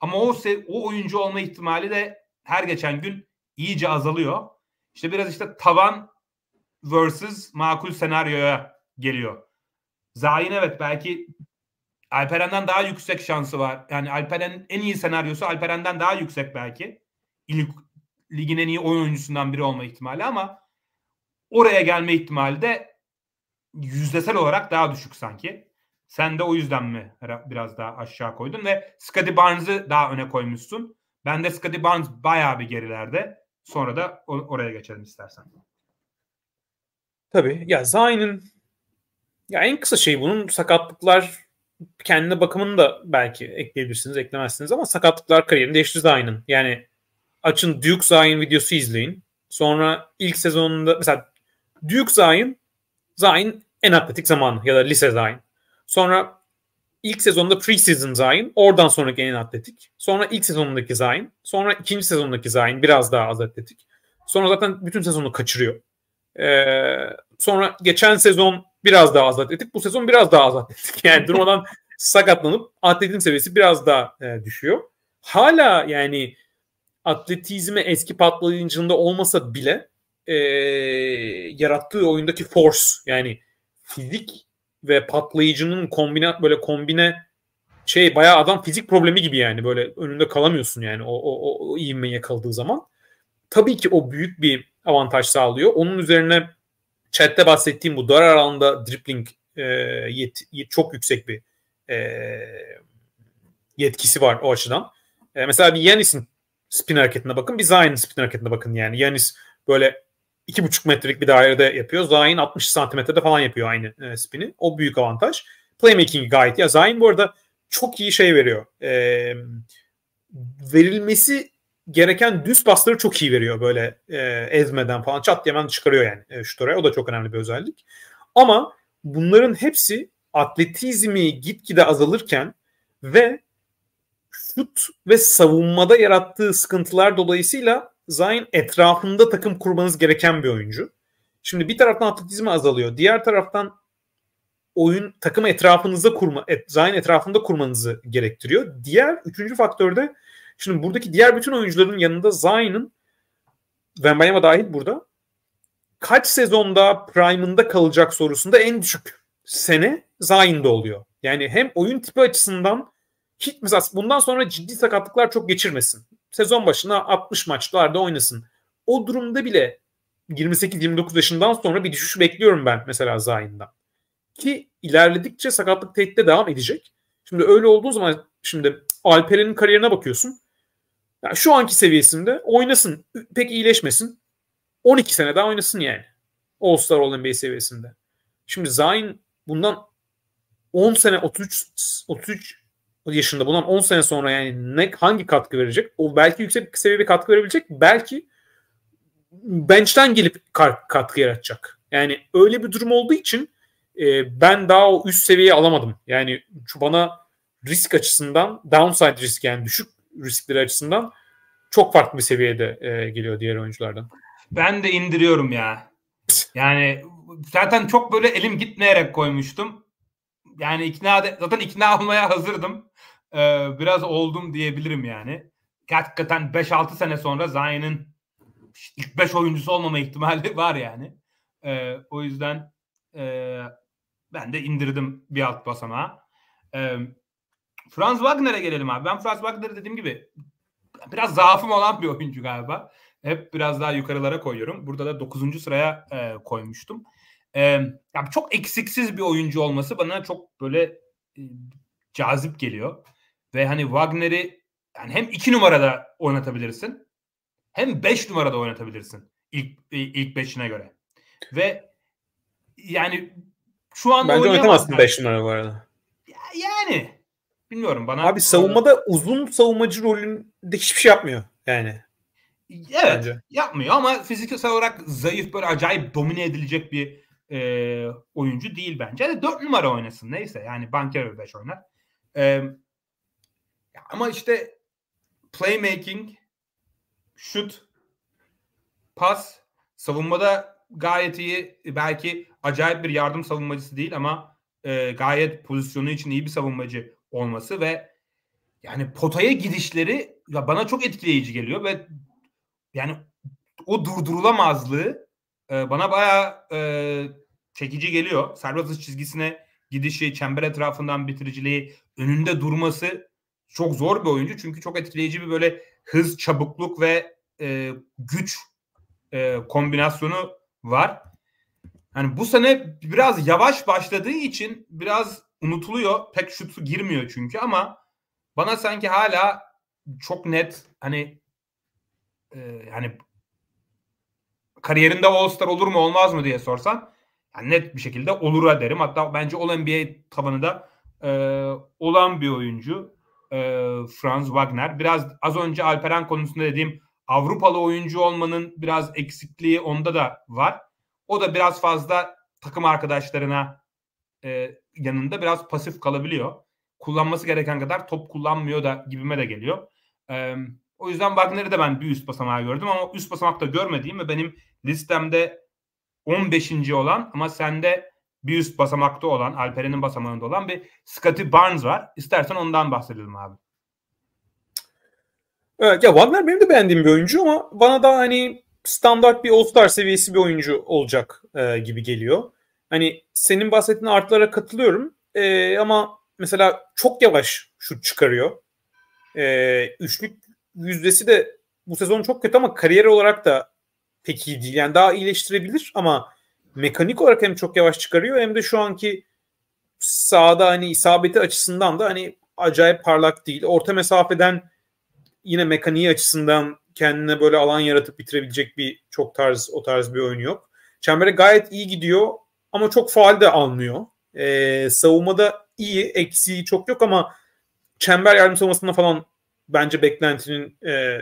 Ama o o oyuncu olma ihtimali de her geçen gün iyice azalıyor. İşte biraz işte tavan versus makul senaryoya geliyor. Zayn evet belki Alperen'den daha yüksek şansı var. Yani Alperen'in en iyi senaryosu Alperen'den daha yüksek belki. İlk ligin en iyi oyun oyuncusundan biri olma ihtimali ama oraya gelme ihtimali de yüzdesel olarak daha düşük sanki. Sen de o yüzden mi biraz daha aşağı koydun ve Scotty Barnes'ı daha öne koymuşsun. Ben de Scotty Barnes bayağı bir gerilerde. Sonra da oraya geçelim istersen. Tabii. Ya Zayn'in ya en kısa şey bunun sakatlıklar kendine bakımını da belki ekleyebilirsiniz, eklemezsiniz ama sakatlıklar kariyerini değiştirdi Zayn'in. Yani açın Duke Zayn videosu izleyin. Sonra ilk sezonunda mesela Duke Zayn Zayn en atletik zamanı ya da lise Zayn. Sonra ilk sezonda preseason Zayn, oradan sonraki en atletik. Sonra ilk sezonundaki Zayn, sonra ikinci sezondaki Zayn biraz daha az atletik. Sonra zaten bütün sezonu kaçırıyor. Ee, sonra geçen sezon biraz daha az atletik. Bu sezon biraz daha az atletik. Yani durmadan sakatlanıp atletin seviyesi biraz daha e, düşüyor. Hala yani atletizme eski patlayıcında olmasa bile e, yarattığı oyundaki force yani fizik ve patlayıcının kombine böyle kombine şey bayağı adam fizik problemi gibi yani böyle önünde kalamıyorsun yani o o o, o ivme yakaladığı zaman. Tabii ki o büyük bir avantaj sağlıyor. Onun üzerine chatte bahsettiğim bu dar alanda dribbling e, yet, yet, çok yüksek bir e, yetkisi var o açıdan. E, mesela bir Yanis'in spin hareketine bakın. Bir Zayn'in spin hareketine bakın yani. Yanis böyle iki buçuk metrelik bir dairede yapıyor. Zayn 60 santimetrede falan yapıyor aynı e, spini. O büyük avantaj. Playmaking gayet. Ya Zayn bu arada çok iyi şey veriyor. E, verilmesi gereken düz pasları çok iyi veriyor böyle e, ezmeden falan çat diye hemen çıkarıyor yani e, şut oraya. O da çok önemli bir özellik. Ama bunların hepsi atletizmi gitgide azalırken ve şut ve savunmada yarattığı sıkıntılar dolayısıyla Zayn etrafında takım kurmanız gereken bir oyuncu. Şimdi bir taraftan atletizmi azalıyor. Diğer taraftan oyun takım etrafınızda kurma, et, Zayn etrafında kurmanızı gerektiriyor. Diğer üçüncü faktörde Şimdi buradaki diğer bütün oyuncuların yanında Zayn'ın Wembanyama dahil burada kaç sezonda prime'ında kalacak sorusunda en düşük sene Zayn'de oluyor. Yani hem oyun tipi açısından hiç mesela bundan sonra ciddi sakatlıklar çok geçirmesin. Sezon başına 60 maçlarda oynasın. O durumda bile 28-29 yaşından sonra bir düşüş bekliyorum ben mesela Zayn'dan. Ki ilerledikçe sakatlık tehdide devam edecek. Şimdi öyle olduğu zaman şimdi Alperen'in kariyerine bakıyorsun. Yani şu anki seviyesinde oynasın. Pek iyileşmesin. 12 sene daha oynasın yani. All-Star All-NBA seviyesinde. Şimdi Zayn bundan 10 sene 33 33 yaşında bundan 10 sene sonra yani ne hangi katkı verecek? O belki yüksek seviye bir katkı verebilecek. Belki bench'ten gelip katkı yaratacak. Yani öyle bir durum olduğu için e, ben daha o üst seviyeyi alamadım. Yani bana risk açısından downside risk yani düşük riskleri açısından çok farklı bir seviyede e, geliyor diğer oyunculardan. Ben de indiriyorum ya. Yani zaten çok böyle elim gitmeyerek koymuştum. Yani ikna de, zaten ikna olmaya hazırdım. Ee, biraz oldum diyebilirim yani. Hakikaten 5-6 sene sonra Zayn'ın ilk 5 oyuncusu olmama ihtimali var yani. Ee, o yüzden e, ben de indirdim bir alt basamağa. Ee, Franz Wagner'e gelelim abi. Ben Franz Wagner'ı dediğim gibi biraz zaafım olan bir oyuncu galiba. Hep biraz daha yukarılara koyuyorum. Burada da 9. sıraya e, koymuştum. E, yani çok eksiksiz bir oyuncu olması bana çok böyle e, cazip geliyor. Ve hani Wagner'i yani hem 2 numarada oynatabilirsin hem 5 numarada oynatabilirsin ilk ilk 5'ine göre. Ve yani şu an Bence oynatamazsın 5 numara bu arada. Yani Bilmiyorum bana. Abi savunmada uzun savunmacı rolünde hiçbir şey yapmıyor yani. Evet Bence. yapmıyor ama fiziksel olarak zayıf böyle acayip domine edilecek bir e, oyuncu değil bence. Yani 4 numara oynasın neyse. Yani Banker 5 oynar. E, ama işte playmaking, şut, pas, savunmada gayet iyi. Belki acayip bir yardım savunmacısı değil ama e, gayet pozisyonu için iyi bir savunmacı olması ve yani potaya gidişleri ya bana çok etkileyici geliyor ve yani o durdurulamazlığı e, bana bayağı e, çekici geliyor. Serbest çizgisine gidişi, çember etrafından bitiriciliği, önünde durması çok zor bir oyuncu. Çünkü çok etkileyici bir böyle hız, çabukluk ve e, güç e, kombinasyonu var. Yani bu sene biraz yavaş başladığı için biraz unutuluyor. Pek şutu girmiyor çünkü ama bana sanki hala çok net hani e, yani kariyerinde All-Star olur mu olmaz mı diye sorsan yani net bir şekilde olur derim. Hatta bence All NBA tabanı da e, olan bir oyuncu e, Franz Wagner. Biraz az önce Alperen konusunda dediğim Avrupalı oyuncu olmanın biraz eksikliği onda da var. O da biraz fazla takım arkadaşlarına e, yanında biraz pasif kalabiliyor. Kullanması gereken kadar top kullanmıyor da gibime de geliyor. E, o yüzden Wagner'i de ben bir üst basamağı gördüm ama üst basamakta görmediğim ve benim listemde 15. olan ama sende bir üst basamakta olan, Alperen'in basamağında olan bir Scotty Barnes var. İstersen ondan bahsedelim abi. Evet, ya Wagner benim de beğendiğim bir oyuncu ama bana da hani standart bir All-Star seviyesi bir oyuncu olacak e, gibi geliyor. Hani senin bahsettiğin artlara katılıyorum e, ama mesela çok yavaş şut çıkarıyor. E, üçlük yüzdesi de bu sezon çok kötü ama kariyer olarak da pek iyi değil. Yani daha iyileştirebilir ama mekanik olarak hem çok yavaş çıkarıyor hem de şu anki sahada hani isabeti açısından da hani acayip parlak değil. Orta mesafeden yine mekaniği açısından kendine böyle alan yaratıp bitirebilecek bir çok tarz o tarz bir oyun yok. Çembere gayet iyi gidiyor ama çok faal de almıyor. Ee, savunmada iyi, eksiği çok yok ama çember yardım savunmasında falan bence beklentinin e,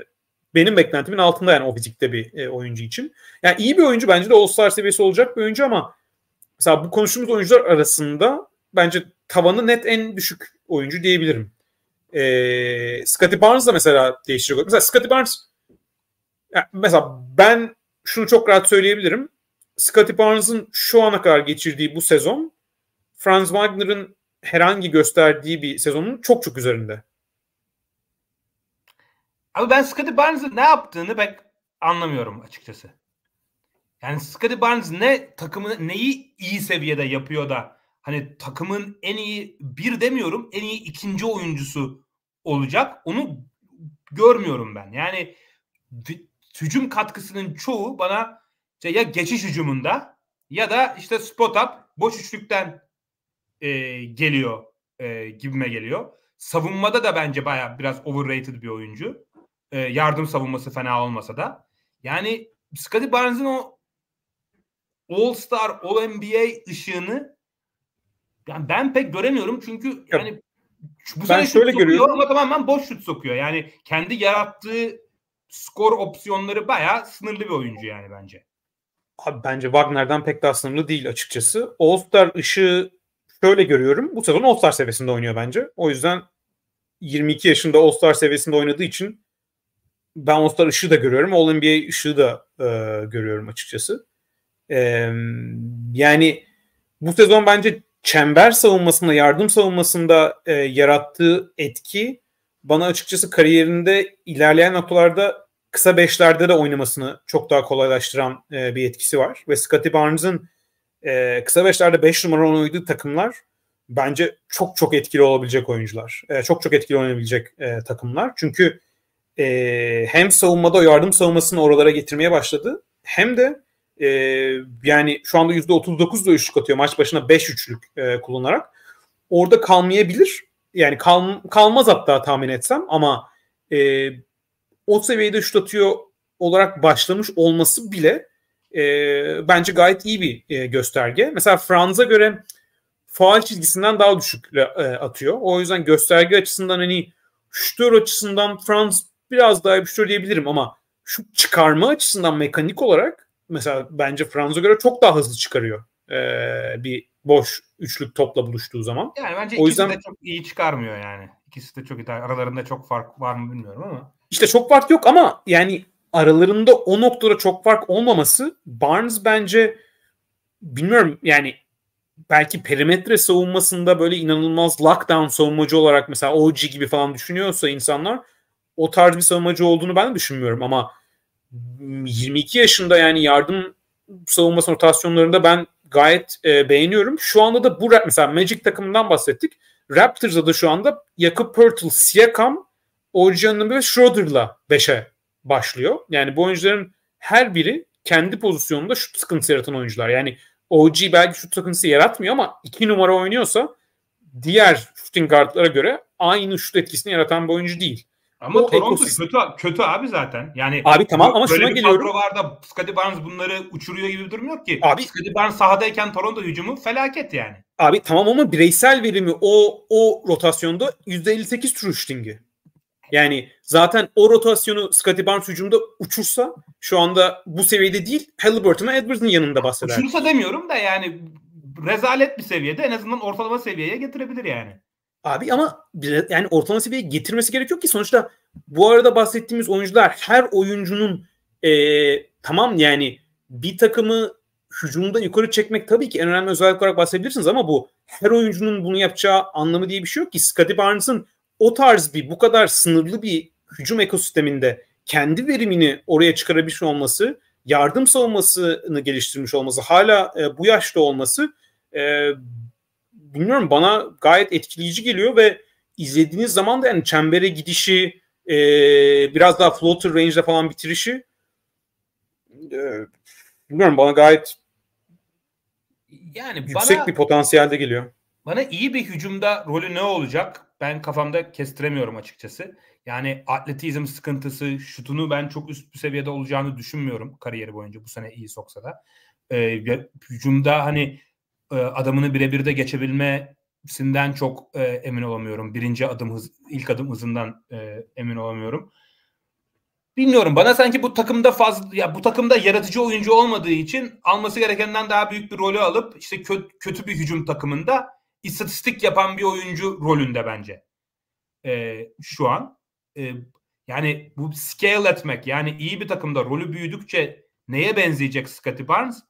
benim beklentimin altında yani o fizikte bir e, oyuncu için. Yani iyi bir oyuncu bence de All-Star seviyesi olacak bir oyuncu ama mesela bu konuştuğumuz oyuncular arasında bence tavanı net en düşük oyuncu diyebilirim. E, Scottie Barnes da mesela değiştirecek. Mesela Scottie Barnes mesela ben şunu çok rahat söyleyebilirim. Scottie Barnes'ın şu ana kadar geçirdiği bu sezon Franz Wagner'ın herhangi gösterdiği bir sezonun çok çok üzerinde. Abi ben Scottie Barnes'ın ne yaptığını pek anlamıyorum açıkçası. Yani Scottie Barnes ne takımı neyi iyi seviyede yapıyor da hani takımın en iyi bir demiyorum en iyi ikinci oyuncusu olacak. Onu görmüyorum ben. Yani hücum katkısının çoğu bana işte ya geçiş hücumunda ya da işte spot up boş üçlükten e, geliyor e, gibime geliyor. Savunmada da bence baya biraz overrated bir oyuncu. E, yardım savunması fena olmasa da. Yani Scottie Barnes'ın o All Star, All NBA ışığını yani ben pek göremiyorum çünkü yani bu ben şöyle görüyorum ama tamamen boş şut sokuyor. Yani kendi yarattığı skor opsiyonları bayağı sınırlı bir oyuncu yani bence. Abi bence Wagner'dan pek daha sınırlı değil açıkçası. All-Star ışığı şöyle görüyorum. Bu sezon All-Star seviyesinde oynuyor bence. O yüzden 22 yaşında All-Star seviyesinde oynadığı için ben All-Star ışığı da görüyorum. All-NBA ışığı da e, görüyorum açıkçası. E, yani bu sezon bence çember savunmasında, yardım savunmasında e, yarattığı etki bana açıkçası kariyerinde ilerleyen noktalarda kısa beşlerde de oynamasını çok daha kolaylaştıran e, bir etkisi var. Ve Scottie Barnes'ın e, kısa beşlerde beş numara oynadığı takımlar bence çok çok etkili olabilecek oyuncular. E, çok çok etkili oynayabilecek e, takımlar. Çünkü e, hem savunmada yardım savunmasını oralara getirmeye başladı hem de e, yani şu anda %39 da üçlük atıyor maç başına 5 üçlük e, kullanarak. Orada kalmayabilir. Yani kal, kalmaz hatta tahmin etsem ama e, o seviyede şut atıyor olarak başlamış olması bile e, bence gayet iyi bir e, gösterge. Mesela Franz'a göre faal çizgisinden daha düşük e, atıyor. O yüzden gösterge açısından hani şutör açısından Franz biraz daha bir şutör diyebilirim ama şu çıkarma açısından mekanik olarak mesela bence Franz'a göre çok daha hızlı çıkarıyor. e, bir boş üçlük topla buluştuğu zaman. Yani bence o ikisi yüzden... de çok iyi çıkarmıyor yani. İkisi de çok iyi. Aralarında çok fark var mı bilmiyorum ama. İşte çok fark yok ama yani aralarında o noktada çok fark olmaması Barnes bence bilmiyorum yani belki perimetre savunmasında böyle inanılmaz lockdown savunmacı olarak mesela OG gibi falan düşünüyorsa insanlar o tarz bir savunmacı olduğunu ben de düşünmüyorum ama 22 yaşında yani yardım savunması rotasyonlarında ben gayet e, beğeniyorum. Şu anda da bu mesela Magic takımından bahsettik. Raptors'da da şu anda Jakob Pertl, Siakam, OG ve Schroeder'la 5'e başlıyor. Yani bu oyuncuların her biri kendi pozisyonunda şut sıkıntısı yaratan oyuncular. Yani OG belki şut sıkıntısı yaratmıyor ama iki numara oynuyorsa diğer shooting guardlara göre aynı şut etkisini yaratan bir oyuncu değil. Ama o Toronto ekosistem... kötü, kötü abi zaten. Yani abi tamam ama şuna geliyorum. Böyle var da Scottie Barnes bunları uçuruyor gibi bir durum yok ki. Abi, Scottie Barnes sahadayken Toronto hücumu felaket yani. Abi tamam ama bireysel verimi o o rotasyonda %58 true shooting'i. Yani zaten o rotasyonu Scottie Barnes hücumda uçursa şu anda bu seviyede değil Halliburton'a Edwards'ın yanında bahseder. Uçursa demiyorum da yani rezalet bir seviyede en azından ortalama seviyeye getirebilir yani. Abi ama yani ortalama seviyeye getirmesi gerekiyor ki sonuçta bu arada bahsettiğimiz oyuncular her oyuncunun e, tamam yani bir takımı hücumda yukarı çekmek tabii ki en önemli özellik olarak bahsedebilirsiniz ama bu her oyuncunun bunu yapacağı anlamı diye bir şey yok ki. Scottie Barnes'ın o tarz bir bu kadar sınırlı bir hücum ekosisteminde kendi verimini oraya çıkarabilmiş olması, yardım savunmasını geliştirmiş olması, hala e, bu yaşta olması e, bilmiyorum bana gayet etkileyici geliyor ve izlediğiniz zaman da yani çembere gidişi, e, biraz daha floater range'de falan bitirişi e, bilmiyorum bana gayet yani yüksek bana, bir potansiyelde geliyor. Bana iyi bir hücumda rolü ne olacak? ben kafamda kestiremiyorum açıkçası. Yani atletizm sıkıntısı, şutunu ben çok üst bir seviyede olacağını düşünmüyorum kariyeri boyunca bu sene iyi soksa da. Ee, hücumda hani e, adamını birebir de geçebilmesinden çok e, emin olamıyorum. Birinci adım hız, ilk adım hızından e, emin olamıyorum. Bilmiyorum bana sanki bu takımda fazla ya bu takımda yaratıcı oyuncu olmadığı için alması gerekenden daha büyük bir rolü alıp işte kötü, kötü bir hücum takımında istatistik yapan bir oyuncu rolünde bence e, şu an. E, yani bu scale etmek yani iyi bir takımda rolü büyüdükçe neye benzeyecek Scottie Barnes?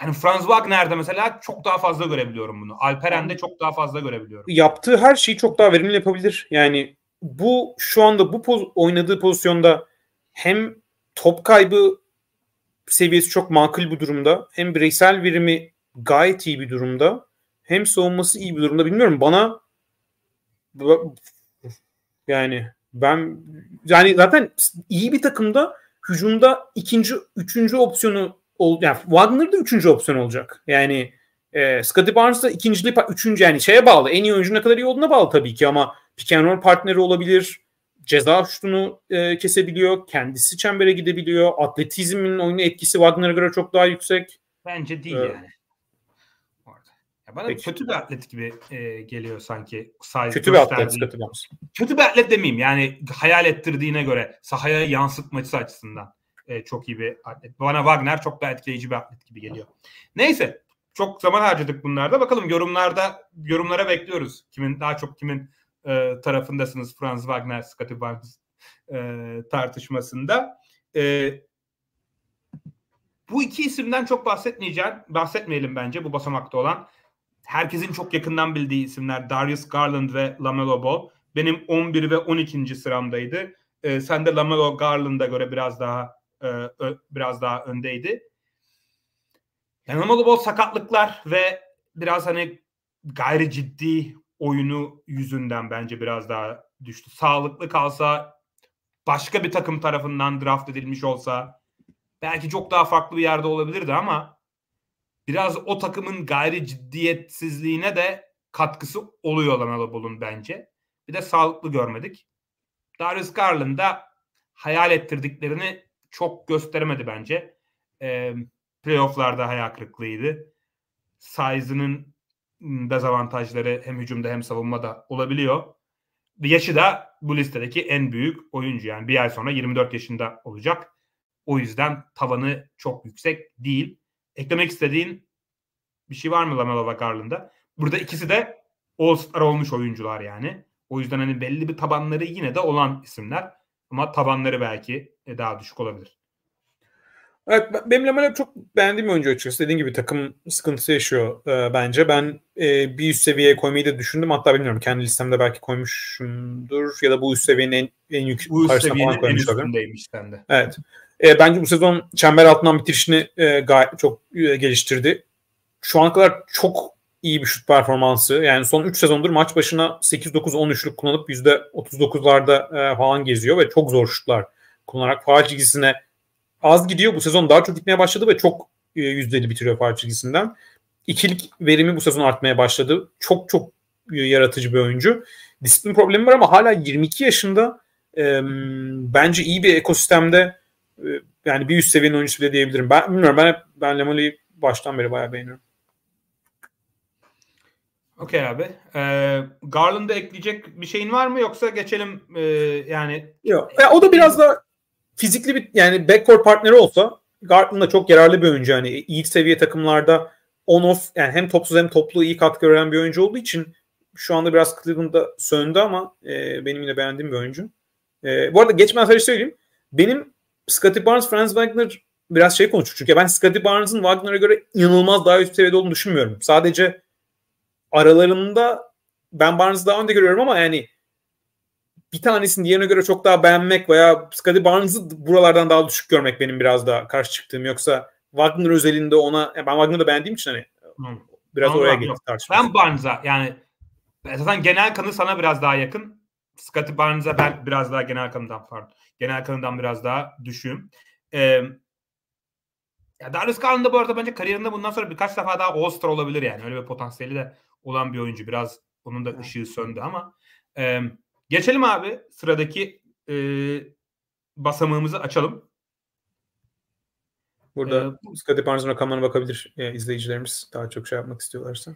Yani Franz Wagner'de mesela çok daha fazla görebiliyorum bunu. Alperen'de çok daha fazla görebiliyorum. Yaptığı her şeyi çok daha verimli yapabilir. Yani bu şu anda bu poz- oynadığı pozisyonda hem top kaybı seviyesi çok makul bir durumda hem bireysel verimi gayet iyi bir durumda hem savunması iyi bir durumda bilmiyorum bana yani ben yani zaten iyi bir takımda hücumda ikinci, üçüncü opsiyonu ol, yani Wagner da üçüncü opsiyon olacak. Yani e, Scottie Barnes da ikinciliği üçüncü yani şeye bağlı. En iyi oyuncu ne kadar iyi olduğuna bağlı tabii ki ama pick and roll partneri olabilir. Ceza şutunu e, kesebiliyor. Kendisi çembere gidebiliyor. Atletizmin oyunu etkisi Wagner'a göre çok daha yüksek. Bence değil ee, yani. Bana Peki. kötü bir atlet gibi e, geliyor sanki. Kötü bir atlet. Kötü, kötü bir atlet demeyeyim. Yani hayal ettirdiğine göre sahaya yansıtması açısından e, çok iyi bir atlet. Bana Wagner çok daha etkileyici bir atlet gibi geliyor. Neyse. Çok zaman harcadık bunlarda. Bakalım yorumlarda yorumlara bekliyoruz. Kimin daha çok kimin e, tarafındasınız Franz Wagner, Scottie Barnes e, tartışmasında. E, bu iki isimden çok bahsetmeyeceğim. Bahsetmeyelim bence bu basamakta olan herkesin çok yakından bildiği isimler Darius Garland ve LaMelo Ball. Benim 11 ve 12. sıramdaydı. E, sen de LaMelo Garland'a göre biraz daha e, ö, biraz daha öndeydi. Yani LaMelo Ball sakatlıklar ve biraz hani gayri ciddi oyunu yüzünden bence biraz daha düştü. Sağlıklı kalsa başka bir takım tarafından draft edilmiş olsa belki çok daha farklı bir yerde olabilirdi ama biraz o takımın gayri ciddiyetsizliğine de katkısı oluyor Lamelo Ball'un bence. Bir de sağlıklı görmedik. Darius Garland da hayal ettirdiklerini çok gösteremedi bence. E, playofflarda hayal kırıklığıydı. Size'ının dezavantajları hem hücumda hem savunmada olabiliyor. Yaşı da bu listedeki en büyük oyuncu. Yani bir ay sonra 24 yaşında olacak. O yüzden tavanı çok yüksek değil eklemek istediğin bir şey var mı Lamelo ve Garland'da? Burada ikisi de All-Star olmuş oyuncular yani. O yüzden hani belli bir tabanları yine de olan isimler. Ama tabanları belki e, daha düşük olabilir. Evet, benim Lamelo çok beğendiğim oyuncu açıkçası. Dediğim gibi takım sıkıntısı yaşıyor e, bence. Ben e, bir üst seviyeye koymayı da düşündüm. Hatta bilmiyorum kendi listemde belki koymuşumdur. Ya da bu üst seviyenin en, en yüksek bu üst seviyenin en üstündeymiş sende. Evet. E, bence bu sezon çember altından bitirişini e, gayet çok e, geliştirdi. Şu ana kadar çok iyi bir şut performansı. Yani son 3 sezondur maç başına 8-9-13'lük kullanıp %39'larda e, falan geziyor ve çok zor şutlar kullanarak faal çizgisine az gidiyor. Bu sezon daha çok gitmeye başladı ve çok e, yüzdeli bitiriyor faal çizgisinden. İkilik verimi bu sezon artmaya başladı. Çok çok e, yaratıcı bir oyuncu. Disiplin problemi var ama hala 22 yaşında e, bence iyi bir ekosistemde yani bir üst seviyenin oyuncusu bile diyebilirim. Ben bilmiyorum ben hep ben Lemoli'yi baştan beri bayağı beğeniyorum. Okey abi. Ee, Garland'a ekleyecek bir şeyin var mı yoksa geçelim e, yani? Yok. Ya, o da biraz da fizikli bir yani backcourt partneri olsa Garland da çok yararlı bir oyuncu. Yani iyi seviye takımlarda on off yani hem topsuz hem toplu iyi katkı veren bir oyuncu olduğu için şu anda biraz Cleveland'da söndü ama e, benim yine beğendiğim bir oyuncu. E, bu arada geçmeden sadece söyleyeyim. Benim Scottie Barnes, Franz Wagner biraz şey konuştuk. Çünkü ben Scottie Barnes'ın Wagner'a göre inanılmaz daha üst seviyede olduğunu düşünmüyorum. Sadece aralarında ben Barnes'ı daha önde görüyorum ama yani bir tanesini diğerine göre çok daha beğenmek veya Scottie Barnes'ı buralardan daha düşük görmek benim biraz daha karşı çıktığım. Yoksa Wagner özelinde ona ben Wagner'ı beğendiğim için hani hmm. biraz Anladım, oraya gitti tartışması. Ben Barnes'a yani zaten genel kanı sana biraz daha yakın. Scottie Barnes'a ben biraz daha genel kanından pardon. Genel kanından biraz daha düşüğüm. Ee, ya Darius Garland da bu arada bence kariyerinde bundan sonra birkaç defa daha All-Star olabilir yani. Öyle bir potansiyeli de olan bir oyuncu. Biraz onun da ışığı söndü ama e, geçelim abi sıradaki e, basamağımızı açalım. Burada ee, Scottie Barnes'ın rakamlarına bakabilir e, izleyicilerimiz daha çok şey yapmak istiyorlarsa.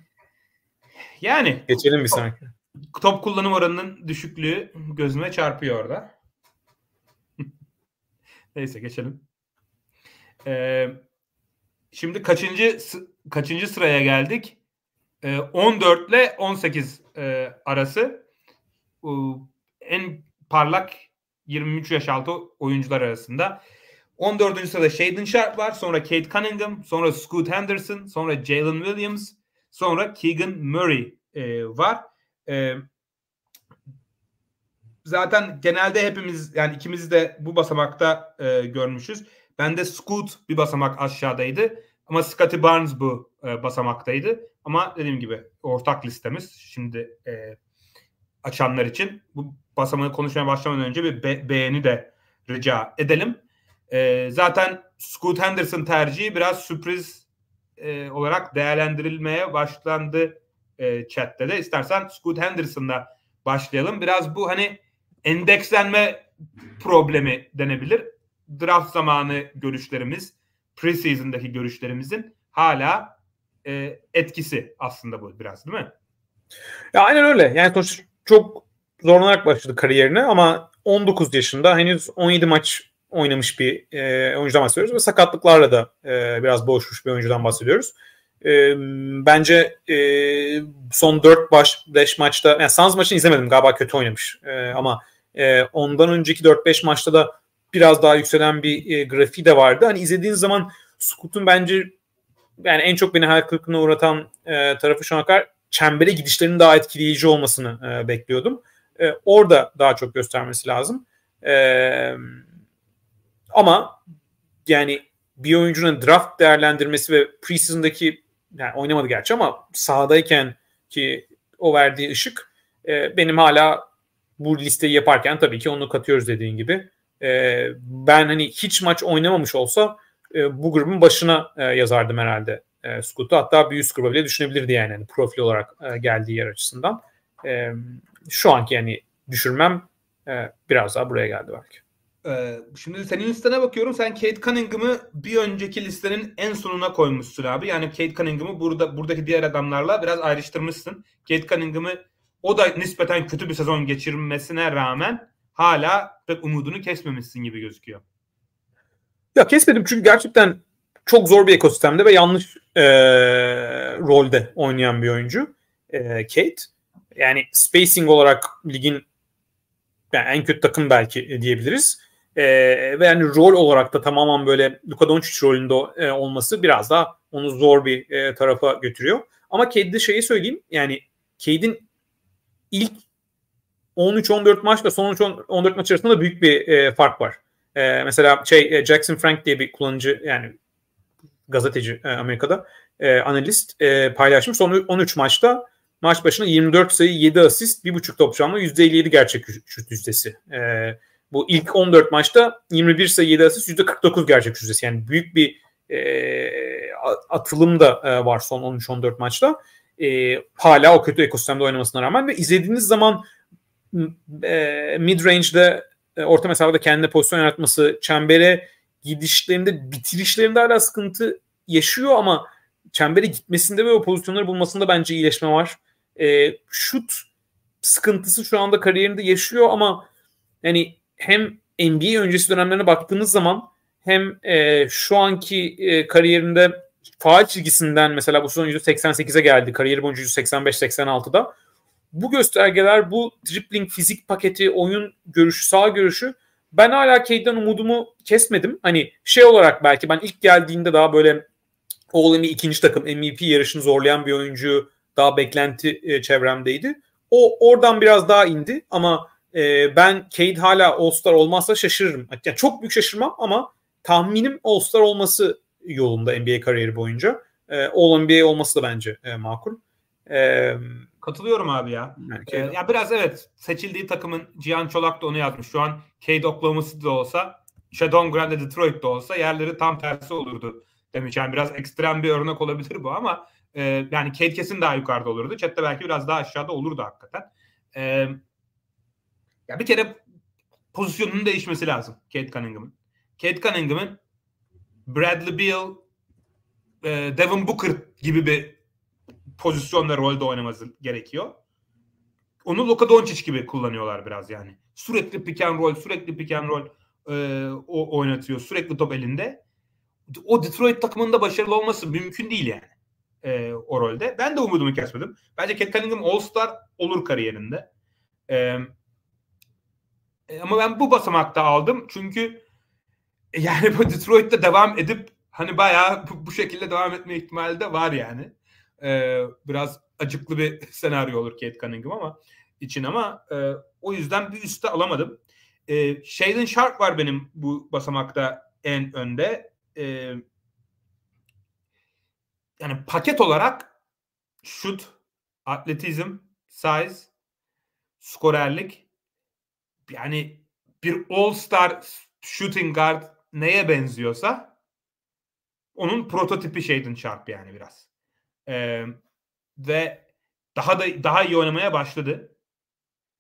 Yani. Geçelim bir sonraki. Top, kullanım oranının düşüklüğü gözüme çarpıyor orada. Neyse geçelim. Ee, şimdi kaçıncı kaçıncı sıraya geldik? 14 ee, ile 18 e, arası en parlak 23 yaş altı oyuncular arasında. 14. sırada Shaden Sharp var. Sonra Kate Cunningham. Sonra Scoot Henderson. Sonra Jalen Williams. Sonra Keegan Murray e, var. E, zaten genelde hepimiz yani ikimiz de bu basamakta e, görmüşüz. Ben de Scoot bir basamak aşağıdaydı. Ama Scotty Barnes bu e, basamaktaydı. Ama dediğim gibi ortak listemiz. Şimdi e, açanlar için bu basamağı konuşmaya başlamadan önce bir be- beğeni de rica edelim. E, zaten Scoot Henderson tercihi biraz sürpriz e, olarak değerlendirilmeye başlandı e, chatte de. İstersen Scoot Henderson'la başlayalım. Biraz bu hani endekslenme problemi denebilir. Draft zamanı görüşlerimiz, preseason'daki görüşlerimizin hala e, etkisi aslında bu biraz değil mi? Ya aynen öyle. Yani sonuçta çok zorlanarak başladı kariyerine ama 19 yaşında henüz 17 maç oynamış bir e, oyuncudan bahsediyoruz ve sakatlıklarla da e, biraz boğuşmuş bir oyuncudan bahsediyoruz. Bence e, son 4 baş 5 maçta yani Suns maçını izlemedim galiba kötü oynamış e, ama e, ondan önceki 4-5 maçta da biraz daha yükselen bir e, grafiği de vardı. Hani izlediğiniz zaman Scoot'un bence yani en çok beni hayal kırıklığına uğratan e, tarafı şu ana kadar çembere gidişlerinin daha etkileyici olmasını e, bekliyordum. E, orada daha çok göstermesi lazım. E, ama yani bir oyuncunun draft değerlendirmesi ve preseason'daki yani oynamadı gerçi ama sahadayken ki o verdiği ışık e, benim hala bu listeyi yaparken tabii ki onu katıyoruz dediğin gibi. E, ben hani hiç maç oynamamış olsa e, bu grubun başına e, yazardım herhalde e, Scoot'u. Hatta bir üst gruba bile düşünebilirdi yani, yani profil olarak e, geldiği yer açısından. E, şu anki yani düşürmem e, biraz daha buraya geldi belki. Ee, şimdi senin listene bakıyorum. Sen Kate Cunningham'ı bir önceki listenin en sonuna koymuşsun abi. Yani Kate Cunningham'ı burada buradaki diğer adamlarla biraz ayrıştırmışsın. Kate Cunningham'ı o da nispeten kötü bir sezon geçirmesine rağmen hala pek umudunu kesmemişsin gibi gözüküyor. Ya kesmedim çünkü gerçekten çok zor bir ekosistemde ve yanlış e, rolde oynayan bir oyuncu e, Kate. Yani spacing olarak ligin yani en kötü takım belki diyebiliriz. E, ve yani rol olarak da tamamen böyle Luka Doncic rolünde e, olması biraz daha onu zor bir e, tarafa götürüyor. Ama Cade'de şeyi söyleyeyim yani Cade'in ilk 13-14 maçla son 13-14 maç arasında da büyük bir e, fark var. E, mesela şey e, Jackson Frank diye bir kullanıcı yani gazeteci e, Amerika'da e, analist e, paylaşmış. Son 13 maçta maç başına 24 sayı 7 asist 1.5 top çalma %57 gerçek şut yüzdesi. E, bu ilk 14 maçta 21 sayı 7 asist %49 gerçek yüzdesi. Yani büyük bir e, atılım da e, var son 13-14 maçta. E, hala o kötü ekosistemde oynamasına rağmen ve izlediğiniz zaman e, mid range'de e, orta mesafede kendine pozisyon yaratması, çembere gidişlerinde, bitirişlerinde hala sıkıntı yaşıyor ama çembere gitmesinde ve o pozisyonları bulmasında bence iyileşme var. E, şut sıkıntısı şu anda kariyerinde yaşıyor ama yani hem NBA öncesi dönemlerine baktığınız zaman hem e, şu anki e, kariyerinde faal çizgisinden mesela bu son %88'e geldi. Kariyeri boyunca %85-86'da. Bu göstergeler, bu dribbling, fizik paketi, oyun görüşü, sağ görüşü ben hala Cade'den umudumu kesmedim. Hani şey olarak belki ben ilk geldiğinde daha böyle All ikinci takım MVP yarışını zorlayan bir oyuncu daha beklenti e, çevremdeydi. O oradan biraz daha indi ama e, ben Cade hala All-Star olmazsa şaşırırım. Yani çok büyük şaşırmam ama tahminim All-Star olması yolunda NBA kariyeri boyunca. E, All-NBA olması da bence e, makul. E, Katılıyorum abi ya. Ee, ya biraz evet seçildiği takımın Cihan Çolak da onu yazmış. Şu an Cade Oklahoma City'de olsa Shadon Grande Detroit'te olsa yerleri tam tersi olurdu demiş. Yani biraz ekstrem bir örnek olabilir bu ama e, yani Cade kesin daha yukarıda olurdu. Chat'te belki biraz daha aşağıda olurdu hakikaten. E, ya bir kere pozisyonunun değişmesi lazım Cade Cunningham'ın. Cade Cunningham'ın Bradley Beal, e, Devin Booker gibi bir pozisyonda rolde oynaması gerekiyor. Onu Luka Doncic gibi kullanıyorlar biraz yani. Sürekli pick and roll, sürekli pick and roll e, o oynatıyor. Sürekli top elinde. O Detroit takımında başarılı olması mümkün değil yani. E, o rolde. Ben de umudumu kesmedim. Bence Cat Cunningham All-Star olur kariyerinde. E, e ama ben bu basamakta aldım. Çünkü yani bu Detroit'te devam edip hani bayağı bu, bu şekilde devam etme ihtimali de var yani. Ee, biraz acıklı bir senaryo olur Kate Cunningham ama için ama e, o yüzden bir üste alamadım. E, Shaden Sharp var benim bu basamakta en önde. E, yani paket olarak şut, atletizm, size, skorerlik yani bir all-star shooting guard neye benziyorsa onun prototipi Shaden Sharp yani biraz. Ee, ve daha da daha iyi oynamaya başladı.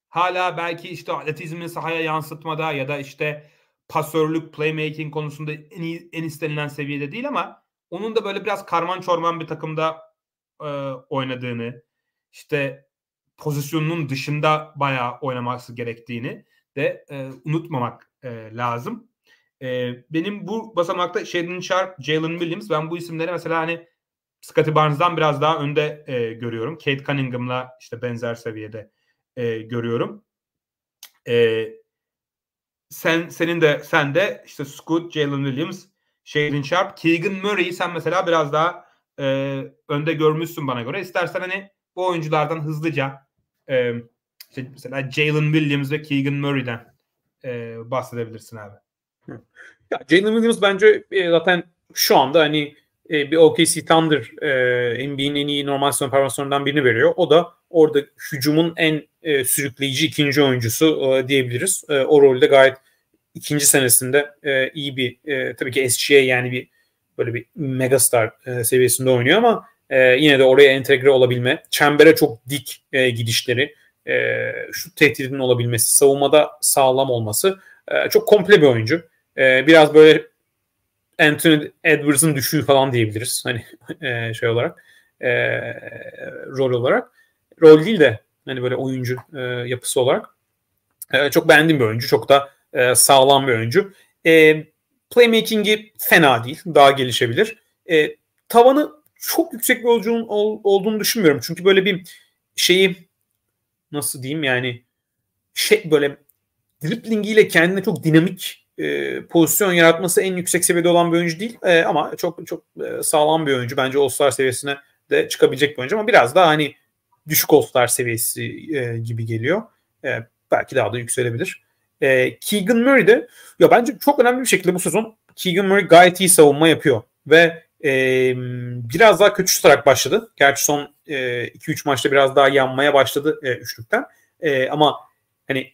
Hala belki işte atletizmi sahaya yansıtmada ya da işte pasörlük, playmaking konusunda en iyi, en istenilen seviyede değil ama onun da böyle biraz karman çorman bir takımda e, oynadığını, işte pozisyonunun dışında bayağı oynaması gerektiğini de e, unutmamak e, lazım. E, benim bu basamakta Shaden Sharp, Jalen Williams ben bu isimleri mesela hani Scottie Barnes'dan biraz daha önde e, görüyorum. Kate Cunningham'la işte benzer seviyede e, görüyorum. E, sen senin de sen de işte Scoot, Jalen Williams, Shaden Sharp, Keegan Murray'i sen mesela biraz daha e, önde görmüşsün bana göre. İstersen hani bu oyunculardan hızlıca e, işte mesela Jalen Williams ve Keegan Murray'den e, bahsedebilirsin abi. Ya Jalen Williams bence e, zaten şu anda hani e, bir OKC Thunder e, NBA'nin en iyi normal sezon performanslarından birini veriyor. O da orada hücumun en e, sürükleyici ikinci oyuncusu e, diyebiliriz. E, o rolde gayet ikinci senesinde e, iyi bir e, tabii ki SGA yani bir böyle bir megastar e, seviyesinde oynuyor ama e, yine de oraya entegre olabilme, çembere çok dik e, gidişleri, e, şu tehdidin olabilmesi, savunmada sağlam olması e, çok komple bir oyuncu. E, biraz böyle Anthony Edwards'ın düşüğü falan diyebiliriz. Hani e, şey olarak e, rol olarak. Rol değil de hani böyle oyuncu e, yapısı olarak. E, çok beğendiğim bir oyuncu. Çok da e, sağlam bir oyuncu. E, Playmaking'i fena değil. Daha gelişebilir. E, tavanı çok yüksek bir oyuncunun ol, olduğunu düşünmüyorum. Çünkü böyle bir şeyi nasıl diyeyim yani şey böyle driblingiyle kendine çok dinamik e, pozisyon yaratması en yüksek seviyede olan bir oyuncu değil. E, ama çok çok e, sağlam bir oyuncu. Bence All-Star seviyesine de çıkabilecek bir oyuncu ama biraz daha hani düşük All-Star seviyesi e, gibi geliyor. E, belki daha da yükselebilir. E, Keegan Murray de ya bence çok önemli bir şekilde bu sezon Keegan Murray gayet iyi savunma yapıyor ve e, biraz daha kötü tutarak başladı. Gerçi son 2-3 e, maçta biraz daha yanmaya başladı e, üçlükten. E, ama hani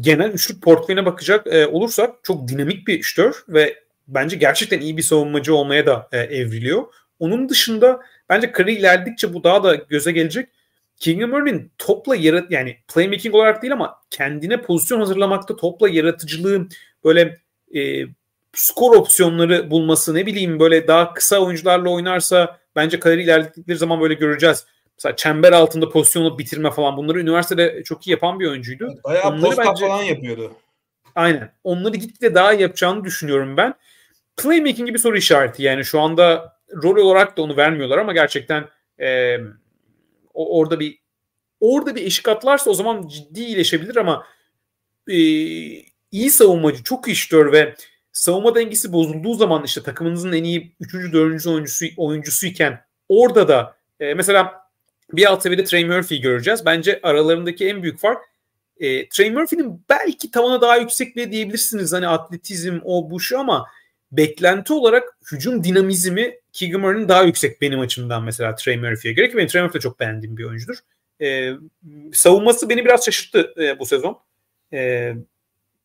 genel üçlük portföyüne bakacak e, olursak çok dinamik bir şütör ve bence gerçekten iyi bir savunmacı olmaya da e, evriliyor. Onun dışında bence kariyer ilerledikçe bu daha da göze gelecek. Keegan Murray'nin topla yarat yani playmaking olarak değil ama kendine pozisyon hazırlamakta topla yaratıcılığı böyle e, skor opsiyonları bulması ne bileyim böyle daha kısa oyuncularla oynarsa bence kariyer ilerledikleri zaman böyle göreceğiz. Mesela çember altında pozisyonu bitirme falan bunları üniversitede çok iyi yapan bir oyuncuydu. Bayağı onları posta bence, falan yapıyordu. Aynen. Onları gitgide daha yapacağını düşünüyorum ben. Playmaking bir soru işareti yani şu anda rol olarak da onu vermiyorlar ama gerçekten e, orada bir orada bir eşik atlarsa o zaman ciddi iyileşebilir ama e, iyi savunmacı, çok iştör ve savunma dengesi bozulduğu zaman işte takımınızın en iyi 3. 4. oyuncusu oyuncusuyken orada da e, mesela bir alt seviyede Trey Murphy göreceğiz. Bence aralarındaki en büyük fark e, Trey Murphy'nin belki tavana daha yüksek bile diyebilirsiniz. Hani atletizm o bu şu ama beklenti olarak hücum dinamizmi Keegan Murray'nin daha yüksek benim açımdan mesela Trey Murphy'ye göre ki benim Trey Murphy de çok beğendiğim bir oyuncudur. E, savunması beni biraz şaşırttı e, bu sezon. E,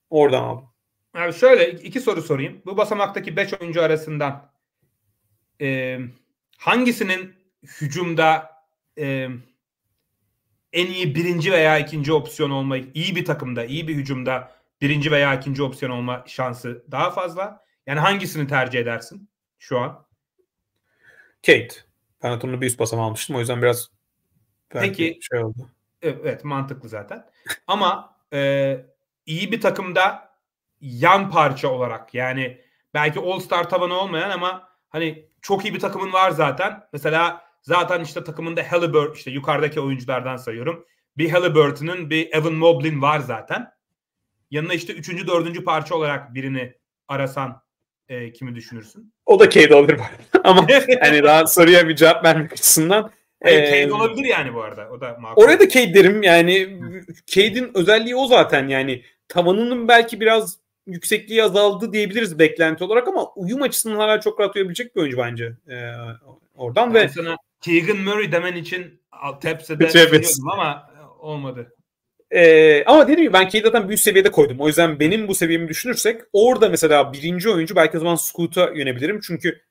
oradan aldım. Abi şöyle iki soru sorayım. Bu basamaktaki 5 oyuncu arasından e, hangisinin hücumda e, en iyi birinci veya ikinci opsiyon olma, iyi bir takımda, iyi bir hücumda birinci veya ikinci opsiyon olma şansı daha fazla? Yani hangisini tercih edersin şu an? Kate. Hatırımda bir üst basam almıştım. O yüzden biraz Peki, şey oldu. Evet mantıklı zaten. Ama e, iyi bir takımda yan parça olarak yani belki All Star tabanı olmayan ama hani çok iyi bir takımın var zaten. Mesela zaten işte takımında Halliburton işte yukarıdaki oyunculardan sayıyorum. Bir Halliburton'un bir Evan Mobley'in var zaten. Yanına işte üçüncü, dördüncü parça olarak birini arasan e, kimi düşünürsün? O da Cade olabilir ama hani daha soruya bir cevap vermek açısından Hayır, ee, Cade olabilir yani bu arada. O da makul. Oraya da Cade derim. Yani Cade'in özelliği o zaten yani. Tavanının belki biraz yüksekliği azaldı diyebiliriz beklenti olarak ama uyum açısından hala çok rahat uyabilecek bir oyuncu bence e, oradan yani ve sana Keegan Murray demen için tepside evet. ama olmadı. Ee, ama dediğim gibi ben Cade'i zaten büyük seviyede koydum. O yüzden benim bu seviyemi düşünürsek orada mesela birinci oyuncu belki o zaman Scoot'a yönebilirim. Çünkü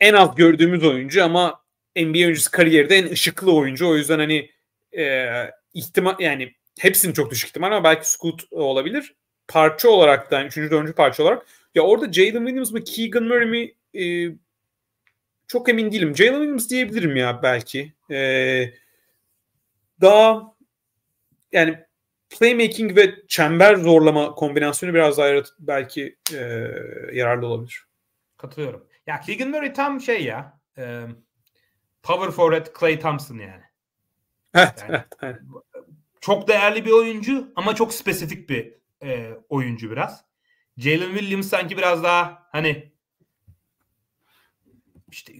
en az gördüğümüz oyuncu ama NBA oyuncusu kariyerde en ışıklı oyuncu. O yüzden hani e, ihtimal yani hepsinin çok düşük ihtimal ama belki Scoot olabilir. Parça olarak da yani üçüncü, dördüncü parça olarak. Ya orada Jalen Williams mı Keegan Murray mi e, çok emin değilim. Jalen Williams diyebilirim ya belki. E, daha yani playmaking ve çember zorlama kombinasyonu biraz daha yarat- belki e, yararlı olabilir. Katılıyorum. Ya Keegan Murray tam şey ya e, power forward Clay Thompson yani. Evet, yani, evet, Çok değerli bir oyuncu ama çok spesifik bir e, oyuncu biraz. Jalen Williams sanki biraz daha hani işte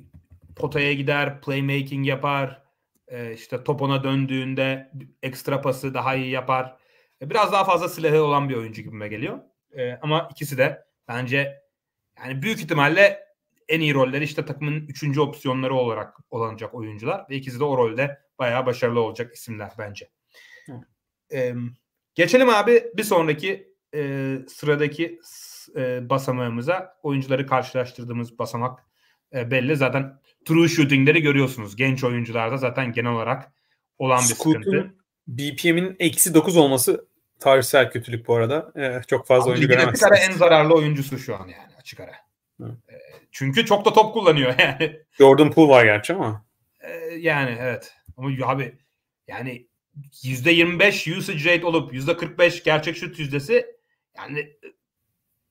potaya gider, playmaking yapar, e, işte top ona döndüğünde ekstra pası daha iyi yapar. E, biraz daha fazla silahı olan bir oyuncu gibime geliyor. E, ama ikisi de bence yani büyük ihtimalle en iyi rolleri işte takımın üçüncü opsiyonları olarak olanacak oyuncular ve ikisi de o rolde bayağı başarılı olacak isimler bence. Ee, geçelim abi bir sonraki e, sıradaki e, basamağımıza oyuncuları karşılaştırdığımız basamak e, belli. Zaten true shooting'leri görüyorsunuz. Genç oyuncularda zaten genel olarak olan bir Scoot'un sıkıntı. BPM'in eksi 9 olması tarihsel kötülük bu arada. Ee, çok fazla Abi, oyuncu göremezsiniz. Açık ara en zararlı oyuncusu şu an yani açık ara. Ee, çünkü çok da top kullanıyor yani. Jordan Poole var gerçi ama. Ee, yani evet. Ama abi yani %25 usage rate olup %45 gerçek şut yüzdesi yani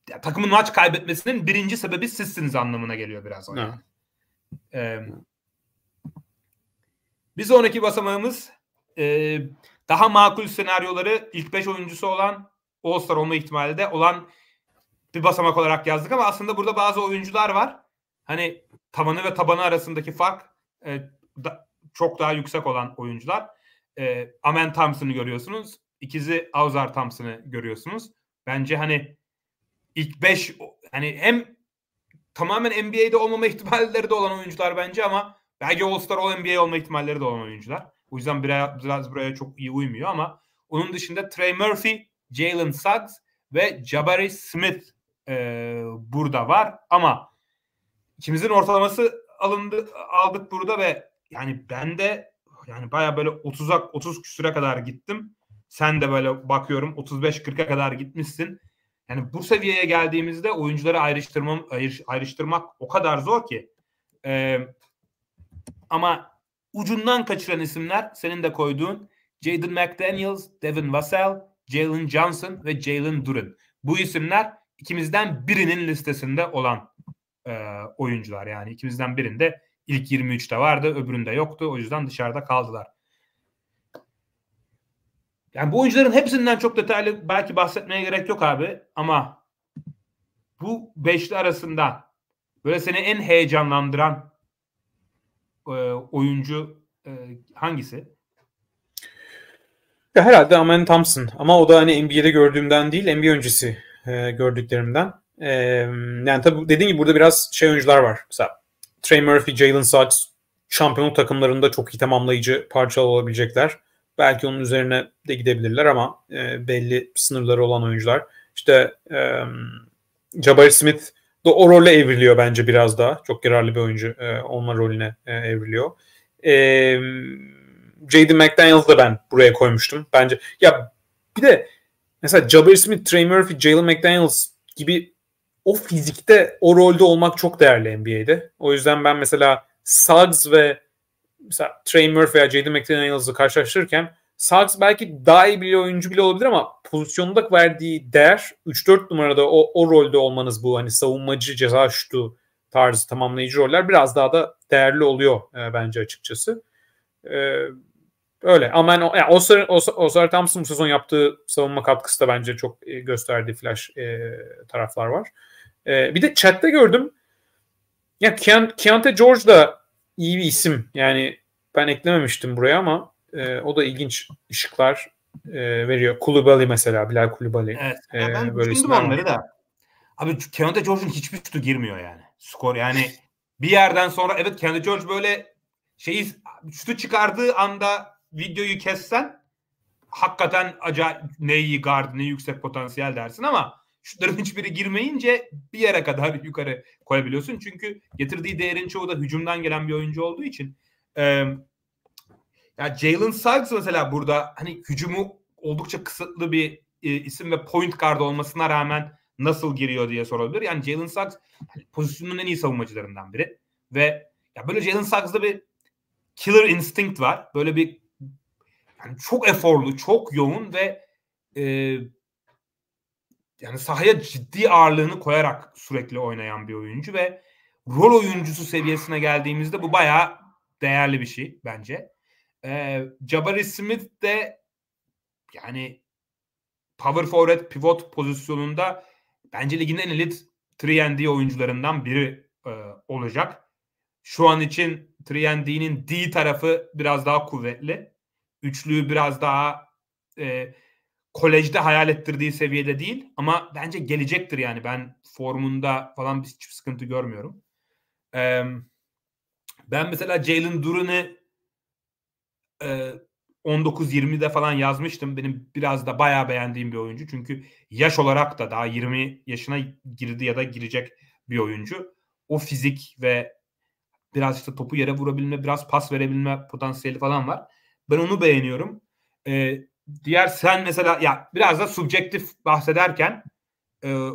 ya, takımın maç kaybetmesinin birinci sebebi sizsiniz anlamına geliyor biraz o yani. Ee, bir sonraki basamağımız e, daha makul senaryoları ilk 5 oyuncusu olan All-Star olma ihtimali de olan bir basamak olarak yazdık ama aslında burada bazı oyuncular var. Hani tabanı ve tabanı arasındaki fark e, da, çok daha yüksek olan oyuncular. E, Amen Thompson'ı görüyorsunuz. İkizi Auzar Thompson'ı görüyorsunuz. Bence hani ilk 5 hani hem tamamen NBA'de olmama ihtimalleri de olan oyuncular bence ama belki All-Star All-NBA olma ihtimalleri de olan oyuncular. O yüzden biraz, biraz buraya çok iyi uymuyor ama onun dışında Trey Murphy, Jalen Suggs ve Jabari Smith e, burada var ama ikimizin ortalaması alındı aldık burada ve yani ben de yani baya böyle 30'a 30 küsüre kadar gittim. Sen de böyle bakıyorum 35-40'a kadar gitmişsin. Yani bu seviyeye geldiğimizde oyuncuları ayrıştırmam, ayrış, ayrıştırmak o kadar zor ki. Ee, ama ucundan kaçıran isimler senin de koyduğun Jaden McDaniels, Devin Vassell, Jalen Johnson ve Jalen Duren. Bu isimler ikimizden birinin listesinde olan e, oyuncular. Yani ikimizden birinde ilk 23'te vardı, öbüründe yoktu. O yüzden dışarıda kaldılar. Yani bu oyuncuların hepsinden çok detaylı belki bahsetmeye gerek yok abi ama bu beşli arasında böyle seni en heyecanlandıran e, oyuncu e, hangisi? Ya herhalde Amen Thompson ama o da hani NBA'de gördüğümden değil NBA öncesi e, gördüklerimden. Yani tabii dediğim gibi burada biraz şey oyuncular var. Mesela Trey Murphy, Jalen Suggs şampiyonluk takımlarında çok iyi tamamlayıcı parça olabilecekler. Belki onun üzerine de gidebilirler ama e, belli sınırları olan oyuncular. İşte e, Jabari Smith de o role evriliyor bence biraz daha. Çok yararlı bir oyuncu e, olma rolüne e, evriliyor. E, Jaden McDaniels da ben buraya koymuştum. Bence ya bir de mesela Jabari Smith, Trey Murphy, Jalen McDaniels gibi o fizikte o rolde olmak çok değerli NBA'de. O yüzden ben mesela Suggs ve mesela Trey Murphy veya Jaden McDaniels'ı karşılaştırırken Suggs belki daha iyi bir oyuncu bile olabilir ama pozisyonda verdiği değer 3-4 numarada o, o rolde olmanız bu hani savunmacı ceza şutu tarzı tamamlayıcı roller biraz daha da değerli oluyor e, bence açıkçası. E, öyle ama yani, yani Oscar, Oscar, Oscar Thompson bu sezon yaptığı savunma katkısı da bence çok e, gösterdiği flash e, taraflar var. E, bir de chatte gördüm ya Keontae George da iyi bir isim. Yani ben eklememiştim buraya ama e, o da ilginç ışıklar e, veriyor. Kulübali mesela, Bilal Kulübali. Evet. E, ben böyle düşündüm onları da. Abi Keontae George'un hiçbir şutu girmiyor yani. Skor yani bir yerden sonra evet Keontae George böyle şeyi şutu çıkardığı anda videoyu kessen hakikaten acayip ne iyi guard ne yüksek potansiyel dersin ama şutların hiçbiri girmeyince bir yere kadar yukarı koyabiliyorsun. Çünkü getirdiği değerin çoğu da hücumdan gelen bir oyuncu olduğu için. Ee, ya Jalen Suggs mesela burada hani hücumu oldukça kısıtlı bir e, isim ve point guard olmasına rağmen nasıl giriyor diye sorulabilir. Yani Jalen Suggs hani pozisyonun en iyi savunmacılarından biri ve ya böyle Jalen Suggs'da bir killer instinct var. Böyle bir yani çok eforlu, çok yoğun ve e, yani sahaya ciddi ağırlığını koyarak sürekli oynayan bir oyuncu ve rol oyuncusu seviyesine geldiğimizde bu bayağı değerli bir şey bence. Ee, Jabari Smith de yani power forward pivot pozisyonunda bence ligin en elit 3 oyuncularından biri e, olacak. Şu an için 3 D tarafı biraz daha kuvvetli. Üçlüğü biraz daha e, kolejde hayal ettirdiği seviyede değil ama bence gelecektir yani ben formunda falan hiçbir sıkıntı görmüyorum. Ee, ben mesela Jalen Duran'ı e, 19-20'de falan yazmıştım. Benim biraz da bayağı beğendiğim bir oyuncu. Çünkü yaş olarak da daha 20 yaşına girdi ya da girecek bir oyuncu. O fizik ve biraz işte topu yere vurabilme, biraz pas verebilme potansiyeli falan var. Ben onu beğeniyorum. Ee, diğer sen mesela ya biraz da subjektif bahsederken e,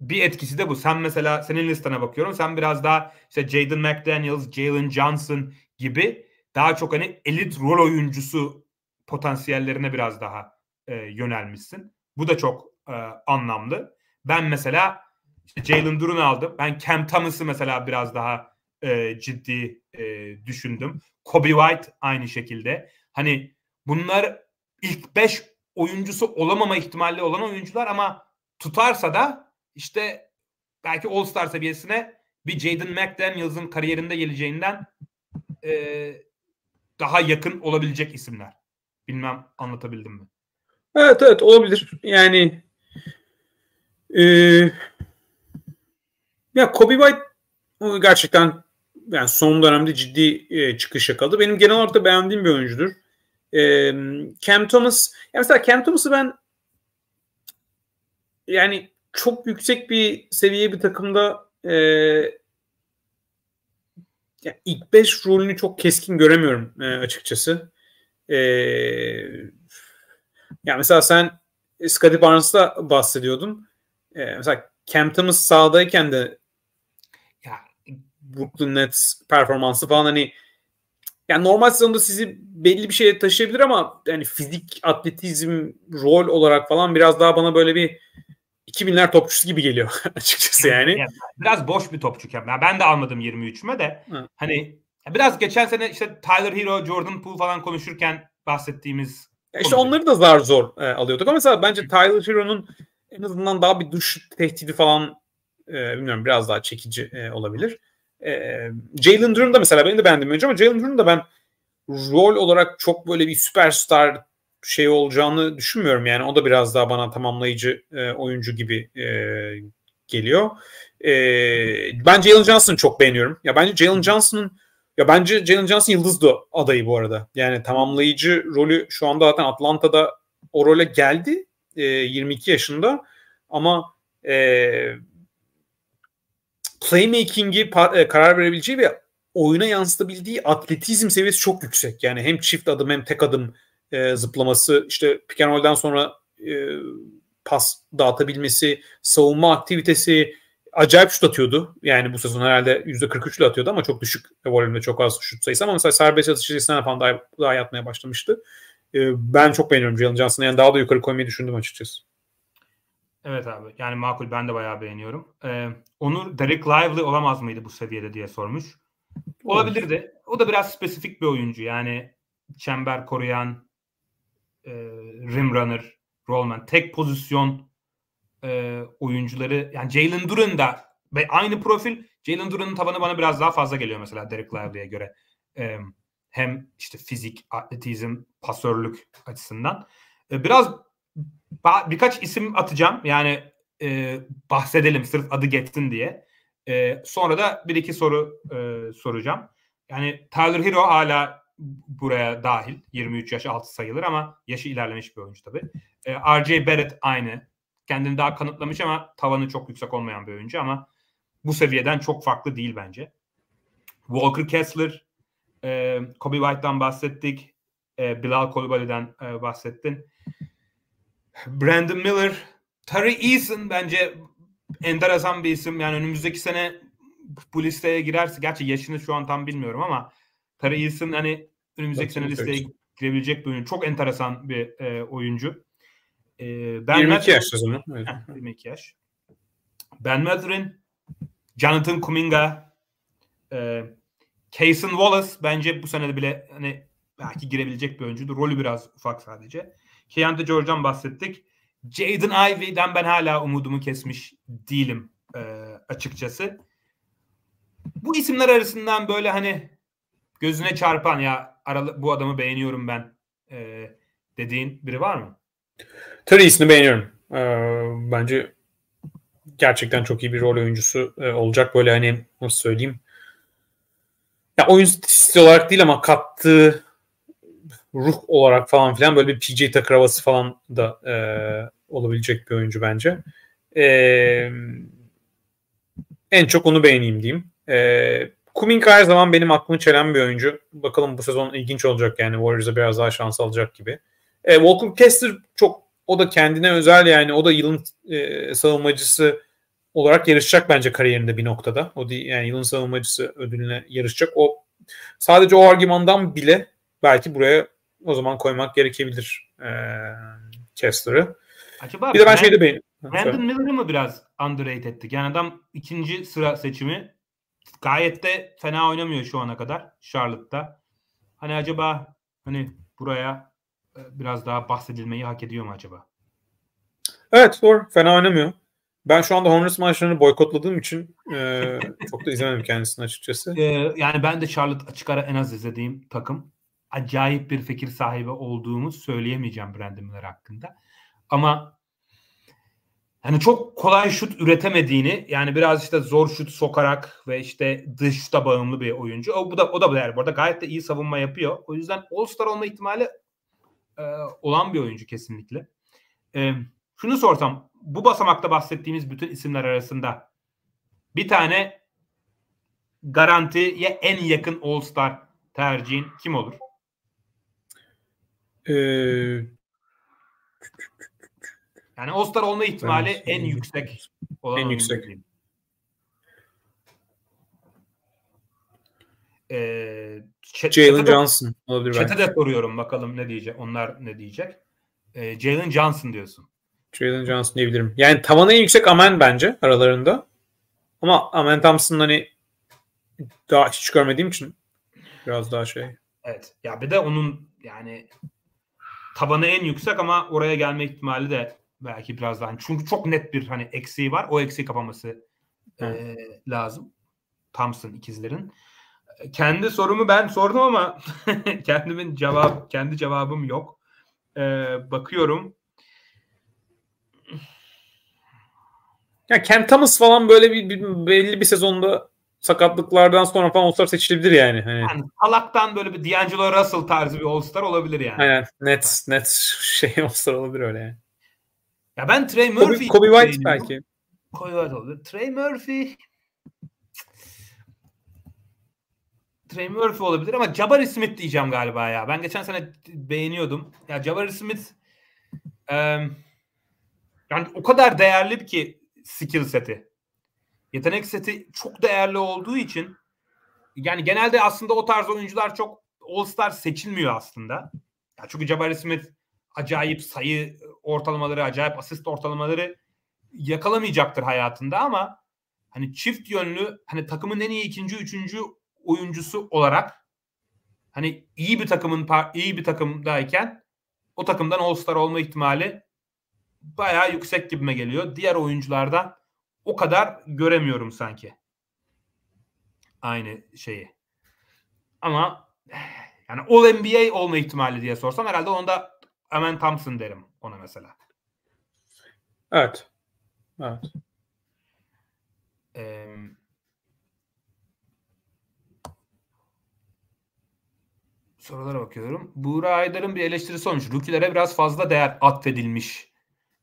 bir etkisi de bu. Sen mesela senin listene bakıyorum. Sen biraz daha işte Jaden McDaniels, Jalen Johnson gibi daha çok hani elit rol oyuncusu potansiyellerine biraz daha e, yönelmişsin. Bu da çok e, anlamlı. ben mesela işte Jalen Duran'ı aldım. Ben Cam Thomas'ı mesela biraz daha e, ciddi e, düşündüm. Kobe White aynı şekilde. Hani bunlar ilk 5 oyuncusu olamama ihtimali olan oyuncular ama tutarsa da işte belki All-Star seviyesine bir Jaden McDaniels'ın kariyerinde geleceğinden e, daha yakın olabilecek isimler. Bilmem anlatabildim mi? Evet evet olabilir. Yani e, ya Kobe White gerçekten yani son dönemde ciddi e, çıkış yakaladı. Benim genel olarak da beğendiğim bir oyuncudur. E, Cam Thomas ya mesela Cam Thomas'ı ben yani çok yüksek bir seviye bir takımda e, yani ilk 5 rolünü çok keskin göremiyorum e, açıkçası. E, yani mesela sen Scottie Barnes'ta bahsediyordun. E, mesela Cam Thomas sahadayken de ya Brooklyn Nets performansı falan hani yani normal sezonda sizi belli bir şeye taşıyabilir ama yani fizik, atletizm, rol olarak falan biraz daha bana böyle bir 2000'ler topçusu gibi geliyor açıkçası yani. Biraz boş bir topçu. Yani ben de almadım 23'üme de. Hı. Hani biraz geçen sene işte Tyler Hero, Jordan Poole falan konuşurken bahsettiğimiz ya işte onları da zar zor e, alıyorduk ama mesela bence Tyler Hero'nun en azından daha bir duş tehdidi falan e, bilmiyorum biraz daha çekici e, olabilir. E, Jalen Duran da mesela benim de beğendiğim oyuncu ama Jalen Duran da ben rol olarak çok böyle bir süperstar şey olacağını düşünmüyorum. Yani o da biraz daha bana tamamlayıcı e, oyuncu gibi e, geliyor. E, ben Jalen Johnson'ı çok beğeniyorum. Ya bence Jalen Johnson'ın ya bence Jalen Johnson yıldız da adayı bu arada. Yani tamamlayıcı rolü şu anda zaten Atlanta'da o role geldi. E, 22 yaşında ama e, playmaking'i e, karar verebileceği ve oyuna yansıtabildiği atletizm seviyesi çok yüksek. Yani hem çift adım hem tek adım e, zıplaması, işte pick and roll'den sonra e, pas dağıtabilmesi, savunma aktivitesi acayip şut atıyordu. Yani bu sezon herhalde %43 ile atıyordu ama çok düşük volümde çok az şut sayısı ama mesela serbest atış sayısından falan daha, daha yatmaya başlamıştı. E, ben çok beğeniyorum Jalen Johnson'ı. Yani daha da yukarı koymayı düşündüm açıkçası. Evet abi. Yani makul ben de bayağı beğeniyorum. Ee, Onur Derek Lively olamaz mıydı bu seviyede diye sormuş. Olabilirdi. O da biraz spesifik bir oyuncu. Yani çember koruyan, e, rim runner, rollman, tek pozisyon e, oyuncuları yani Jalen Duran da ve aynı profil Jalen Duran'ın tabanı bana biraz daha fazla geliyor mesela Derek Lively'e göre. E, hem işte fizik, atletizm, pasörlük açısından. E, biraz birkaç isim atacağım. Yani e, bahsedelim sırf adı geçsin diye. E, sonra da bir iki soru e, soracağım. Yani Tyler Hero hala buraya dahil. 23 yaş altı sayılır ama yaşı ilerlemiş bir oyuncu tabii. E, RJ Barrett aynı. Kendini daha kanıtlamış ama tavanı çok yüksek olmayan bir oyuncu ama bu seviyeden çok farklı değil bence. Walker Kessler, e, Kobe White'dan bahsettik. E, Bilal Kolibali'den e, bahsettin. Brandon Miller, Tari Eason bence enteresan bir isim. Yani önümüzdeki sene bu listeye girerse, gerçi yaşını şu an tam bilmiyorum ama Tari Eason hani önümüzdeki sene listeye girebilecek bir oyuncu. Çok enteresan bir e, oyuncu. E, ben 22 Mathurin, yaş o zaman. Evet. 22 yaş. Ben Mathurin, Jonathan Kuminga, e, Cason Wallace bence bu sene bile hani belki girebilecek bir oyuncudur. Rolü biraz ufak sadece. Keontae George'dan bahsettik. Jaden Ivey'den ben hala umudumu kesmiş değilim e, açıkçası. Bu isimler arasından böyle hani gözüne çarpan ya aralı, bu adamı beğeniyorum ben e, dediğin biri var mı? Trace'ini beğeniyorum. Ee, bence gerçekten çok iyi bir rol oyuncusu e, olacak. Böyle hani nasıl söyleyeyim ya oyun stili olarak değil ama kattığı ruh olarak falan filan böyle bir PJ Tucker havası falan da e, olabilecek bir oyuncu bence. E, en çok onu beğeneyim diyeyim. E, Kuminga her zaman benim aklımı çelen bir oyuncu. Bakalım bu sezon ilginç olacak yani Warriors'a biraz daha şans alacak gibi. E, Walker Kessler çok o da kendine özel yani o da yılın e, savunmacısı olarak yarışacak bence kariyerinde bir noktada. O değil, yani yılın savunmacısı ödülüne yarışacak. O sadece o argümandan bile belki buraya o zaman koymak gerekebilir e, Kessler'ı. Acaba bir de ben şeyde beğeniyorum. Brandon Miller'ı mı biraz underrated ettik? Yani adam ikinci sıra seçimi gayet de fena oynamıyor şu ana kadar Charlotte'da. Hani acaba hani buraya e, biraz daha bahsedilmeyi hak ediyor mu acaba? Evet doğru. Fena oynamıyor. Ben şu anda Hornets maçlarını boykotladığım için e, çok da izlemedim kendisini açıkçası. Ee, yani ben de Charlotte açık ara en az izlediğim takım. Acayip bir fikir sahibi olduğumu söyleyemeyeceğim Brandon Miller hakkında. Ama hani çok kolay şut üretemediğini yani biraz işte zor şut sokarak ve işte dış şuta bağımlı bir oyuncu. O bu da o da yani bu arada gayet de iyi savunma yapıyor. O yüzden All-Star olma ihtimali e, olan bir oyuncu kesinlikle. E, şunu sorsam bu basamakta bahsettiğimiz bütün isimler arasında bir tane garantiye en yakın All-Star tercihin kim olur? Ee, yani All-Star olma ihtimali Ben- en yüksek olan En yüksek. diyeyim. Ee, chat- Jalen Johnson olabilir Chat'e belki. de soruyorum bakalım ne diyecek. Onlar ne diyecek? Ee, Jalen Johnson diyorsun. Jalen Johnson diyebilirim. Yani tavanı en yüksek Amen bence aralarında. Ama Amen Thompson hani daha hiç görmediğim için biraz daha şey. Evet. Ya bir de onun yani tabanı en yüksek ama oraya gelme ihtimali de belki biraz daha. Çünkü çok net bir hani eksiği var. O eksiği kapaması e, lazım. Thompson ikizlerin. Kendi sorumu ben sordum ama kendimin cevap kendi cevabım yok. E, bakıyorum. Ya Cam Thomas falan böyle bir, bir- belli bir sezonda sakatlıklardan sonra falan All-Star seçilebilir yani. Hani, Yani salaktan böyle bir D'Angelo Russell tarzı bir All-Star olabilir yani. aynen net net şey All-Star olabilir öyle yani. Ya ben Trey Kobe, Murphy Kobe White belki. Kobe White olabilir. Trey Murphy Trey Murphy olabilir ama Jabari Smith diyeceğim galiba ya. Ben geçen sene beğeniyordum. Ya Jabari Smith em, yani o kadar değerli ki skill seti. Yetenek seti çok değerli olduğu için yani genelde aslında o tarz oyuncular çok All-Star seçilmiyor aslında. Ya çünkü Jabari Smith acayip sayı ortalamaları, acayip asist ortalamaları yakalamayacaktır hayatında ama hani çift yönlü hani takımın en iyi ikinci, üçüncü oyuncusu olarak hani iyi bir takımın iyi bir takımdayken o takımdan All-Star olma ihtimali bayağı yüksek gibime geliyor. Diğer oyunculardan o kadar göremiyorum sanki. Aynı şeyi. Ama yani All NBA olma ihtimali diye sorsam herhalde onda Amen Thompson derim ona mesela. Evet. Evet. Ee, sorulara bakıyorum. Buğra Aydar'ın bir eleştirisi olmuş. Rookie'lere biraz fazla değer atfedilmiş.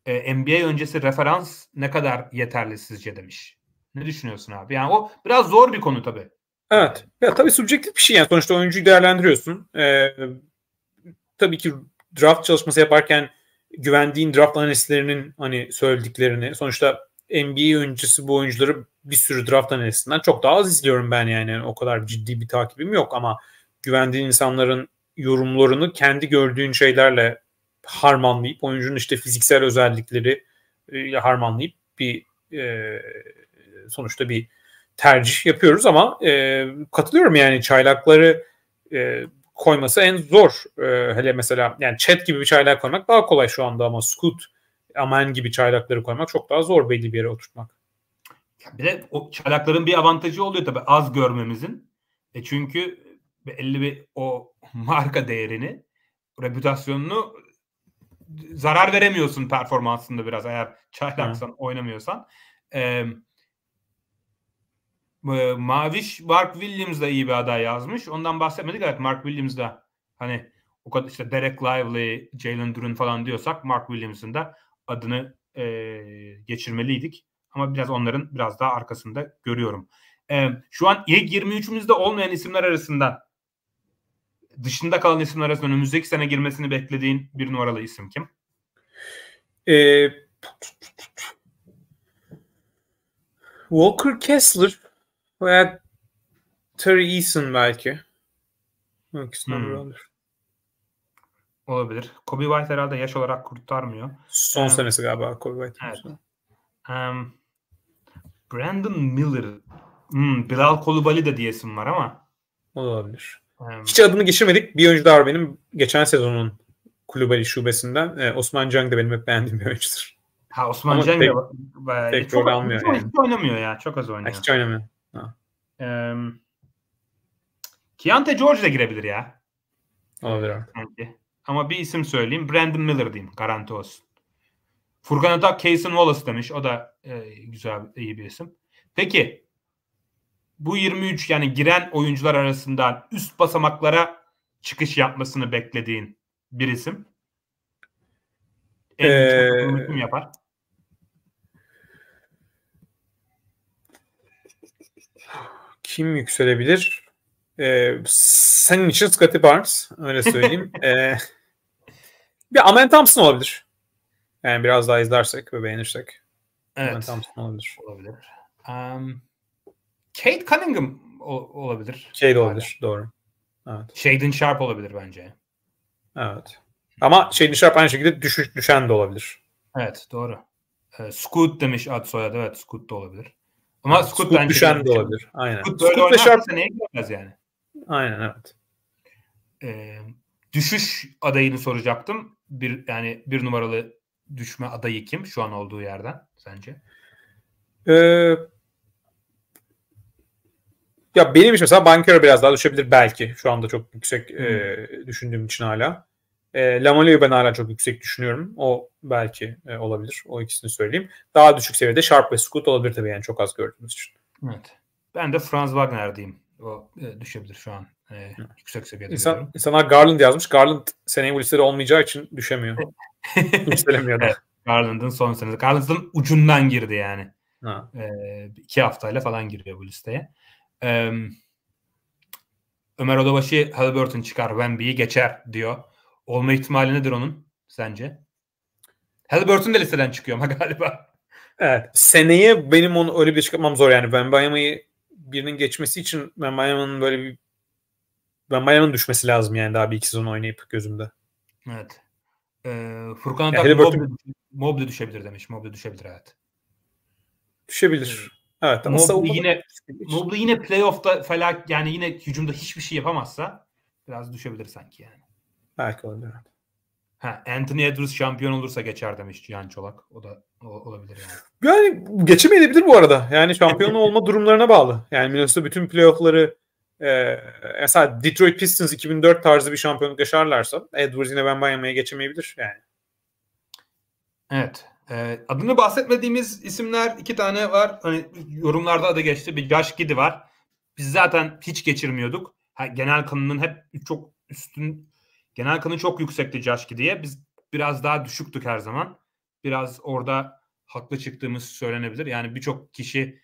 Ee, NBA öncesi referans ne kadar yeterli sizce demiş. Ne düşünüyorsun abi? Yani o biraz zor bir konu tabii. Evet. Ya tabii subjektif bir şey yani. Sonuçta oyuncuyu değerlendiriyorsun. Ee, tabii ki draft çalışması yaparken güvendiğin draft analistlerinin hani söylediklerini sonuçta NBA öncesi bu oyuncuları bir sürü draft analistinden çok daha az izliyorum ben yani. Yani o kadar ciddi bir takibim yok ama güvendiğin insanların yorumlarını kendi gördüğün şeylerle harmanlayıp oyuncunun işte fiziksel özellikleri e, harmanlayıp bir e, sonuçta bir tercih yapıyoruz ama e, katılıyorum yani çaylakları e, koyması en zor. E, hele mesela yani chat gibi bir çaylak koymak daha kolay şu anda ama Scoot, Aman gibi çaylakları koymak çok daha zor belli bir yere oturtmak. Bir de o çaylakların bir avantajı oluyor tabii az görmemizin. E çünkü belli bir o marka değerini, reputasyonunu zarar veremiyorsun performansında biraz eğer çaylaksan, oynamıyorsan. E, e, Maviş Mark Williams da iyi bir aday yazmış. Ondan bahsetmedik. Evet Mark Williams da hani o kadar işte Derek Lively, Jalen Duren falan diyorsak Mark Williams'ın da adını e, geçirmeliydik. Ama biraz onların biraz daha arkasında görüyorum. E, şu an ilk 23'ümüzde olmayan isimler arasında dışında kalan isimler arasında önümüzdeki sene girmesini beklediğin bir numaralı isim kim? Ee, Walker Kessler veya Terry Eason belki. İkisinden Hmm. olur. Olabilir. Kobe White herhalde yaş olarak kurtarmıyor. Son Evet. senesi galiba Kobe White. Evet. Um, Brandon Miller. Hmm, Bilal Kolubali de diyesim var ama. Olabilir. Hiç adını geçirmedik. Bir oyuncu daha var benim. Geçen sezonun Kulübeli şubesinden. Ee, Osman Can da benim hep beğendiğim bir oyuncudur. Ha Osman Can da bayağı pek çok, almıyor çok, yani. Hiç oynamıyor ya. Çok az oynuyor. Hiç oynamıyor. Ha. Um, Keontae George de girebilir ya. Olabilir abi. Sanki. Ama bir isim söyleyeyim. Brandon Miller diyeyim. Garanti olsun. Furkan Atak Cason Wallace demiş. O da e, güzel, iyi bir isim. Peki bu 23 yani giren oyuncular arasından üst basamaklara çıkış yapmasını beklediğin bir isim. En ee, kim yapar? Kim yükselebilir? Ee, senin için Scottie Barnes. Öyle söyleyeyim. ee, bir Amen Thompson olabilir. Yani biraz daha izlersek ve beğenirsek. Evet. Amen Thompson olabilir. Olabilir. Um, Kate Cunningham olabilir. Kate olabilir. Hala. Doğru. Evet. Shaden Sharp olabilir bence. Evet. Ama Shaden Sharp aynı şekilde düş, düşen de olabilir. Evet doğru. E, Scoot demiş ad soyadı. Evet Scoot da olabilir. Ama evet, Scoot, Scoot düşen de olabilir. Aynen. Scoot böyle Scoot ve Sharp neye girmez yani. Aynen evet. E, düşüş adayını soracaktım. Bir yani bir numaralı düşme adayı kim şu an olduğu yerden sence? Ee, ya benim için mesela Bankero biraz daha düşebilir belki. Şu anda çok yüksek hmm. e, düşündüğüm için hala. E, Lamale'yi ben hala çok yüksek düşünüyorum. O belki e, olabilir. O ikisini söyleyeyim. Daha düşük seviyede Sharp ve Scoot olabilir tabii yani çok az gördüğümüz için. Evet. Ben de Franz Wagner diyeyim. O e, düşebilir şu an. E, yüksek seviyede. İnsan, insanlar Garland yazmış. Garland seneye bu listede olmayacağı için düşemiyor. Yükselemiyor evet, Garland'ın son senesi. Garland'ın ucundan girdi yani. Ha. E, iki haftayla falan giriyor bu listeye. E, Ömer Odabaşı Halliburton çıkar, Wemby'yi geçer diyor. Olma ihtimali nedir onun sence? Halliburton da listeden çıkıyor ama galiba. Evet. Seneye benim onu öyle bir çıkartmam zor yani. Bayama'yı birinin geçmesi için Bayama'nın böyle bir Bayama'nın düşmesi lazım yani daha bir iki sezon oynayıp gözümde. Evet. Ee, Furkan Atak Mobley, Mobley düşebilir demiş. Mobley düşebilir evet. Düşebilir. Evet ama Mobley yine Mobley yine playoff'ta felak yani yine hücumda hiçbir şey yapamazsa biraz düşebilir sanki yani. Belki olabilir. Ha, Anthony Edwards şampiyon olursa geçer demiş Cihan Çolak. O da o, olabilir yani. Yani geçemeyebilir bu arada. Yani şampiyon olma durumlarına bağlı. Yani Minnesota bütün playoff'ları e, mesela Detroit Pistons 2004 tarzı bir şampiyonluk yaşarlarsa Edwards yine Ben Bayama'ya geçemeyebilir yani. Evet. E, adını bahsetmediğimiz isimler iki tane var. Hani yorumlarda adı geçti. Bir Josh Giddy var. Biz zaten hiç geçirmiyorduk. Genel kanının hep çok üstün genel kanı çok yüksekti Josh Giddy'ye. Biz biraz daha düşüktük her zaman. Biraz orada haklı çıktığımız söylenebilir. Yani birçok kişi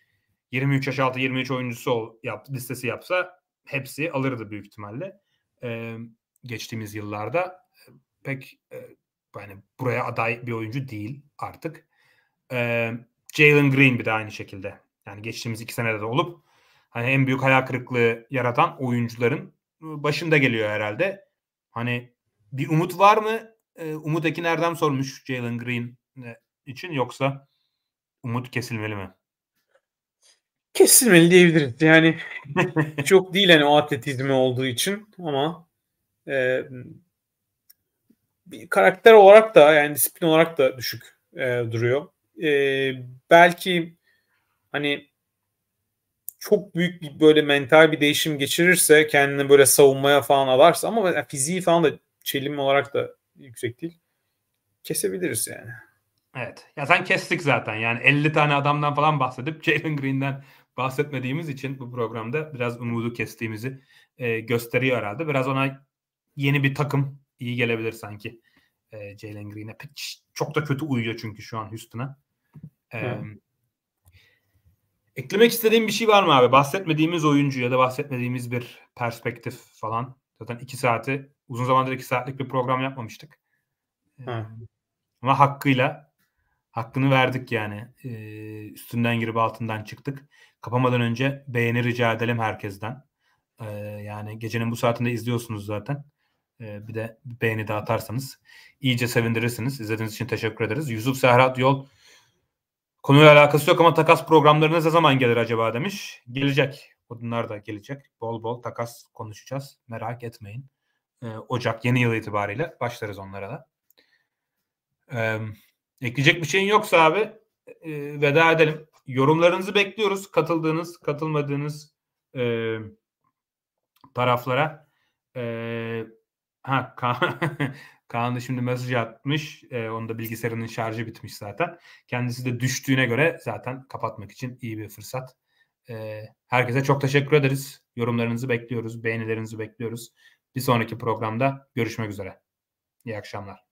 23 yaş altı 23 oyuncusu ol, yap, listesi yapsa hepsi alırdı büyük ihtimalle. Ee, geçtiğimiz yıllarda pek e, yani buraya aday bir oyuncu değil artık. Ee, Jalen Green bir de aynı şekilde. Yani geçtiğimiz iki senede de olup hani en büyük hayal kırıklığı yaratan oyuncuların başında geliyor herhalde. Hani bir umut var mı? Ee, Umut Ekin Erdem sormuş Jalen Green için yoksa umut kesilmeli mi? Kesilmeli diyebiliriz. Yani çok değil hani o atletizmi olduğu için ama e, bir karakter olarak da yani disiplin olarak da düşük e, duruyor. E, belki hani çok büyük bir böyle mental bir değişim geçirirse kendini böyle savunmaya falan alarsa ama fiziği falan da çelim olarak da yüksek değil. Kesebiliriz yani. Evet. Ya sen kestik zaten. Yani 50 tane adamdan falan bahsedip Jalen Green'den bahsetmediğimiz için bu programda biraz umudu kestiğimizi e, gösteriyor herhalde. Biraz ona yeni bir takım iyi gelebilir sanki e, Jalen Green'e. Çok da kötü uyuyor çünkü şu an Houston'a. E, eklemek istediğim bir şey var mı abi? Bahsetmediğimiz oyuncu ya da bahsetmediğimiz bir perspektif falan. Zaten iki saati uzun zamandır iki saatlik bir program yapmamıştık. E, ama hakkıyla hakkını verdik yani. E, üstünden girip altından çıktık. Kapamadan önce beğeni rica edelim herkesten. E, yani gecenin bu saatinde izliyorsunuz zaten. E, bir de beğeni de atarsanız iyice sevindirirsiniz. İzlediğiniz için teşekkür ederiz. Yusuf Serhat Yol Konuyla alakası yok ama takas programlarınız ne zaman gelir acaba demiş. Gelecek. Bunlar da gelecek. Bol bol takas konuşacağız. Merak etmeyin. Ee, Ocak yeni yıl itibariyle başlarız onlara da. Ee, ekleyecek bir şeyin yoksa abi e, veda edelim. Yorumlarınızı bekliyoruz. Katıldığınız, katılmadığınız e, taraflara. E, ha Kaan, Kaan da şimdi mesaj atmış. E, onun da bilgisayarının şarjı bitmiş zaten. Kendisi de düştüğüne göre zaten kapatmak için iyi bir fırsat. E, herkese çok teşekkür ederiz. Yorumlarınızı bekliyoruz. Beğenilerinizi bekliyoruz. Bir sonraki programda görüşmek üzere. İyi akşamlar.